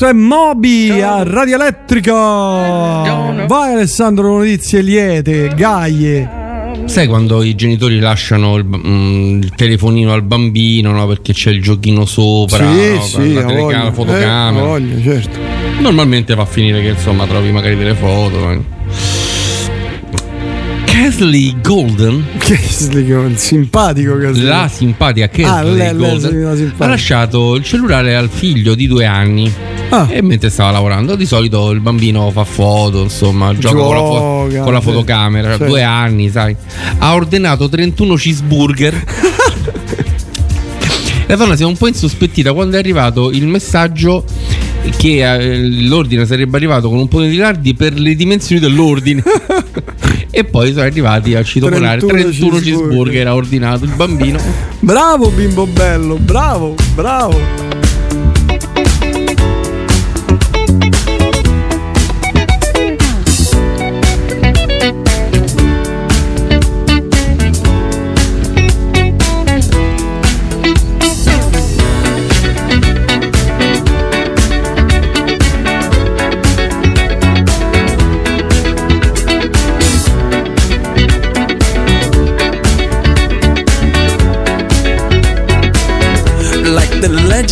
questo è Moby a Radio Elettrica. Vai Alessandro, notizie liete, gaie. Sai quando i genitori lasciano il, mm, il telefonino al bambino no? perché c'è il giochino sopra, Sì, no? sì, la, ha teleca- voglia. la fotocamera. Eh, ha voglia, certo. Normalmente va a finire che insomma trovi magari delle foto. eh. Kesley Golden, Kesley Golden, simpatico Kesley. la simpatica Kesley Ah, Golden, la simpatica. ha lasciato il cellulare al figlio di due anni. Ah. E mentre stava lavorando, di solito il bambino fa foto, insomma, gioca con la, fo- Gioca, con la fotocamera. Sì. Due anni, sai. Ha ordinato 31 cheeseburger. (laughs) La donna si è un po' insospettita quando è arrivato il messaggio che eh, l'ordine sarebbe arrivato con un po' di ritardi per le dimensioni dell'ordine. (laughs) e poi sono arrivati a citofonare 31 31 cheeseburger. cheeseburger. Ha ordinato il bambino. Bravo bimbo bello, bravo, bravo.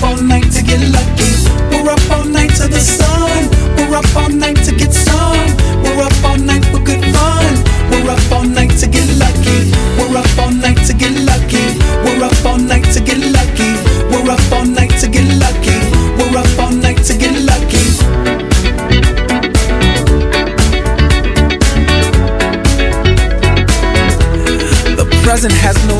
up all night to get lucky. We're up all night to the sun. We're up all night to get some. We're up all night for good fun. We're up all night to get lucky. We're up all night to get lucky. We're up all night to get lucky. We're up all night to get lucky. We're up all night to get lucky. The present has no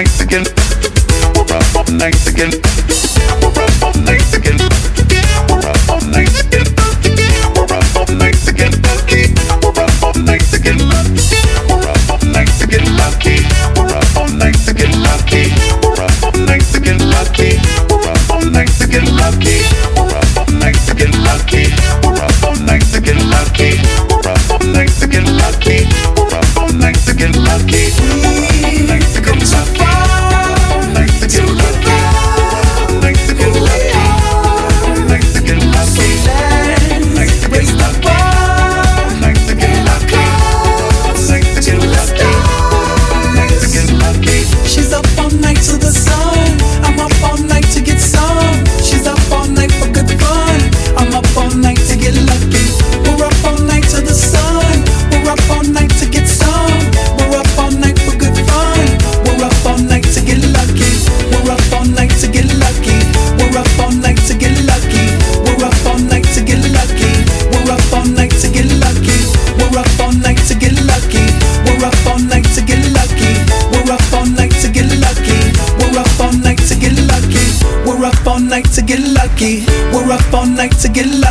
nights again. We're up all nights again. We're up all nights again. We're up all nights.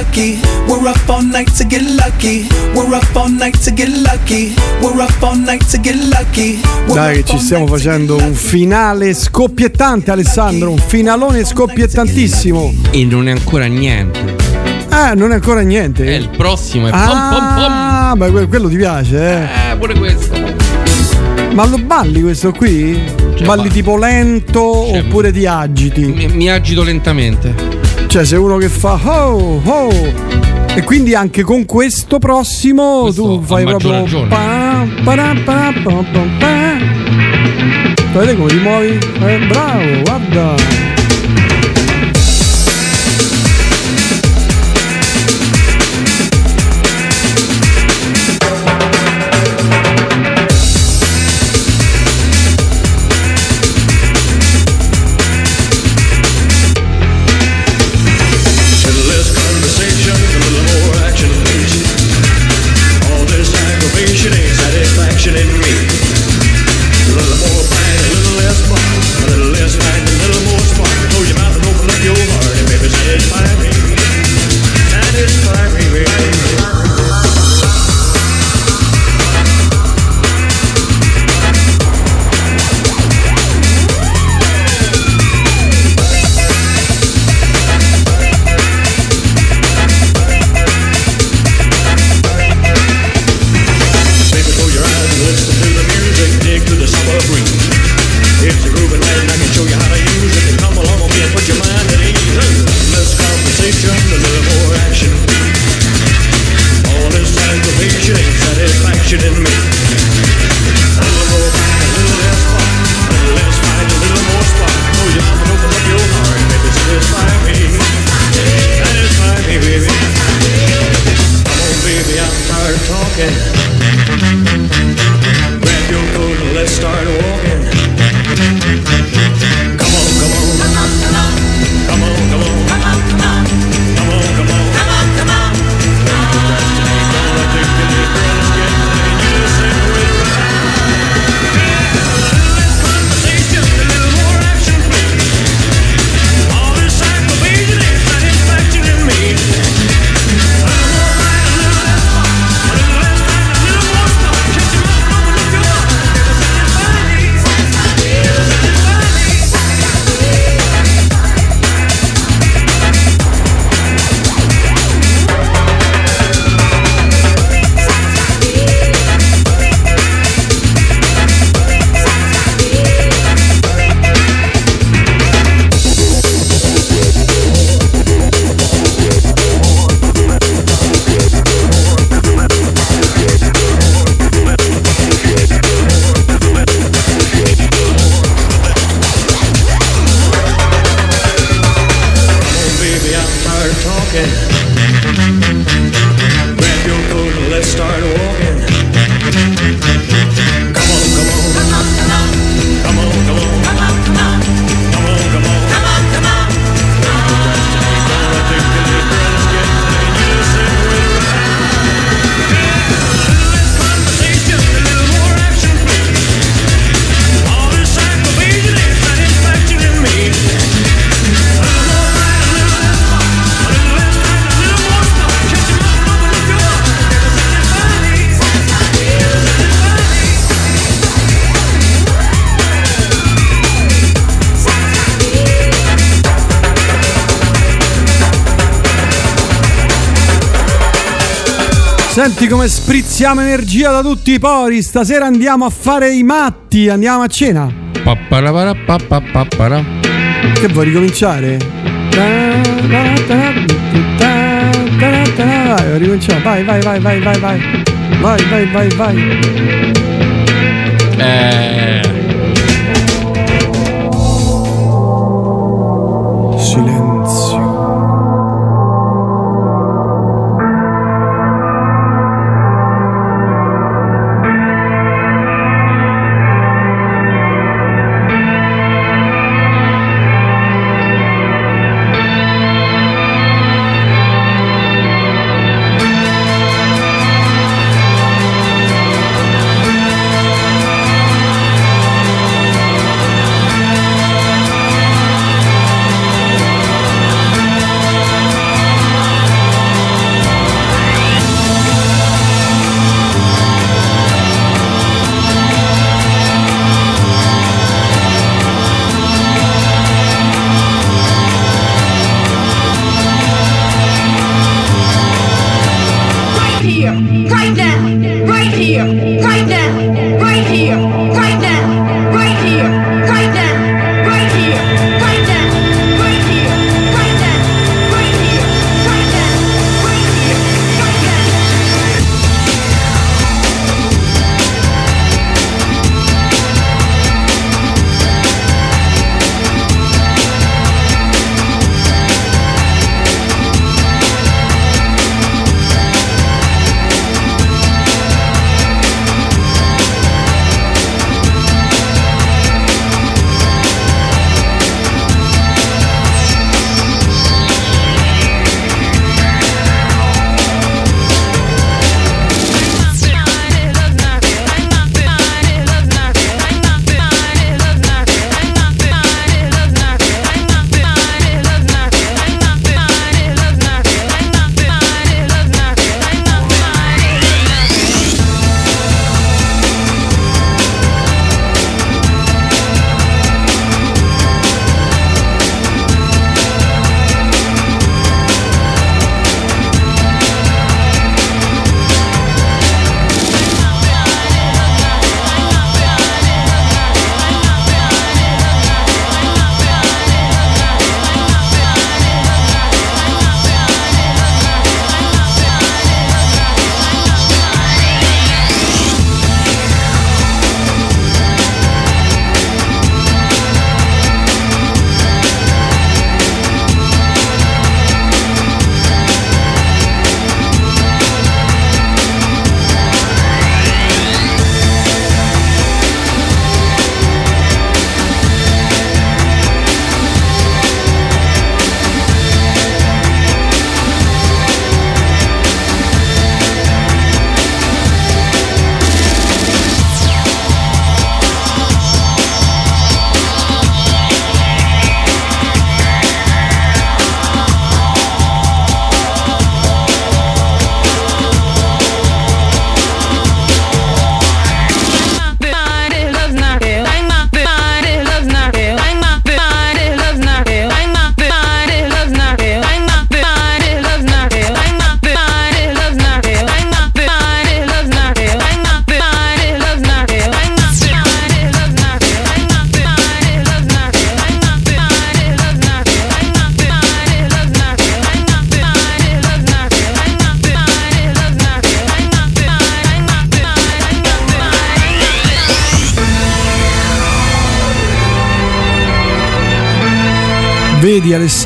lucky. We're up all night to get lucky. We're up all night to get lucky. We're up all night to get lucky. Dai, ci stiamo facendo un finale scoppiettante, Alessandro. Un finalone scoppiettantissimo. E non è ancora niente. Ah, non è ancora niente. È il prossimo. È ah, pom, pom, pom. Ah, beh, quello ti piace, eh? Eh, pure questo. Ma lo balli questo qui? Cioè, balli tipo lento cioè, oppure ti agiti? Mi, mi agito lentamente. Cioè, se uno che fa oh, oh, e quindi anche con questo prossimo questo tu fai proprio. Vedete come ti muovi? Eh, bravo, guarda. come sprizziamo energia da tutti i pori, stasera andiamo a fare i matti, andiamo a cena. Che vuoi ricominciare? Vai, ricominciamo. Vai, vai, vai, vai, vai, vai. Vai, vai, vai, vai. Eh.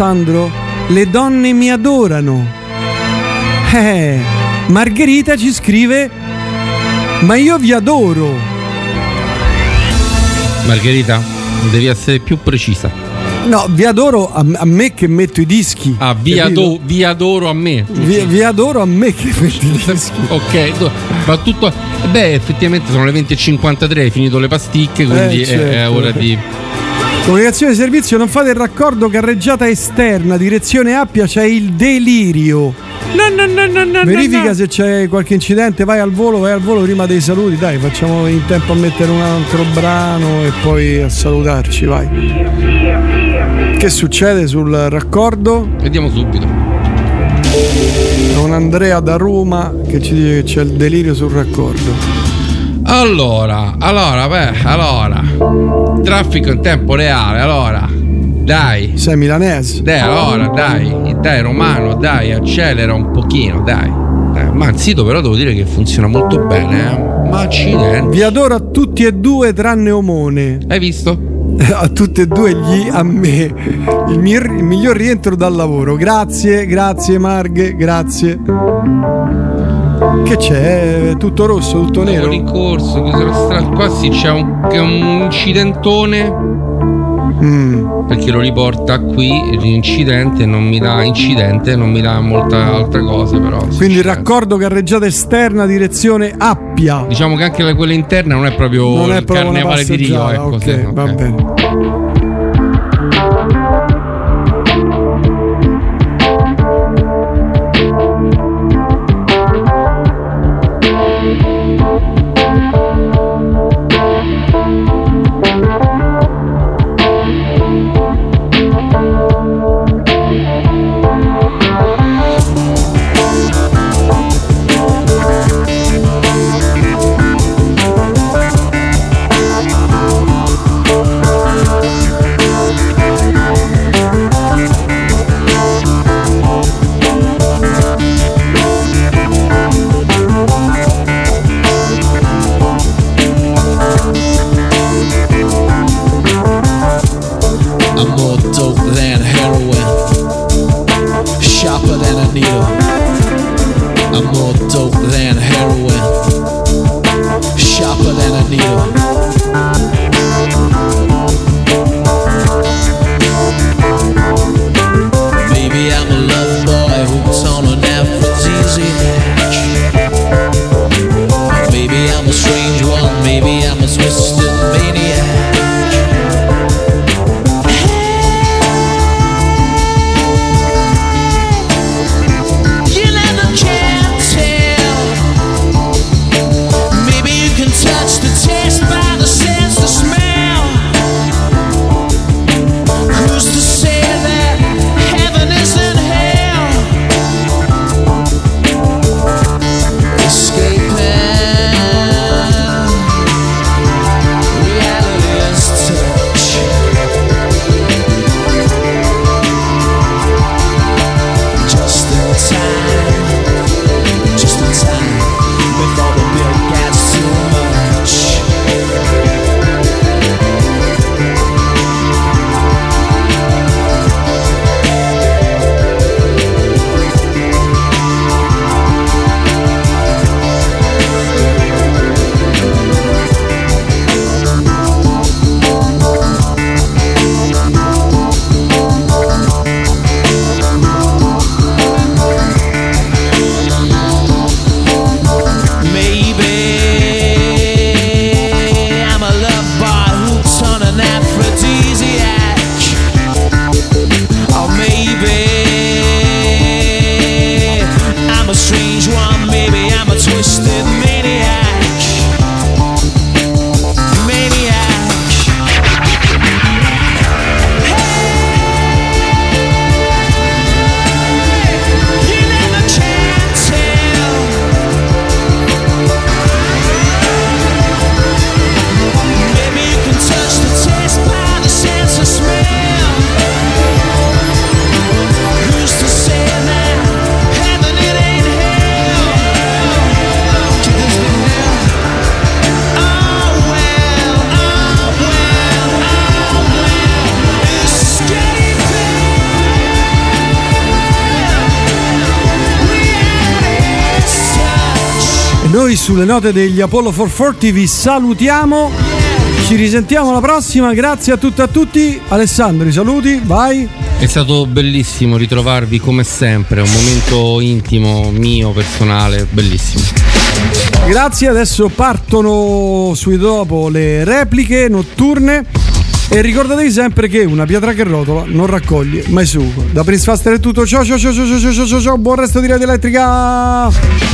Alessandro? Le donne mi adorano. Eh, Margherita ci scrive, ma io vi adoro. Margherita, devi essere più precisa. No, vi adoro a, a me che metto i dischi. Ah, vi, ado- vi adoro a me. Vi, vi adoro a me che metto i (laughs) dischi. Ok, do- ma tutto. Beh, effettivamente sono le 20.53, hai finito le pasticche, quindi Eh, è- è, certo. ora di. Comunicazione di servizio, non fate il raccordo carreggiata esterna, direzione Appia, c'è il delirio. No, no, no, no, no. Verifica no. se c'è qualche incidente, vai al volo, vai al volo prima dei saluti, dai, facciamo in tempo a mettere un altro brano e poi a salutarci, vai. Che succede sul raccordo? Vediamo subito. Con Andrea da Roma che ci dice che c'è il delirio sul raccordo. Allora, allora, beh, allora. Traffico in tempo reale, allora. Dai. Sei milanese? Dai, allora, dai. Dai, Romano, dai, accelera un pochino, dai. Dai, Ma il sito però devo dire che funziona molto bene, eh. Ma accidenti. Vi adoro a tutti e due tranne Omone. Hai visto? (laughs) A tutti e due gli a me. Il, mio- il miglior rientro dal lavoro. Grazie, grazie Marghe, grazie. Che c'è? Tutto rosso, tutto nero? Rincorso, chiuso la strada. Qua sì c'è un, un incidentone. Mm. Perché lo riporta qui. L'incidente non mi dà. Incidente non mi dà molta altra cosa, però. Quindi il raccordo carreggiata esterna direzione Appia. Diciamo che anche la- quella interna non è proprio Non è proprio carnevale di Rio. Ecco, ok, sì, va bene. Sulle note degli Apollo 440 vi salutiamo. Ci risentiamo alla prossima. Grazie a tutte e a tutti. Alessandro, i saluti, vai. È stato bellissimo ritrovarvi come sempre, un momento intimo, mio, personale, bellissimo. Grazie, adesso partono sui dopo le repliche notturne. E ricordatevi sempre che una pietra che rotola non raccoglie mai sugo. Da Prince Faster è tutto. Ciao ciao ciao ciao ciao ciao ciao, ciao. buon resto di rete elettrica.